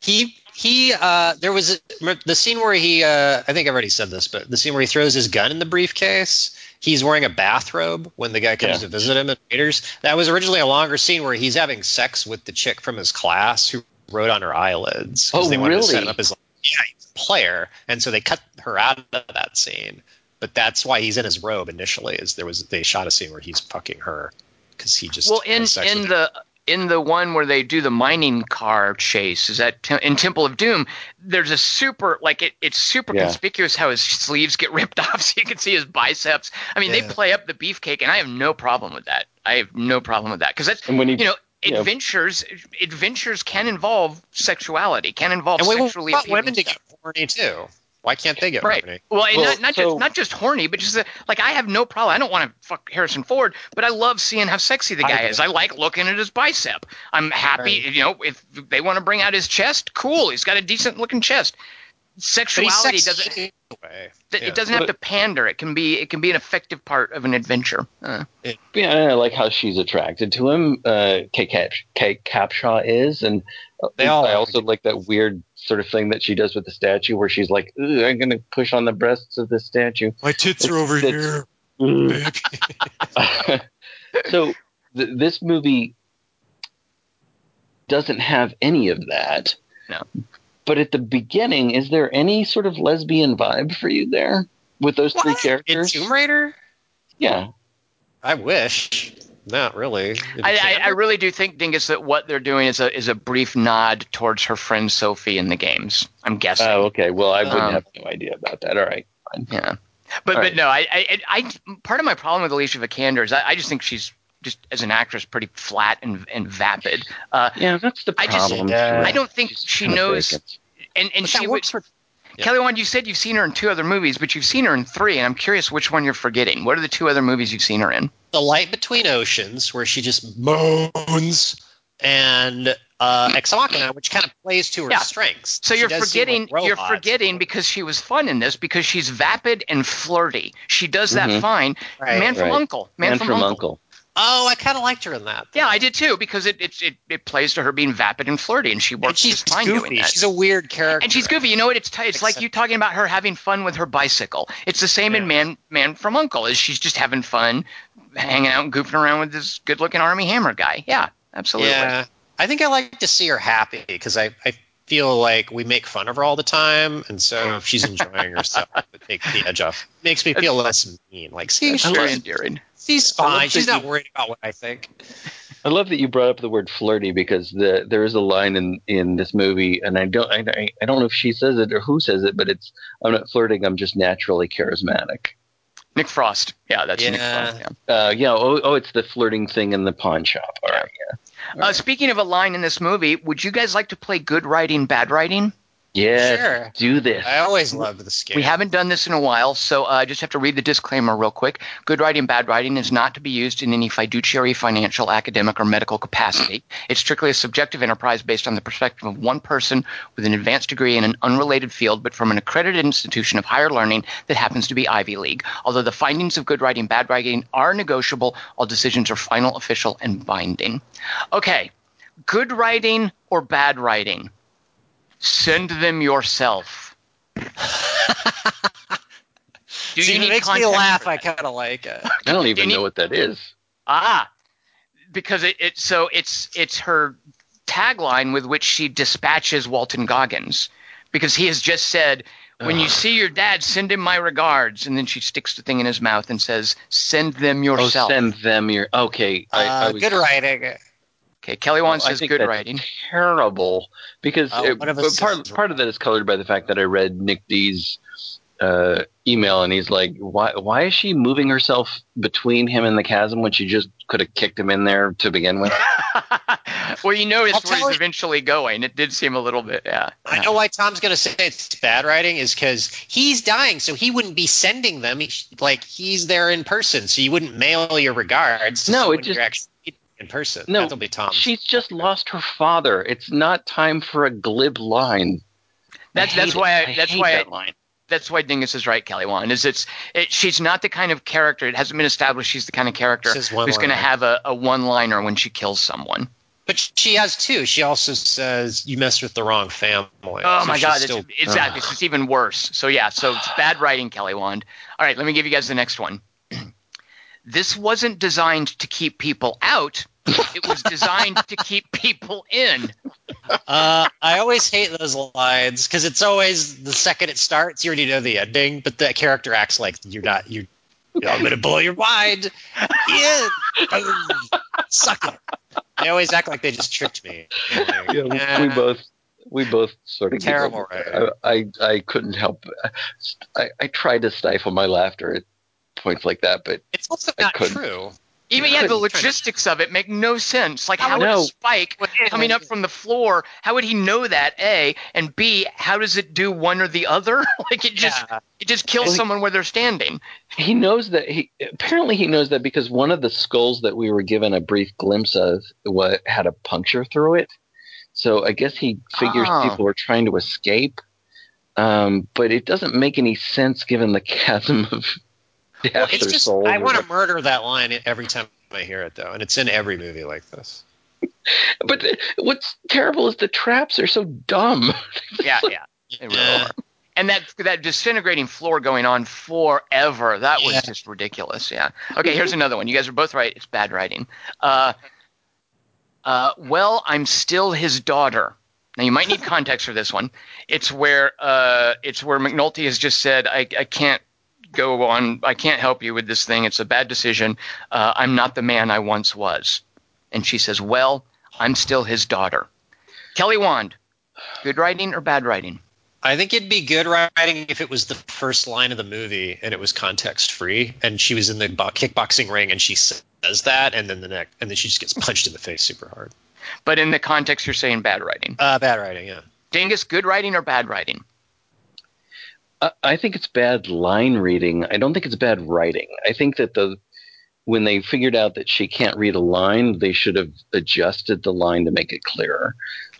[SPEAKER 4] He he. Uh, there was a, the scene where he. Uh, I think I've already said this, but the scene where he throws his gun in the briefcase. He's wearing a bathrobe when the guy comes
[SPEAKER 3] Yeah.
[SPEAKER 4] to visit him at Raiders. That was originally a longer scene where he's having sex with the chick from his class who wrote on her eyelids. 'cause
[SPEAKER 3] Oh,
[SPEAKER 4] they wanted to set him up as like, yeah, he's a player, and so they cut her out of that scene. But that's why he's in his robe initially. Is there was they shot a scene where he's fucking her because he just
[SPEAKER 2] well in in the in the one where they do the mining car chase is that Tem- in temple of doom there's a super like it, it's super
[SPEAKER 3] Yeah.
[SPEAKER 2] conspicuous how his sleeves get [laughs] ripped off so you can see his biceps i mean they play up the beefcake and i have no problem with that i have no problem with that because that's
[SPEAKER 3] And when he
[SPEAKER 2] you know Adventures adventures can involve sexuality can involve
[SPEAKER 4] And we
[SPEAKER 2] sexually appealing
[SPEAKER 4] women to get horny too. Why can't they get
[SPEAKER 2] Right.
[SPEAKER 4] horny?
[SPEAKER 2] Well,
[SPEAKER 3] Well,
[SPEAKER 2] not, not
[SPEAKER 3] so-
[SPEAKER 2] just not just horny, but just uh, like I have no problem. I don't want to fuck Harrison Ford, but I love seeing how sexy the guy
[SPEAKER 4] do.
[SPEAKER 2] is. I like looking at his bicep. I'm happy,
[SPEAKER 4] Right.
[SPEAKER 2] you know, if they want to bring out his chest, cool. He's got a decent looking chest.
[SPEAKER 4] But he's
[SPEAKER 2] Sexuality
[SPEAKER 4] sexy
[SPEAKER 2] doesn't
[SPEAKER 4] anyway.
[SPEAKER 2] th-
[SPEAKER 4] Yeah.
[SPEAKER 2] it doesn't have to pander. It can be it can be an effective part of an adventure. Uh,
[SPEAKER 3] Yeah, I like how she's attracted to him. Uh, Kate, Cap- Kate Capshaw is, and
[SPEAKER 4] They all
[SPEAKER 3] I also like that weird sort of thing that she does with the statue, where she's like, "I'm going to push on the breasts of the statue."
[SPEAKER 5] My tits are over here, baby. [laughs]
[SPEAKER 3] so th- this movie doesn't have any of that.
[SPEAKER 2] No.
[SPEAKER 3] But at the beginning, is there any sort of lesbian vibe for you there with those three
[SPEAKER 4] What? In
[SPEAKER 3] characters?
[SPEAKER 4] Tomb Raider?
[SPEAKER 3] Yeah.
[SPEAKER 4] I wish. Not really.
[SPEAKER 2] I, I, I really do think Dingus that what they're doing is a is a brief nod towards her friend Sophie in the games. I'm guessing.
[SPEAKER 3] Oh, okay. Well, I wouldn't
[SPEAKER 2] Um,
[SPEAKER 3] have no idea about that. All right. Fine.
[SPEAKER 2] Yeah, but
[SPEAKER 3] All
[SPEAKER 2] but
[SPEAKER 3] right.
[SPEAKER 2] no, I, I I part of my problem with Alicia Vikander is I, I just think she's just as an actress pretty flat and and vapid. Uh,
[SPEAKER 3] Yeah, that's the problem.
[SPEAKER 2] I just-
[SPEAKER 4] Yeah.
[SPEAKER 2] I don't think
[SPEAKER 3] She's
[SPEAKER 2] she
[SPEAKER 3] kinda
[SPEAKER 2] knows.
[SPEAKER 3] Vacant.
[SPEAKER 2] And and
[SPEAKER 4] But
[SPEAKER 2] she
[SPEAKER 4] that
[SPEAKER 2] would.
[SPEAKER 4] works for Yeah.
[SPEAKER 2] Kelly Wand, you said you've seen her in two other movies, but you've seen her in three, and I'm curious which one you're forgetting. What are the two other movies you've seen her in?
[SPEAKER 4] The Light Between Oceans, where she just moans, and uh, Ex Machina, which kind of plays to her
[SPEAKER 2] Yeah.
[SPEAKER 4] strengths.
[SPEAKER 2] So
[SPEAKER 4] She
[SPEAKER 2] you're forgetting
[SPEAKER 4] like
[SPEAKER 2] you're forgetting because she was fun in this because she's vapid and flirty. She does that
[SPEAKER 3] Mhm.
[SPEAKER 2] fine.
[SPEAKER 4] Right.
[SPEAKER 2] Man from
[SPEAKER 3] Right.
[SPEAKER 2] Uncle. Man,
[SPEAKER 3] Man
[SPEAKER 2] from,
[SPEAKER 3] from
[SPEAKER 2] Uncle.
[SPEAKER 3] Uncle.
[SPEAKER 4] Oh, I kind of liked her in that.
[SPEAKER 2] Yeah, I did too because it it, it it plays to her being vapid and flirty, and she
[SPEAKER 4] And
[SPEAKER 2] works
[SPEAKER 4] she's
[SPEAKER 2] just fine
[SPEAKER 4] goofy.
[SPEAKER 2] doing that.
[SPEAKER 4] She's a weird character.
[SPEAKER 2] and she's goofy. You know what? It's t- it's like
[SPEAKER 4] Except-
[SPEAKER 2] you talking about her having fun with her bicycle. It's the same in Man Man from Uncle. Is she's just having fun, hanging out and goofing around with this good-looking Armie Hammer guy. Yeah, absolutely.
[SPEAKER 4] Yeah, I think I like to see her happy because I, I feel like we make fun of her all the time, and so if [laughs] she's enjoying herself, it takes the edge off. Makes me feel less mean. Like, see,
[SPEAKER 2] It's
[SPEAKER 4] she's,
[SPEAKER 2] very endearing.
[SPEAKER 4] she's fine. She's not worried about what I think.
[SPEAKER 3] I love that you brought up the word flirty because the, there is a line in, in this movie, and I don't I, I don't know if she says it or who says it, but it's I'm not flirting. I'm just naturally charismatic.
[SPEAKER 2] Nick Frost. Yeah, that's Nick
[SPEAKER 4] Yeah.
[SPEAKER 2] Frost. Yeah.
[SPEAKER 3] Uh, yeah. Oh, oh, it's the flirting thing in the pawn shop. All right. Yeah.
[SPEAKER 2] Uh, speaking of a line in this movie, would you guys like to play good writing, bad writing?
[SPEAKER 3] Yes.
[SPEAKER 4] Sure.
[SPEAKER 3] Do this.
[SPEAKER 4] I always love the game.
[SPEAKER 2] We haven't done this in a while, so uh, I just have to read the disclaimer real quick. Good writing, bad writing is not to be used in any fiduciary, financial, academic, or medical capacity. It's strictly a subjective enterprise based on the perspective of one person with an advanced degree in an unrelated field, but from an accredited institution of higher learning that happens to be Ivy League. Although the findings of good writing, bad writing are negotiable, all decisions are final, official, and binding. Okay, good writing or bad writing? Send them yourself. [laughs] Do
[SPEAKER 4] See,
[SPEAKER 2] you need
[SPEAKER 4] it makes me laugh. I kind of like it.
[SPEAKER 3] I don't even
[SPEAKER 2] Any-
[SPEAKER 3] know what that is.
[SPEAKER 2] Ah, because it, it so it's it's her tagline with which she dispatches Walton Goggins, because he has just said, "When you see your dad, send him my regards," and then she sticks the thing in his mouth and says, "Send them
[SPEAKER 3] Oh,
[SPEAKER 2] yourself."
[SPEAKER 3] send them your. Okay. I, I
[SPEAKER 4] Uh,
[SPEAKER 3] was,
[SPEAKER 4] good writing.
[SPEAKER 2] Okay, Kelly Wand
[SPEAKER 3] Oh, I
[SPEAKER 2] good
[SPEAKER 3] that's
[SPEAKER 2] writing.
[SPEAKER 3] Terrible because
[SPEAKER 4] Oh,
[SPEAKER 3] it- but part
[SPEAKER 4] is-
[SPEAKER 3] part of that is colored by the fact that I read Nick D's uh, email and he's like, why why is she moving herself between him and the chasm when she just could have kicked him in there to begin with? [laughs]
[SPEAKER 2] well, you know
[SPEAKER 4] I'll
[SPEAKER 2] it's where he's
[SPEAKER 4] you-
[SPEAKER 2] eventually going. It did seem a little bit, yeah.
[SPEAKER 4] I know why Tom's going to say it's bad writing is because he's dying, so he wouldn't be sending them. He, like he's there in person, so you wouldn't mail your regards. To
[SPEAKER 3] No, it
[SPEAKER 4] someone
[SPEAKER 3] just-
[SPEAKER 4] you're actually meeting in person.
[SPEAKER 3] No,
[SPEAKER 4] that'll be Tom.
[SPEAKER 3] She's just lost her father. It's not time for a glib line.
[SPEAKER 2] That's that's why
[SPEAKER 3] it.
[SPEAKER 2] I, that's
[SPEAKER 3] hate
[SPEAKER 2] why
[SPEAKER 3] that
[SPEAKER 2] I,
[SPEAKER 3] line.
[SPEAKER 2] that's why Dingus is right, Kelly Wand. Is it's it, she's not the kind of character. It hasn't been established she's the kind of character who's going to have a, a one-liner when she kills someone.
[SPEAKER 4] but she has two. She also says you messed with the wrong family.
[SPEAKER 2] Oh
[SPEAKER 4] So
[SPEAKER 2] my God,
[SPEAKER 4] still-
[SPEAKER 2] it's, exactly. It's even worse. So yeah, so it's bad writing, Kelly Wand. All right, let me give you guys the next one. This wasn't designed to keep people out. It was designed to keep people in.
[SPEAKER 4] Uh, I always hate those lines because it's always the second it starts, you already know the ending, but the character acts like you're not. You, I'm gonna blow your mind. Yeah, Boom. suck it. They always act like they just tricked me. Like,
[SPEAKER 3] Yeah, we,
[SPEAKER 4] "Yeah."
[SPEAKER 3] we both we both sort of
[SPEAKER 4] Terrible
[SPEAKER 3] giggled. I, I I couldn't help. I, I tried to stifle my laughter at points like that, but
[SPEAKER 4] It's also
[SPEAKER 3] I
[SPEAKER 4] not
[SPEAKER 3] couldn't.
[SPEAKER 4] true.
[SPEAKER 2] Even yeah, the logistics of it make no sense. Like,
[SPEAKER 4] How
[SPEAKER 2] how
[SPEAKER 3] would-
[SPEAKER 2] would
[SPEAKER 3] No.
[SPEAKER 2] Spike coming up from the floor? How would he know that? A and B. How does it do one or the other? [laughs] like it just
[SPEAKER 4] Yeah.
[SPEAKER 2] it just kills
[SPEAKER 3] Well, he-
[SPEAKER 2] someone where they're standing.
[SPEAKER 3] he knows that he apparently he knows that because one of the skulls that we were given a brief glimpse of what had a puncture through it. So I guess he figures
[SPEAKER 2] Oh.
[SPEAKER 3] people are trying to escape. Um, but it doesn't make any sense given the chasm of death
[SPEAKER 4] Well, it's just
[SPEAKER 3] soul.
[SPEAKER 4] I want to murder that line every time I hear it, though, and it's in every movie like this. [laughs]
[SPEAKER 3] But the- what's terrible is the traps are so dumb. [laughs]
[SPEAKER 2] Yeah, yeah.
[SPEAKER 4] Yeah.
[SPEAKER 2] And that that disintegrating floor going on forever. That was
[SPEAKER 4] Yeah.
[SPEAKER 2] just ridiculous. Yeah. Okay, here's another one. You guys are both right. It's bad writing. Uh, uh, well, I'm still his daughter. Now you might need context for this one. It's where uh, it's where McNulty has just said, I, I can't go on. I can't help you with this thing. It's a bad decision. Uh, I'm not the man I once was. And she says, Well, I'm still his daughter. Kelly Wand, good writing or bad writing?
[SPEAKER 4] I think it'd be good writing if it was the first line of the movie and it was context free, and she was in the kickboxing ring and she says that, and then the neck, and then she just gets punched in the face super hard.
[SPEAKER 2] But in the context, you're saying bad writing.
[SPEAKER 4] Uh, bad writing, yeah.
[SPEAKER 2] Dingus, good writing or bad writing?
[SPEAKER 3] I- I think it's bad line reading. I don't think it's bad writing. I think that the when they figured out that she can't read a line, they should have adjusted the line to make it clearer.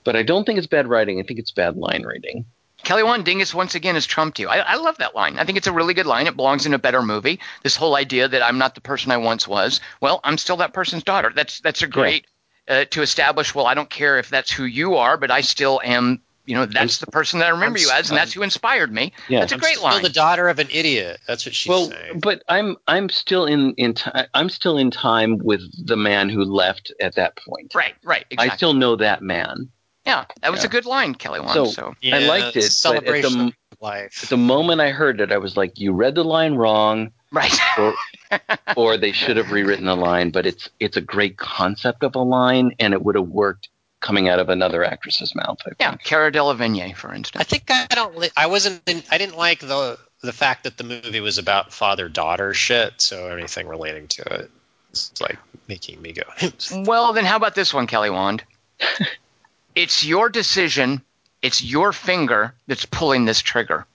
[SPEAKER 3] But I don't think it's bad writing. I think it's bad line reading.
[SPEAKER 2] Kelly Wand Dingus once again has trumped you. I, I love that line. I think it's a really good line. It belongs in a better movie. This whole idea that I'm not the person I once was. Well, I'm still that person's daughter. That's that's a great uh, to establish. Well, I don't care if that's who you are, but I still am. You know, that's the person that I remember
[SPEAKER 4] I'm
[SPEAKER 2] you as, and
[SPEAKER 4] s-
[SPEAKER 2] that's who inspired me.
[SPEAKER 3] Yeah.
[SPEAKER 2] that's a
[SPEAKER 4] I'm
[SPEAKER 2] great
[SPEAKER 4] still
[SPEAKER 2] line.
[SPEAKER 4] the daughter of an idiot. That's what she's
[SPEAKER 3] well,
[SPEAKER 4] saying.
[SPEAKER 3] but I'm I'm still in in ti I'm still in time with the man who left at that point.
[SPEAKER 2] right, right, exactly.
[SPEAKER 3] I still know that man.
[SPEAKER 2] yeah, that was
[SPEAKER 3] Yeah.
[SPEAKER 2] a good line, Kelly Wand.
[SPEAKER 3] So-
[SPEAKER 2] So,
[SPEAKER 3] I liked it,
[SPEAKER 4] it's
[SPEAKER 3] but at the
[SPEAKER 4] of life.
[SPEAKER 3] The moment I heard it, I was like, "You read the line wrong."
[SPEAKER 2] right.
[SPEAKER 3] or, [laughs] or they should have rewritten the line, but it's it's a great concept of a line, and it would have worked coming out of another actress's mouth. I
[SPEAKER 2] yeah,
[SPEAKER 3] think.
[SPEAKER 2] Cara Delevingne, for instance.
[SPEAKER 4] I think I don't. li- I wasn't. In, I didn't like the the fact that the movie was about father daughter shit. So anything relating to it is like making me go. [laughs]
[SPEAKER 2] Well, then how about this one, Kelly Wand? [laughs] it's your decision. It's your finger that's pulling this trigger.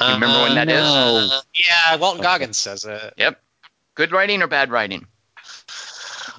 [SPEAKER 2] You remember when that is?
[SPEAKER 4] Uh, Yeah, Walton Goggins says it.
[SPEAKER 2] Yep. Good writing or bad writing?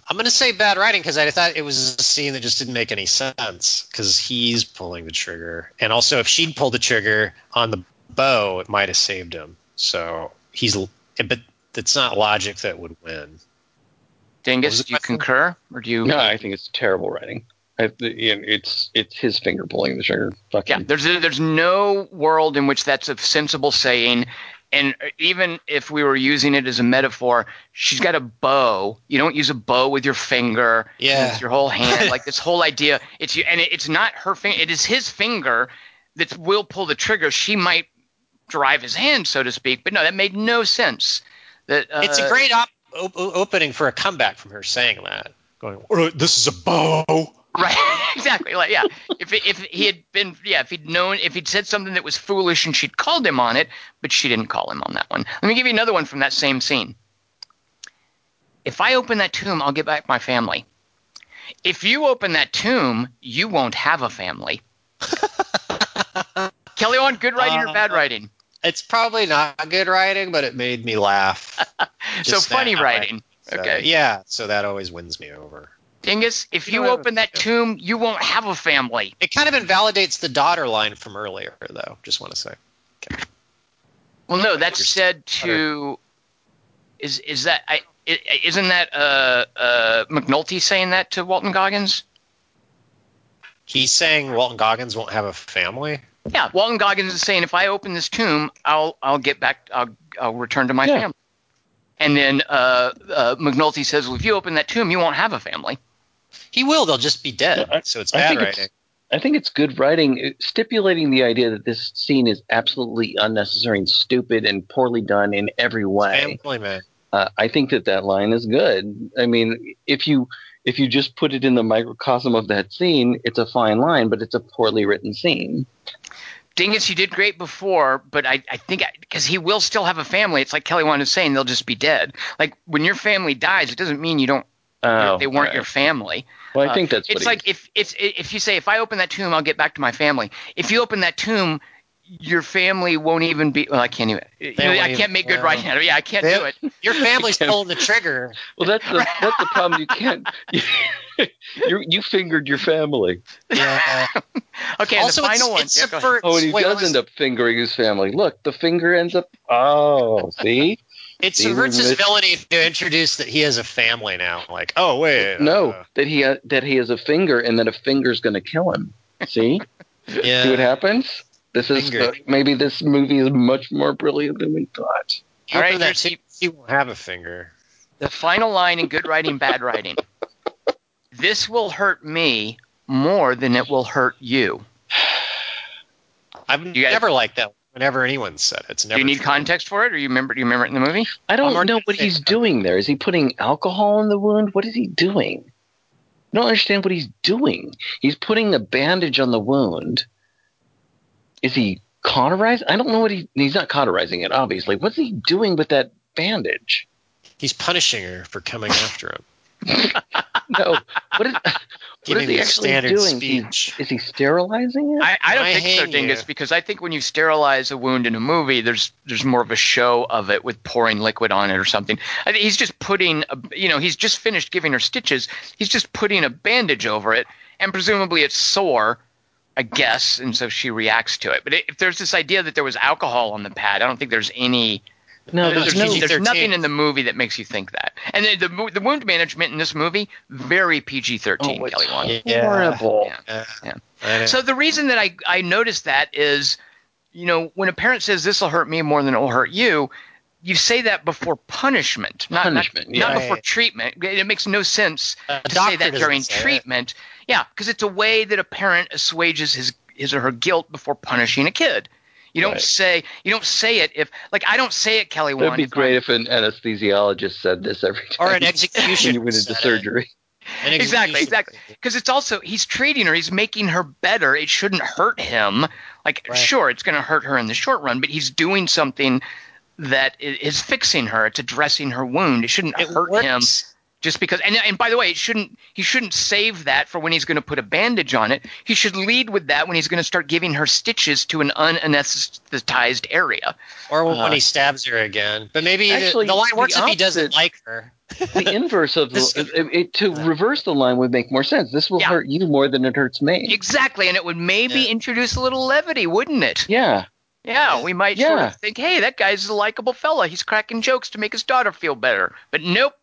[SPEAKER 4] I'm gonna say bad writing because I thought it was a scene that just didn't make any sense because he's pulling the trigger, and also if she'd pulled the trigger on the bow, it might have saved him. So he's, but it's not logic that would win. What
[SPEAKER 2] Dingus, do you concur or do you?
[SPEAKER 3] No, I think it's terrible writing. I, it's it's his finger pulling the trigger. Fuck
[SPEAKER 2] Yeah, there's there's no world in which that's a sensible saying. And even if we were using it as a metaphor, she's got a bow. You don't use a bow with your finger.
[SPEAKER 4] Yeah.
[SPEAKER 2] It's your whole hand. [laughs] like this whole idea. It's you, and it's not her finger. It is his finger that will pull the trigger. She might drive his hand, so to speak. But no, that made no sense. That uh,
[SPEAKER 4] It's a great op- op- opening for a comeback from her saying that. Going,
[SPEAKER 5] this is a bow.
[SPEAKER 2] Right, [laughs] exactly. Like, yeah, if if he had been, yeah, if he'd known, if he'd said something that was foolish and she'd called him on it, but she didn't call him on that one. Let me give you another one from that same scene. If I open that tomb, I'll get back my family. If you open that tomb, you won't have a family. [laughs] Kelly on good writing or bad
[SPEAKER 4] Uh,
[SPEAKER 2] writing?
[SPEAKER 4] it's probably not good writing, but it made me laugh. [laughs]
[SPEAKER 2] So funny writing.
[SPEAKER 4] So,
[SPEAKER 2] Okay.
[SPEAKER 4] yeah, so that always wins me over.
[SPEAKER 2] Dingus, if
[SPEAKER 4] You
[SPEAKER 2] you
[SPEAKER 4] don't have a-
[SPEAKER 2] open that tomb, you won't have a family.
[SPEAKER 4] It kind of invalidates the daughter line from earlier, though. Just want to say.
[SPEAKER 2] Well, no, that's
[SPEAKER 4] Your
[SPEAKER 2] said to. Is is that I? i- Isn't that uh, uh, McNulty saying that to Walton Goggins?
[SPEAKER 4] He's saying Walton Goggins won't have a family.
[SPEAKER 2] Yeah, Walton Goggins is saying if I open this tomb, I'll I'll get back. I'll I'll return to my
[SPEAKER 3] Yeah.
[SPEAKER 2] family. And then uh, uh, McNulty says, well, if you open that tomb, you won't have a family.
[SPEAKER 4] He will. They'll just be dead.
[SPEAKER 3] I-
[SPEAKER 4] so it's
[SPEAKER 3] I
[SPEAKER 4] bad
[SPEAKER 3] think
[SPEAKER 4] writing.
[SPEAKER 3] it's I think it's good writing, uh, stipulating the idea that this scene is absolutely unnecessary and stupid and poorly done in every way.
[SPEAKER 4] Family man.
[SPEAKER 3] Uh, I think that that line is good. I mean, if you if you just put it in the microcosm of that scene, it's a fine line, but it's a poorly written scene.
[SPEAKER 2] Dingus, you did great before, but I, I think because he will still have a family. It's like Kelly Wand is saying, they'll just be dead. Like when your family dies, it doesn't mean you don't.
[SPEAKER 3] Oh,
[SPEAKER 2] they weren't
[SPEAKER 3] right.
[SPEAKER 2] your family.
[SPEAKER 3] Well, I
[SPEAKER 2] Uh,
[SPEAKER 3] think that's what
[SPEAKER 2] it's
[SPEAKER 3] he-
[SPEAKER 2] like if it's if you say if I open that tomb, I'll get back to my family. If you open that tomb, your family won't even be. Well, I can't even. you know, I can't make good
[SPEAKER 4] well,
[SPEAKER 2] writing out of it. Yeah, I can't
[SPEAKER 4] they-
[SPEAKER 2] do it. [laughs]
[SPEAKER 4] Your family's pulling the trigger.
[SPEAKER 3] Well, that's the [laughs] that's the problem. You can't. [laughs] You, you fingered your family.
[SPEAKER 4] Yeah.
[SPEAKER 2] Okay, and
[SPEAKER 4] also,
[SPEAKER 2] the final
[SPEAKER 4] it's,
[SPEAKER 2] one.
[SPEAKER 4] it
[SPEAKER 2] Yeah, go ahead.
[SPEAKER 4] subverts.
[SPEAKER 3] Oh, and he
[SPEAKER 4] wait,
[SPEAKER 3] does
[SPEAKER 4] was-
[SPEAKER 3] end up fingering his family. Look, the finger ends up. Oh, see?
[SPEAKER 4] It
[SPEAKER 3] See,
[SPEAKER 4] subverts his
[SPEAKER 3] missed-
[SPEAKER 4] villainy to introduce that he has a family now. Like, oh wait,
[SPEAKER 3] No,
[SPEAKER 4] uh,
[SPEAKER 3] that he ha- that he has a finger, and that a finger's going to kill him. See? [laughs]
[SPEAKER 4] yeah.
[SPEAKER 3] See what happens? This is
[SPEAKER 4] Finger.
[SPEAKER 3] uh, maybe this movie is much more brilliant than we thought.
[SPEAKER 4] You
[SPEAKER 2] All right,
[SPEAKER 4] that
[SPEAKER 2] here's-
[SPEAKER 4] tip, he won't have a finger.
[SPEAKER 2] The final line in good writing, bad writing. This will hurt me more than it will hurt you.
[SPEAKER 4] I've
[SPEAKER 2] You guys-
[SPEAKER 4] never liked that. Whenever anyone said it, it's
[SPEAKER 2] Do
[SPEAKER 4] never.
[SPEAKER 2] you need
[SPEAKER 4] true.
[SPEAKER 2] context for it, or you remember? Do you remember it in the movie?
[SPEAKER 3] I don't
[SPEAKER 4] already
[SPEAKER 3] know what he's doing there. Is he putting alcohol in the wound? What is he doing? I don't understand what he's doing. He's putting a bandage on the wound, is he cauterizing? I don't know what he. He's not cauterizing it, obviously. What's he doing with that bandage?
[SPEAKER 4] He's punishing her for coming after him. [laughs]
[SPEAKER 3] No. What is, what
[SPEAKER 4] Giving
[SPEAKER 3] is he
[SPEAKER 4] the
[SPEAKER 3] actually
[SPEAKER 4] standard
[SPEAKER 3] doing?
[SPEAKER 4] speech.
[SPEAKER 3] He's, is he sterilizing it?
[SPEAKER 2] I, I don't
[SPEAKER 4] I
[SPEAKER 2] think so, Dingus,
[SPEAKER 4] you.
[SPEAKER 2] because I think when you sterilize a wound in a movie, there's there's more of a show of it with pouring liquid on it or something. I think he's just putting, a, you know, he's just finished giving her stitches. He's just putting a bandage over it, and presumably it's sore, I guess, and so she reacts to it. But if there's this idea that there was alcohol on the pad, I don't think there's any.
[SPEAKER 3] No,
[SPEAKER 2] There's,
[SPEAKER 3] there's
[SPEAKER 4] no-
[SPEAKER 3] no.
[SPEAKER 2] there's nothing in the movie that makes you think that. And the, the, the wound management in this movie, very PG-13,
[SPEAKER 3] Oh,
[SPEAKER 2] Kelly Wand.
[SPEAKER 4] Yeah.
[SPEAKER 3] horrible.
[SPEAKER 2] Yeah.
[SPEAKER 4] Uh,
[SPEAKER 2] Yeah. So the reason that I, I noticed that is, you know, when a parent says this will hurt me more than it will hurt you, you say that before punishment, not
[SPEAKER 3] Punishment,
[SPEAKER 2] not,
[SPEAKER 3] yeah.
[SPEAKER 2] not before treatment. It makes no sense
[SPEAKER 4] A
[SPEAKER 2] to say that during
[SPEAKER 4] say it.
[SPEAKER 2] treatment. Yeah, because it's a way that a parent assuages his his or her guilt before punishing a kid. You don't
[SPEAKER 3] Right.
[SPEAKER 2] say you don't say it if like I don't say it, Kelly.
[SPEAKER 3] That'd be great
[SPEAKER 2] I'm-
[SPEAKER 3] if an anesthesiologist said this every time.
[SPEAKER 4] Or an
[SPEAKER 3] when [laughs]
[SPEAKER 4] executioner
[SPEAKER 3] you went into surgery.
[SPEAKER 2] Exactly, exactly. Because it's also he's treating her, he's making her better. It shouldn't hurt him. Like,
[SPEAKER 4] Right.
[SPEAKER 2] sure, it's going to hurt her in the short run, but he's doing something that is fixing her. It's addressing her wound. It shouldn't
[SPEAKER 4] It
[SPEAKER 2] hurt
[SPEAKER 4] works.
[SPEAKER 2] him just because. And and by the way, it shouldn't. He shouldn't save that for when he's going to put a bandage on it. He should lead with that when he's going to start giving her stitches to an unanesthetized area.
[SPEAKER 4] Or when
[SPEAKER 3] Uh,
[SPEAKER 4] he stabs her again. But maybe
[SPEAKER 3] Actually,
[SPEAKER 4] the, the line
[SPEAKER 3] the
[SPEAKER 4] works if he doesn't like her.
[SPEAKER 3] The [laughs] inverse of
[SPEAKER 4] This-
[SPEAKER 3] it, it- to reverse the line would make more sense. This will
[SPEAKER 2] Yeah.
[SPEAKER 3] hurt you more than it hurts me.
[SPEAKER 2] Exactly, and it would maybe
[SPEAKER 4] Yeah.
[SPEAKER 2] introduce a little levity, wouldn't it?
[SPEAKER 3] Yeah.
[SPEAKER 2] Yeah, we might sort of think, hey, that guy's a likable fella. He's cracking jokes to make his daughter feel better. But nope.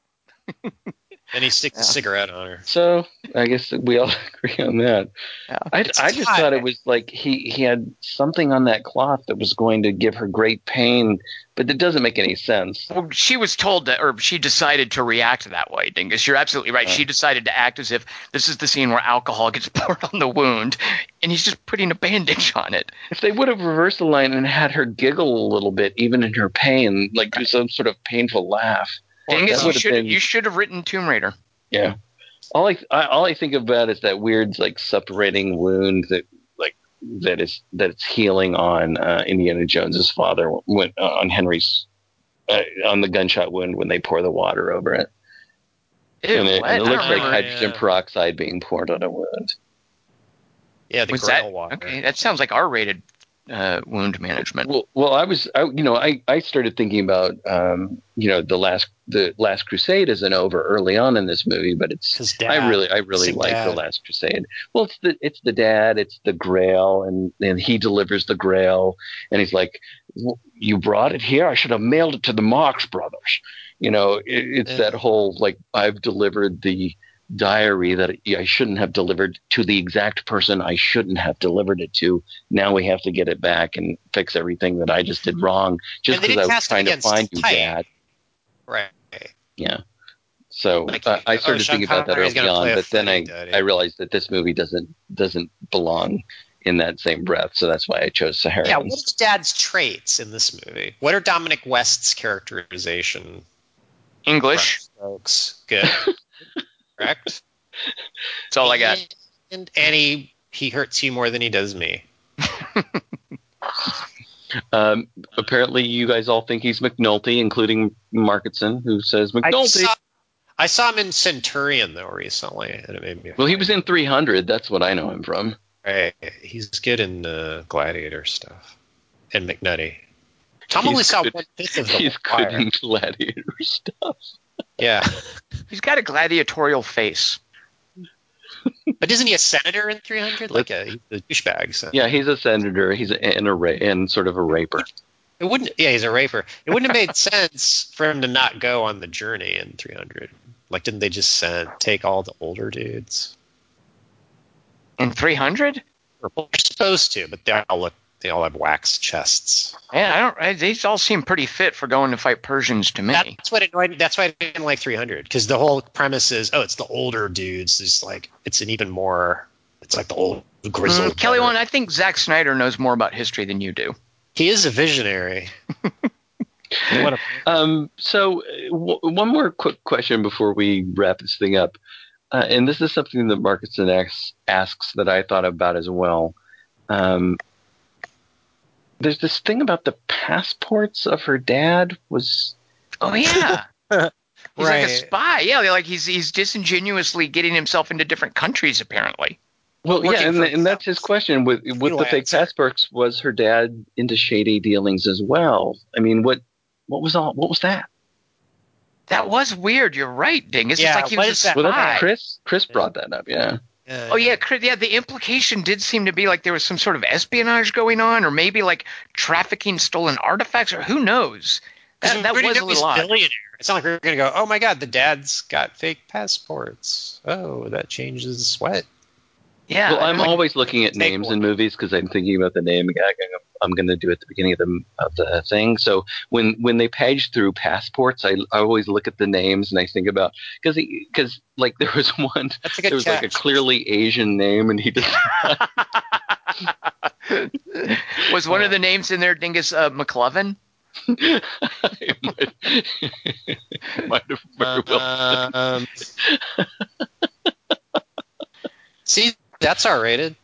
[SPEAKER 4] And he sticks a cigarette on her.
[SPEAKER 3] So I guess we all [laughs] agree on that.
[SPEAKER 2] Yeah.
[SPEAKER 3] I, I just thought it was like he, he had something on that cloth that was going to give her great pain, but it doesn't make any sense.
[SPEAKER 2] Well, she was told that, or she decided to react that way, Dingus. You're absolutely right. She decided to act as if this is the scene where alcohol gets [laughs] poured on the wound, and he's just putting a bandage on it.
[SPEAKER 3] If they would have reversed the line and had her giggle a little bit, even in her pain, like do some sort of painful laugh.
[SPEAKER 2] Dingus,
[SPEAKER 3] that
[SPEAKER 2] you should
[SPEAKER 3] been-
[SPEAKER 2] you should have written Tomb Raider.
[SPEAKER 3] Yeah. All I, I all I think about is that weird like separating wound that like that is that it's healing on uh, Indiana Jones's father when uh, on Henry's uh, on the gunshot wound when they pour the water over it.
[SPEAKER 2] Ew,
[SPEAKER 3] and it, and it looks like
[SPEAKER 2] remember.
[SPEAKER 3] hydrogen
[SPEAKER 4] yeah.
[SPEAKER 3] peroxide being poured on a wound.
[SPEAKER 4] Yeah, the
[SPEAKER 2] Was
[SPEAKER 4] grail
[SPEAKER 2] that
[SPEAKER 4] water.
[SPEAKER 2] okay? That sounds like R-rated uh, wound management.
[SPEAKER 3] Well, well, I was, I, you know, I, I started thinking about, um, you know, the last the Last Crusade isn't over early on in this movie, but it's
[SPEAKER 4] His
[SPEAKER 3] I really, I really
[SPEAKER 4] Sing
[SPEAKER 3] like the. Last Crusade. Well, it's the it's the dad, it's the Grail, and and he delivers the Grail, and he's like, "W- "You brought it here. I should have mailed it to the Marx Brothers." You know, it, it's
[SPEAKER 4] Yeah.
[SPEAKER 3] that whole like I've delivered the diary that I shouldn't have delivered to the exact person I shouldn't have delivered it to. Now we have to get it back and fix everything that I just did wrong, just because I was trying to
[SPEAKER 4] against
[SPEAKER 3] find you. Dad.
[SPEAKER 4] Right.
[SPEAKER 3] Yeah. So
[SPEAKER 4] Like,
[SPEAKER 3] uh, I
[SPEAKER 4] oh,
[SPEAKER 3] started
[SPEAKER 4] Sean
[SPEAKER 3] thinking about that early on, but then I, I realized that this movie doesn't doesn't belong in that same breath. So that's why I chose Sahara.
[SPEAKER 4] Yeah, what's dad's traits in this movie? What are Dominic West's characterization?
[SPEAKER 2] English.
[SPEAKER 4] Strokes. Good. [laughs] Correct.
[SPEAKER 2] That's all I got.
[SPEAKER 4] And, and he, he hurts you more than he does me. [laughs]
[SPEAKER 3] Um, apparently, you guys all think he's McNulty, including Marketson, who says
[SPEAKER 4] I
[SPEAKER 3] McNulty.
[SPEAKER 4] saw, I saw him in Centurion though recently, and it made me.
[SPEAKER 3] well, he was in 300. That's what I know him from.
[SPEAKER 4] Right. He's good in uh, Gladiator stuff and McNutty. Tom
[SPEAKER 3] He's
[SPEAKER 4] only saw
[SPEAKER 3] good-
[SPEAKER 4] one fifth of the [laughs]
[SPEAKER 3] He's good in Gladiator [laughs] stuff.
[SPEAKER 4] Yeah, [laughs]
[SPEAKER 2] He's got a gladiatorial face.
[SPEAKER 4] but isn't he a senator in 300? Like a, he's a douchebag. So.
[SPEAKER 3] Yeah, he's a senator. He's a, and a ra- and sort of a raper.
[SPEAKER 4] It wouldn't. Yeah, he's a raper. It wouldn't have made [laughs] sense for him to not go on the journey in 300. Like, didn't they just send take all the older dudes?
[SPEAKER 2] In 300?
[SPEAKER 4] Or they're supposed to, but they all look. They all have wax chests.
[SPEAKER 2] Yeah, I don't. I, these all seem pretty fit for going to fight Persians to me.
[SPEAKER 4] That's what annoyed. That's why I didn't like 300 because the whole premise is, oh, it's the older dudes. It's like it's an even more. It's like the old grizzled.
[SPEAKER 2] Mm, Kelly, one. I think Zack Snyder knows more about history than you do.
[SPEAKER 4] He is a visionary. [laughs] what a,
[SPEAKER 3] Um, so, uh, w- one more quick question before we wrap this thing up. Uh, and this is something that Markinson asks, asks that I thought about as well. Um, there's this thing about the passports of her dad was
[SPEAKER 2] Oh yeah. [laughs] He's like a spy. Yeah, like he's he's disingenuously getting himself into different countries apparently.
[SPEAKER 3] well
[SPEAKER 6] Working
[SPEAKER 3] yeah and, and that's his question with with the fake
[SPEAKER 6] Freelancer.
[SPEAKER 3] passports was her dad into shady dealings as well i mean what what was all what was that
[SPEAKER 2] That was weird. You're right, Dingus.
[SPEAKER 6] Yeah,
[SPEAKER 2] it's like he
[SPEAKER 6] what
[SPEAKER 2] was
[SPEAKER 6] is
[SPEAKER 2] a
[SPEAKER 6] that?
[SPEAKER 3] well
[SPEAKER 2] spy.
[SPEAKER 3] chris chris brought that up yeah Uh,
[SPEAKER 2] oh yeah, yeah. The implication did seem to be like there was some sort of espionage going on, or maybe like trafficking stolen artifacts, or who knows. That, that was a little odd.
[SPEAKER 6] billionaire. It's not like we're gonna go. Oh my god, the dad's got fake passports. Oh, that changes what?
[SPEAKER 2] Yeah,
[SPEAKER 3] well i'm
[SPEAKER 2] like-
[SPEAKER 3] always looking at names
[SPEAKER 6] one.
[SPEAKER 3] in movies because i'm thinking about the name gag i'm going to do at the beginning of the of the thing so when when they page through passports i, I always look at the names and i think about because because like there was [laughs] one
[SPEAKER 6] That's a good
[SPEAKER 3] there was like a clearly asian name and he [laughs] just
[SPEAKER 2] was one of the names in there Dingus uh, McLovin?
[SPEAKER 3] it might, it might have very well
[SPEAKER 6] Um, [laughs] see, that's R rated.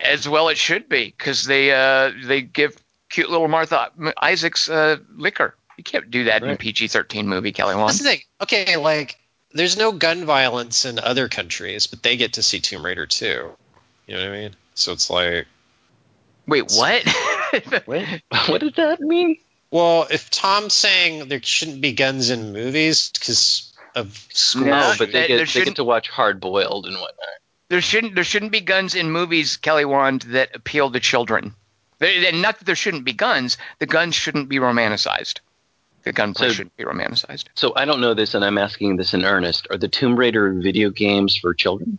[SPEAKER 2] As well, it should be because they uh, they give cute little Martha Isaacs uh, liquor. You can't do that in a PG-13 movie, Kelly Wand.
[SPEAKER 6] That's the thing. Okay, like there's no gun violence in other countries, but they get to see Tomb Raider too. You know what I mean? So it's like,
[SPEAKER 2] Wait, what? [laughs]
[SPEAKER 3] Wait, [laughs] what does that mean?
[SPEAKER 6] well, if Tom's saying there shouldn't be guns in movies because of school,
[SPEAKER 2] No,
[SPEAKER 3] No, but they get they get to watch Hard Boiled and whatnot.
[SPEAKER 2] There shouldn't there shouldn't be guns in movies, Kelly Wand, that appeal to children. And not that there shouldn't be guns. The guns shouldn't be romanticized. The gunplay
[SPEAKER 3] So-
[SPEAKER 2] shouldn't be romanticized.
[SPEAKER 3] So I don't know this, and I'm asking this in earnest. Are the Tomb Raider video games for children?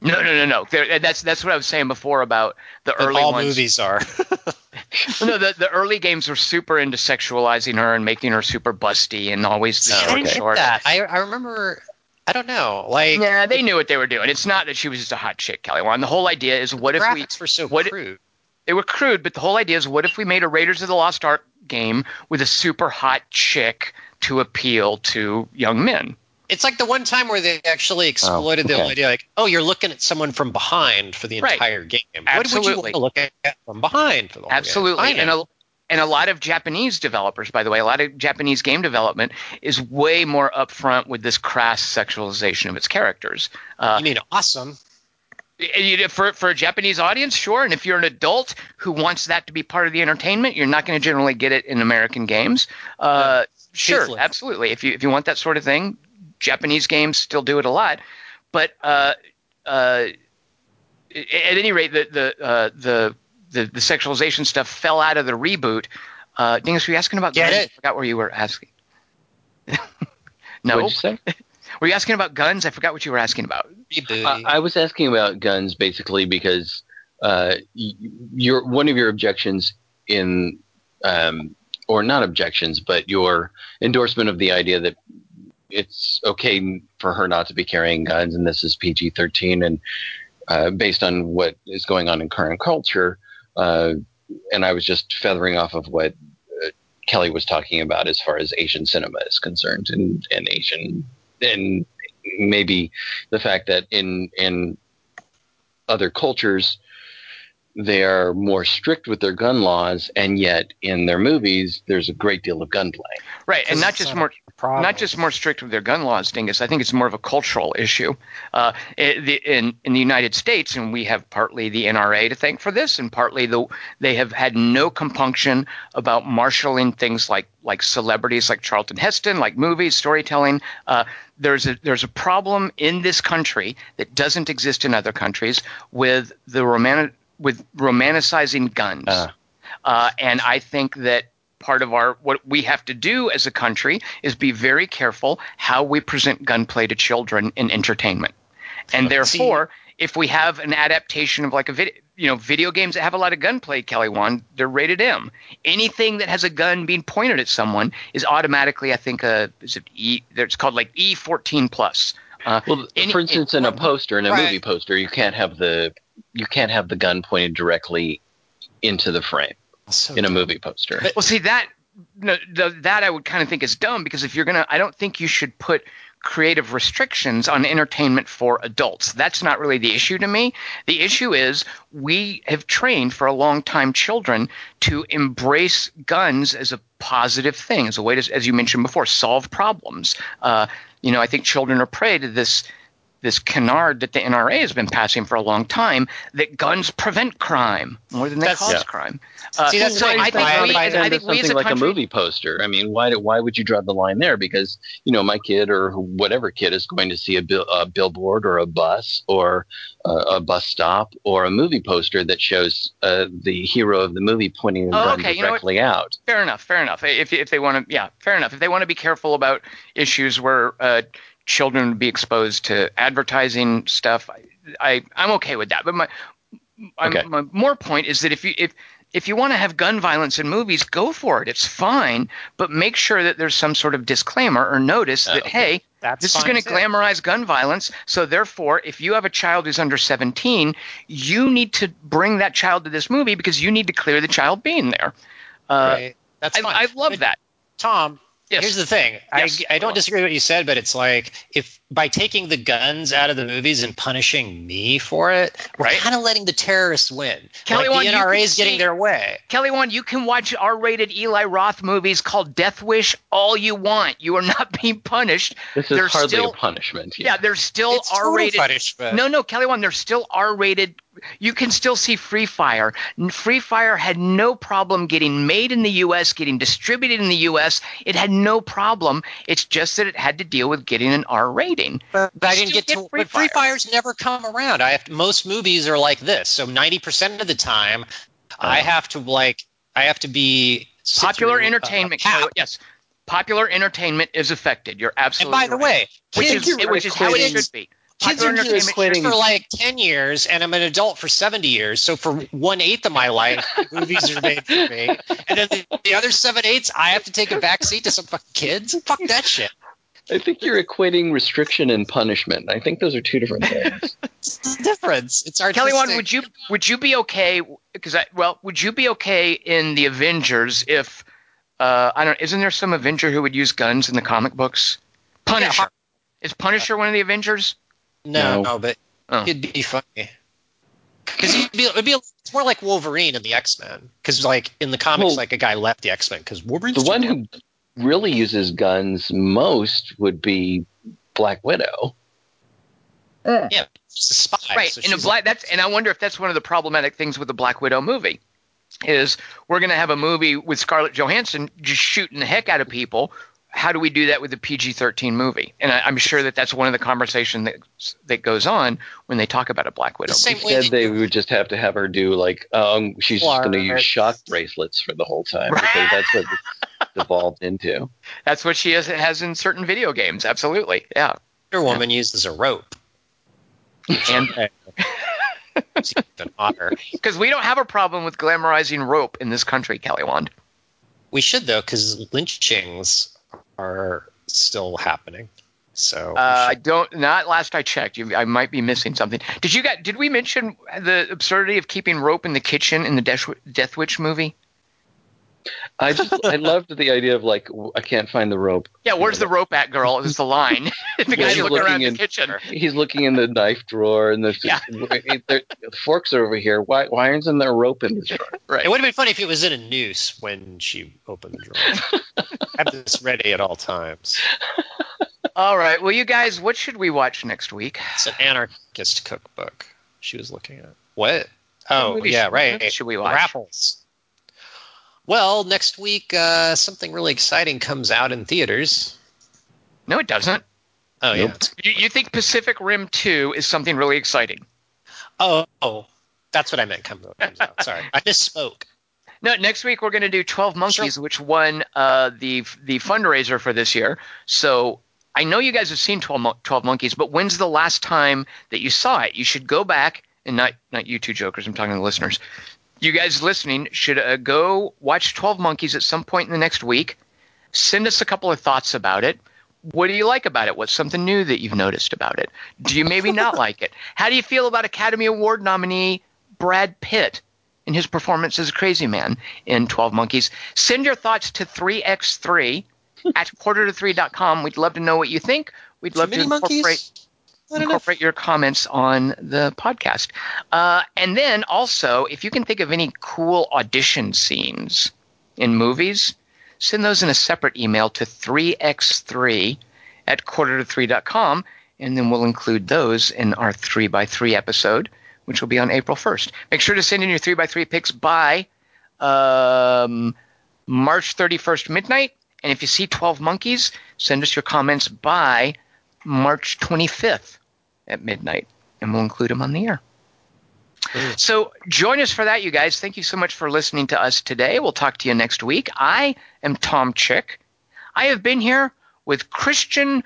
[SPEAKER 2] No, no, no, no. There- That's that's what I was saying before about the
[SPEAKER 6] but
[SPEAKER 2] early
[SPEAKER 6] all
[SPEAKER 2] ones.
[SPEAKER 6] movies are. [laughs] [laughs]
[SPEAKER 2] No, the, the early games were super into sexualizing her and making her super busty and always the
[SPEAKER 3] Oh,
[SPEAKER 2] short
[SPEAKER 6] I
[SPEAKER 2] short.
[SPEAKER 6] that. I, I remember. I don't know. Like
[SPEAKER 2] Yeah, they knew what they were doing. It's not that she was just a hot chick, Kelly Wand. The whole idea is what if we
[SPEAKER 6] graphics were so
[SPEAKER 2] what-
[SPEAKER 6] crude.
[SPEAKER 2] they were crude, but the whole idea is what if we made a Raiders of the Lost Ark game with a super hot chick to appeal to young men?
[SPEAKER 6] It's like the one time where they actually oh, exploited the
[SPEAKER 3] okay.
[SPEAKER 6] whole idea, like, oh, you're looking at someone from behind for the
[SPEAKER 2] Right.
[SPEAKER 6] entire game. What would you
[SPEAKER 2] Absolutely.
[SPEAKER 6] want to look at from behind for the whole game?
[SPEAKER 2] Absolutely.
[SPEAKER 6] I
[SPEAKER 2] And a, and a lot of Japanese developers, by the way, a lot of Japanese game development is way more upfront with this crass sexualization of its characters. Uh,
[SPEAKER 6] you mean awesome?
[SPEAKER 2] for for a Japanese audience, sure. And if you're an adult who wants that to be part of the entertainment, you're not going to generally get it in American games. Uh, sure,
[SPEAKER 6] Truthfully.
[SPEAKER 2] absolutely. If you if you want that sort of thing, Japanese games still do it a lot. But uh, uh, at any rate, the the, uh, the the the sexualization stuff fell out of the reboot. Uh, Dingus, were you asking about
[SPEAKER 6] Get
[SPEAKER 2] guns?
[SPEAKER 6] it?
[SPEAKER 2] I forgot where you were asking. [laughs] no,
[SPEAKER 3] What'd you say?
[SPEAKER 2] were you asking about guns? I forgot what you were asking about.
[SPEAKER 6] Reboot.
[SPEAKER 3] I, I was asking about guns basically because uh, y- your one of your objections in, um, or not objections, but your endorsement of the idea that it's okay for her not to be carrying guns, and this is PG thirteen, and uh, based on what is going on in current culture, uh, and I was just feathering off of what uh, Kelly was talking about as far as Asian cinema is concerned, and and Asian and maybe the fact that in in other cultures they are more strict with their gun laws, and yet in their movies there's a great deal of gunplay.
[SPEAKER 2] Right, and not just more
[SPEAKER 6] problem.
[SPEAKER 2] not just more strict with their gun laws, Dingus. I think it's more of a cultural issue. Uh, in, the, in in the United States, and we have partly the NRA to thank for this, and partly the they have had no compunction about marshaling things like like celebrities like Charlton Heston, like movies, storytelling. Uh, there's a there's a problem in this country that doesn't exist in other countries with the roman with romanticizing guns.
[SPEAKER 3] Uh.
[SPEAKER 2] Uh, and I think that part of our what we have to do as a country is be very careful how we present gunplay to children in entertainment. And therefore, if we have an adaptation of like a video, you know, video games that have a lot of gunplay, Kelly Wand, they're rated M. Anything that has a gun being pointed at someone is automatically, I think, a is it E? It's called like E fourteen plus. Uh,
[SPEAKER 3] Well,
[SPEAKER 2] any-
[SPEAKER 3] for instance, in a poster, in a
[SPEAKER 6] Right.
[SPEAKER 3] movie poster, you can't have the you can't have the gun pointed directly into the frame
[SPEAKER 6] So
[SPEAKER 3] in a movie poster.
[SPEAKER 2] Well, see that no, the, that I would kind of think is dumb because if you're gonna, I don't think you should put creative restrictions on entertainment for adults. That's not really the issue to me. The issue is we have trained for a long time children to embrace guns as a positive thing, as a way to, as you mentioned before, solve problems. Uh, you know, I think children are prey to this this canard that the NRA has been passing for a long time that guns prevent crime more than they
[SPEAKER 4] That's-
[SPEAKER 2] cause
[SPEAKER 3] Yeah.
[SPEAKER 2] crime. Uh,
[SPEAKER 4] See, that's
[SPEAKER 2] so
[SPEAKER 4] why
[SPEAKER 2] I think we,
[SPEAKER 4] I-
[SPEAKER 2] as- I think we as
[SPEAKER 3] something
[SPEAKER 2] a
[SPEAKER 3] like
[SPEAKER 2] country,
[SPEAKER 3] a movie poster. I mean, why why would you draw the line there? Because you know, my kid or whatever kid is going to see a, bill, a billboard or a bus or a, a bus stop or a movie poster that shows uh, the hero of the movie pointing the
[SPEAKER 2] Oh,
[SPEAKER 3] gun
[SPEAKER 2] okay, you know what?
[SPEAKER 3] directly out.
[SPEAKER 2] Fair enough. Fair enough. If if they want to, yeah, fair enough. If they want to be careful about issues where uh, children would be exposed to advertising stuff, I, I I'm okay with that. But my I'm-
[SPEAKER 3] Okay.
[SPEAKER 2] my more point is that if you if if you want to have gun violence in movies, go for it. It's fine, but make sure that there's some sort of disclaimer or notice that
[SPEAKER 3] okay.
[SPEAKER 2] hey,
[SPEAKER 4] That's
[SPEAKER 2] this is going to glamorize gun violence. So therefore, if you have a child who's under 17, you need to bring that child to this movie because you need to clear the child being there. Uh,
[SPEAKER 4] Right. That's
[SPEAKER 2] I,
[SPEAKER 4] fine.
[SPEAKER 2] I love
[SPEAKER 4] But,
[SPEAKER 2] that.
[SPEAKER 4] Tom,
[SPEAKER 2] Yes.
[SPEAKER 4] here's the thing.
[SPEAKER 2] Yes.
[SPEAKER 4] I, I don't disagree with what you said, but it's like if by taking the guns out of the movies and punishing me for it, we're
[SPEAKER 2] Right.
[SPEAKER 4] kind of letting the terrorists win.
[SPEAKER 2] Kelly,
[SPEAKER 4] like
[SPEAKER 2] Wand,
[SPEAKER 4] the NRA
[SPEAKER 2] can
[SPEAKER 4] is getting their way.
[SPEAKER 2] Kelly Wand, you can watch R-rated Eli Roth movies called Death Wish all you want. You are not [laughs] being punished.
[SPEAKER 3] This is
[SPEAKER 2] There's
[SPEAKER 3] hardly
[SPEAKER 2] still-
[SPEAKER 3] a punishment.
[SPEAKER 2] Yeah, there's still
[SPEAKER 4] It's
[SPEAKER 2] R-rated.
[SPEAKER 4] punishment.
[SPEAKER 2] No, no, Kelly Wand, there's still R-rated. You can still see Free Fire. Free Fire had no problem getting made in the U.S., getting distributed in the U.S. It had no problem. It's just that it had to deal with getting an R rating.
[SPEAKER 4] But I didn't get
[SPEAKER 2] get
[SPEAKER 4] to.
[SPEAKER 2] Free
[SPEAKER 4] but Free
[SPEAKER 2] Fire.
[SPEAKER 4] Fire's never come around. I have to, most movies are like this. So ninety percent of the time, I have to like. I have to be
[SPEAKER 2] Popular
[SPEAKER 4] through, uh,
[SPEAKER 2] entertainment. Kelly- yes, popular entertainment is affected. You're absolutely And
[SPEAKER 4] by the
[SPEAKER 2] right.
[SPEAKER 4] way,
[SPEAKER 2] which is which is how it should be.
[SPEAKER 4] Kids
[SPEAKER 2] Popular
[SPEAKER 4] are
[SPEAKER 2] entertainment
[SPEAKER 3] equating-
[SPEAKER 4] for like 10 years, and I'm an adult for 70 years. So for one eighth of my life, movies are made for me. And then the, the other seven eighths, I have to take a back seat to some fucking kids? Fuck that shit.
[SPEAKER 3] I think you're equating restriction and punishment. I think those are two different things.
[SPEAKER 4] It's difference. It's artistic.
[SPEAKER 2] Kelly, one, would you would you be okay? Because I well, would you be okay in the Avengers if uh, I don't? Isn't there some Avenger who would use guns in the comic books? Punisher.
[SPEAKER 4] Yeah.
[SPEAKER 2] Is Punisher one of the Avengers?
[SPEAKER 4] No,
[SPEAKER 3] No.
[SPEAKER 4] but
[SPEAKER 2] Oh.
[SPEAKER 4] it'd be funny. Because it'd be, it'd be it's more like Wolverine in the X Men. Because like in the comics,
[SPEAKER 3] Well,
[SPEAKER 4] like a guy left the X Men because Wolverine's
[SPEAKER 3] the one
[SPEAKER 4] blunt.
[SPEAKER 3] who really uses guns most would be Black Widow. Uh.
[SPEAKER 4] yeah, she's a spy.
[SPEAKER 2] right.
[SPEAKER 4] so
[SPEAKER 2] in a
[SPEAKER 4] she's
[SPEAKER 2] black. That's and I wonder if that's one of the problematic things with the Black Widow movie. Is we're going to have a movie with Scarlett Johansson just shooting the heck out of people. How do we do that with a PG-13 movie? And I, I'm sure that that's one of the conversation that that goes on when they talk about a Black Widow.
[SPEAKER 4] the same way
[SPEAKER 3] Instead,
[SPEAKER 4] that
[SPEAKER 3] they
[SPEAKER 4] you-
[SPEAKER 3] would just have to have her do like, um, she's just going to use shock bracelets for the whole time because that's what it's [laughs] devolved into.
[SPEAKER 2] That's what she has, has in certain video games. Absolutely, yeah.
[SPEAKER 4] Wonder Woman uses a rope. [laughs]
[SPEAKER 2] And
[SPEAKER 4] It's even
[SPEAKER 2] because we don't have a problem with glamorizing rope in this country, Kelly Wand.
[SPEAKER 4] We should though, because lynchings are still happening. So
[SPEAKER 2] Uh, I don't. Not last I checked. You, I might be missing something. Did you got? Did we mention the absurdity of keeping rope in the kitchen in the Death, Death Wish movie?
[SPEAKER 3] I just, I [laughs] loved the idea of like, I can't find the rope.
[SPEAKER 2] Yeah, where's the rope at, girl? Is the line. [laughs] the guy's
[SPEAKER 3] he's
[SPEAKER 2] looking around
[SPEAKER 3] looking
[SPEAKER 2] the
[SPEAKER 3] in-
[SPEAKER 2] kitchen.
[SPEAKER 3] He's looking in the knife drawer and the,
[SPEAKER 2] Yeah.
[SPEAKER 3] the forks are over here. Why, why isn't there rope in this drawer? [laughs]
[SPEAKER 2] Right.
[SPEAKER 4] it would have been funny if it was in a noose when she opened the drawer. Have this ready at all times.
[SPEAKER 2] All right. Well, you guys, what should we watch next week?
[SPEAKER 4] It's an anarchist cookbook. She was looking at what? Oh
[SPEAKER 2] movie
[SPEAKER 4] yeah, right.
[SPEAKER 2] should we watch?
[SPEAKER 4] Raffles. Well, next week uh, something really exciting comes out in theaters.
[SPEAKER 2] No, it doesn't.
[SPEAKER 4] Oh
[SPEAKER 3] Nope.
[SPEAKER 2] You, you think Pacific Rim Two is something really exciting?
[SPEAKER 4] Oh, oh, that's what I meant. Comes, comes out. Sorry, I misspoke.
[SPEAKER 2] No, next week we're going to do 12 Monkeys, which won uh, the the fundraiser for this year. So I know you guys have seen 12, Mon- 12 Monkeys, but when's the last time that you saw it? You should go back and not not you two jokers. I'm talking to the listeners. You guys listening should uh, go watch 12 Monkeys at some point in the next week. Send us a couple of thoughts about it. What do you like about it? What's something new that you've noticed about it? Do you maybe not [laughs] like it? How do you feel about Academy Award nominee Brad Pitt in his performance as a crazy man in 12 Monkeys? Send your thoughts to 3x3 [laughs] at quarter to 3.com. We'd love to know what you think. We'd love to incorporate
[SPEAKER 6] monkeys?
[SPEAKER 2] Incorporate your comments on the podcast. Uh, and then also, if you can think of any cool audition scenes in movies, send those in a separate email to 3x3 at quarter to 3.com, and then we'll include those in our 3x3 episode, which will be on April 1st. Make sure to send in your 3x3 picks by um, March 31st midnight. And if you see 12 monkeys, send us your comments by March 25th at midnight, and we'll include them on the air. So join us for that, you guys. Thank you so much for listening to us today. We'll talk to you next week. I am Tom Chick. I have been here with Christian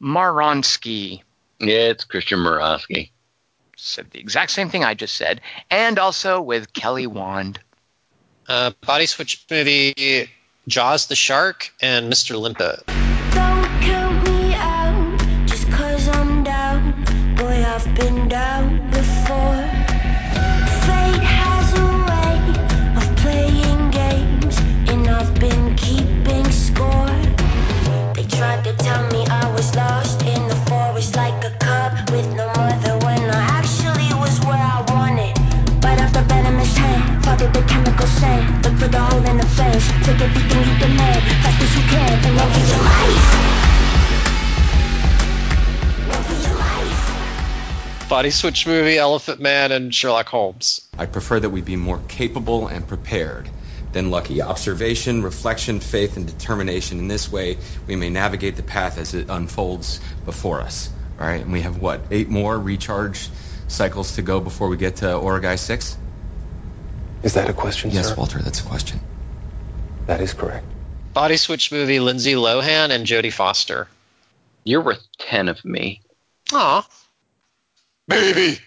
[SPEAKER 2] Murawski.
[SPEAKER 3] Yeah, it's Christian Murawski.
[SPEAKER 2] Said the exact same thing I just said, and also with Kelly Wand.
[SPEAKER 6] Uh, body switch movie, Jaws the Shark, and Mr. Limpet.
[SPEAKER 1] Was lost in the forest like a cub with no mother when I actually was where I wanted. Right off the venomous hand, follow the chemical scent. Look for the hole in the fence. Take everything you demand, fast as you can, and run for your life. Run for your life.
[SPEAKER 6] Body switch movie, Elephant Man, and Sherlock Holmes.
[SPEAKER 8] I prefer that we be more capable and prepared than lucky. Observation, reflection, faith, and determination. In this way, we may navigate the path as it unfolds before us. All right, and we have what? Eight more recharge cycles to go before we get to Origae 6?
[SPEAKER 9] Is that a question,
[SPEAKER 8] Yes,
[SPEAKER 9] sir?
[SPEAKER 8] Walter, that's a question.
[SPEAKER 9] That is correct.
[SPEAKER 6] Body switch movie, Lindsay Lohan and Jodie Foster.
[SPEAKER 3] You're worth 10 of me.
[SPEAKER 6] Aw.
[SPEAKER 5] Baby,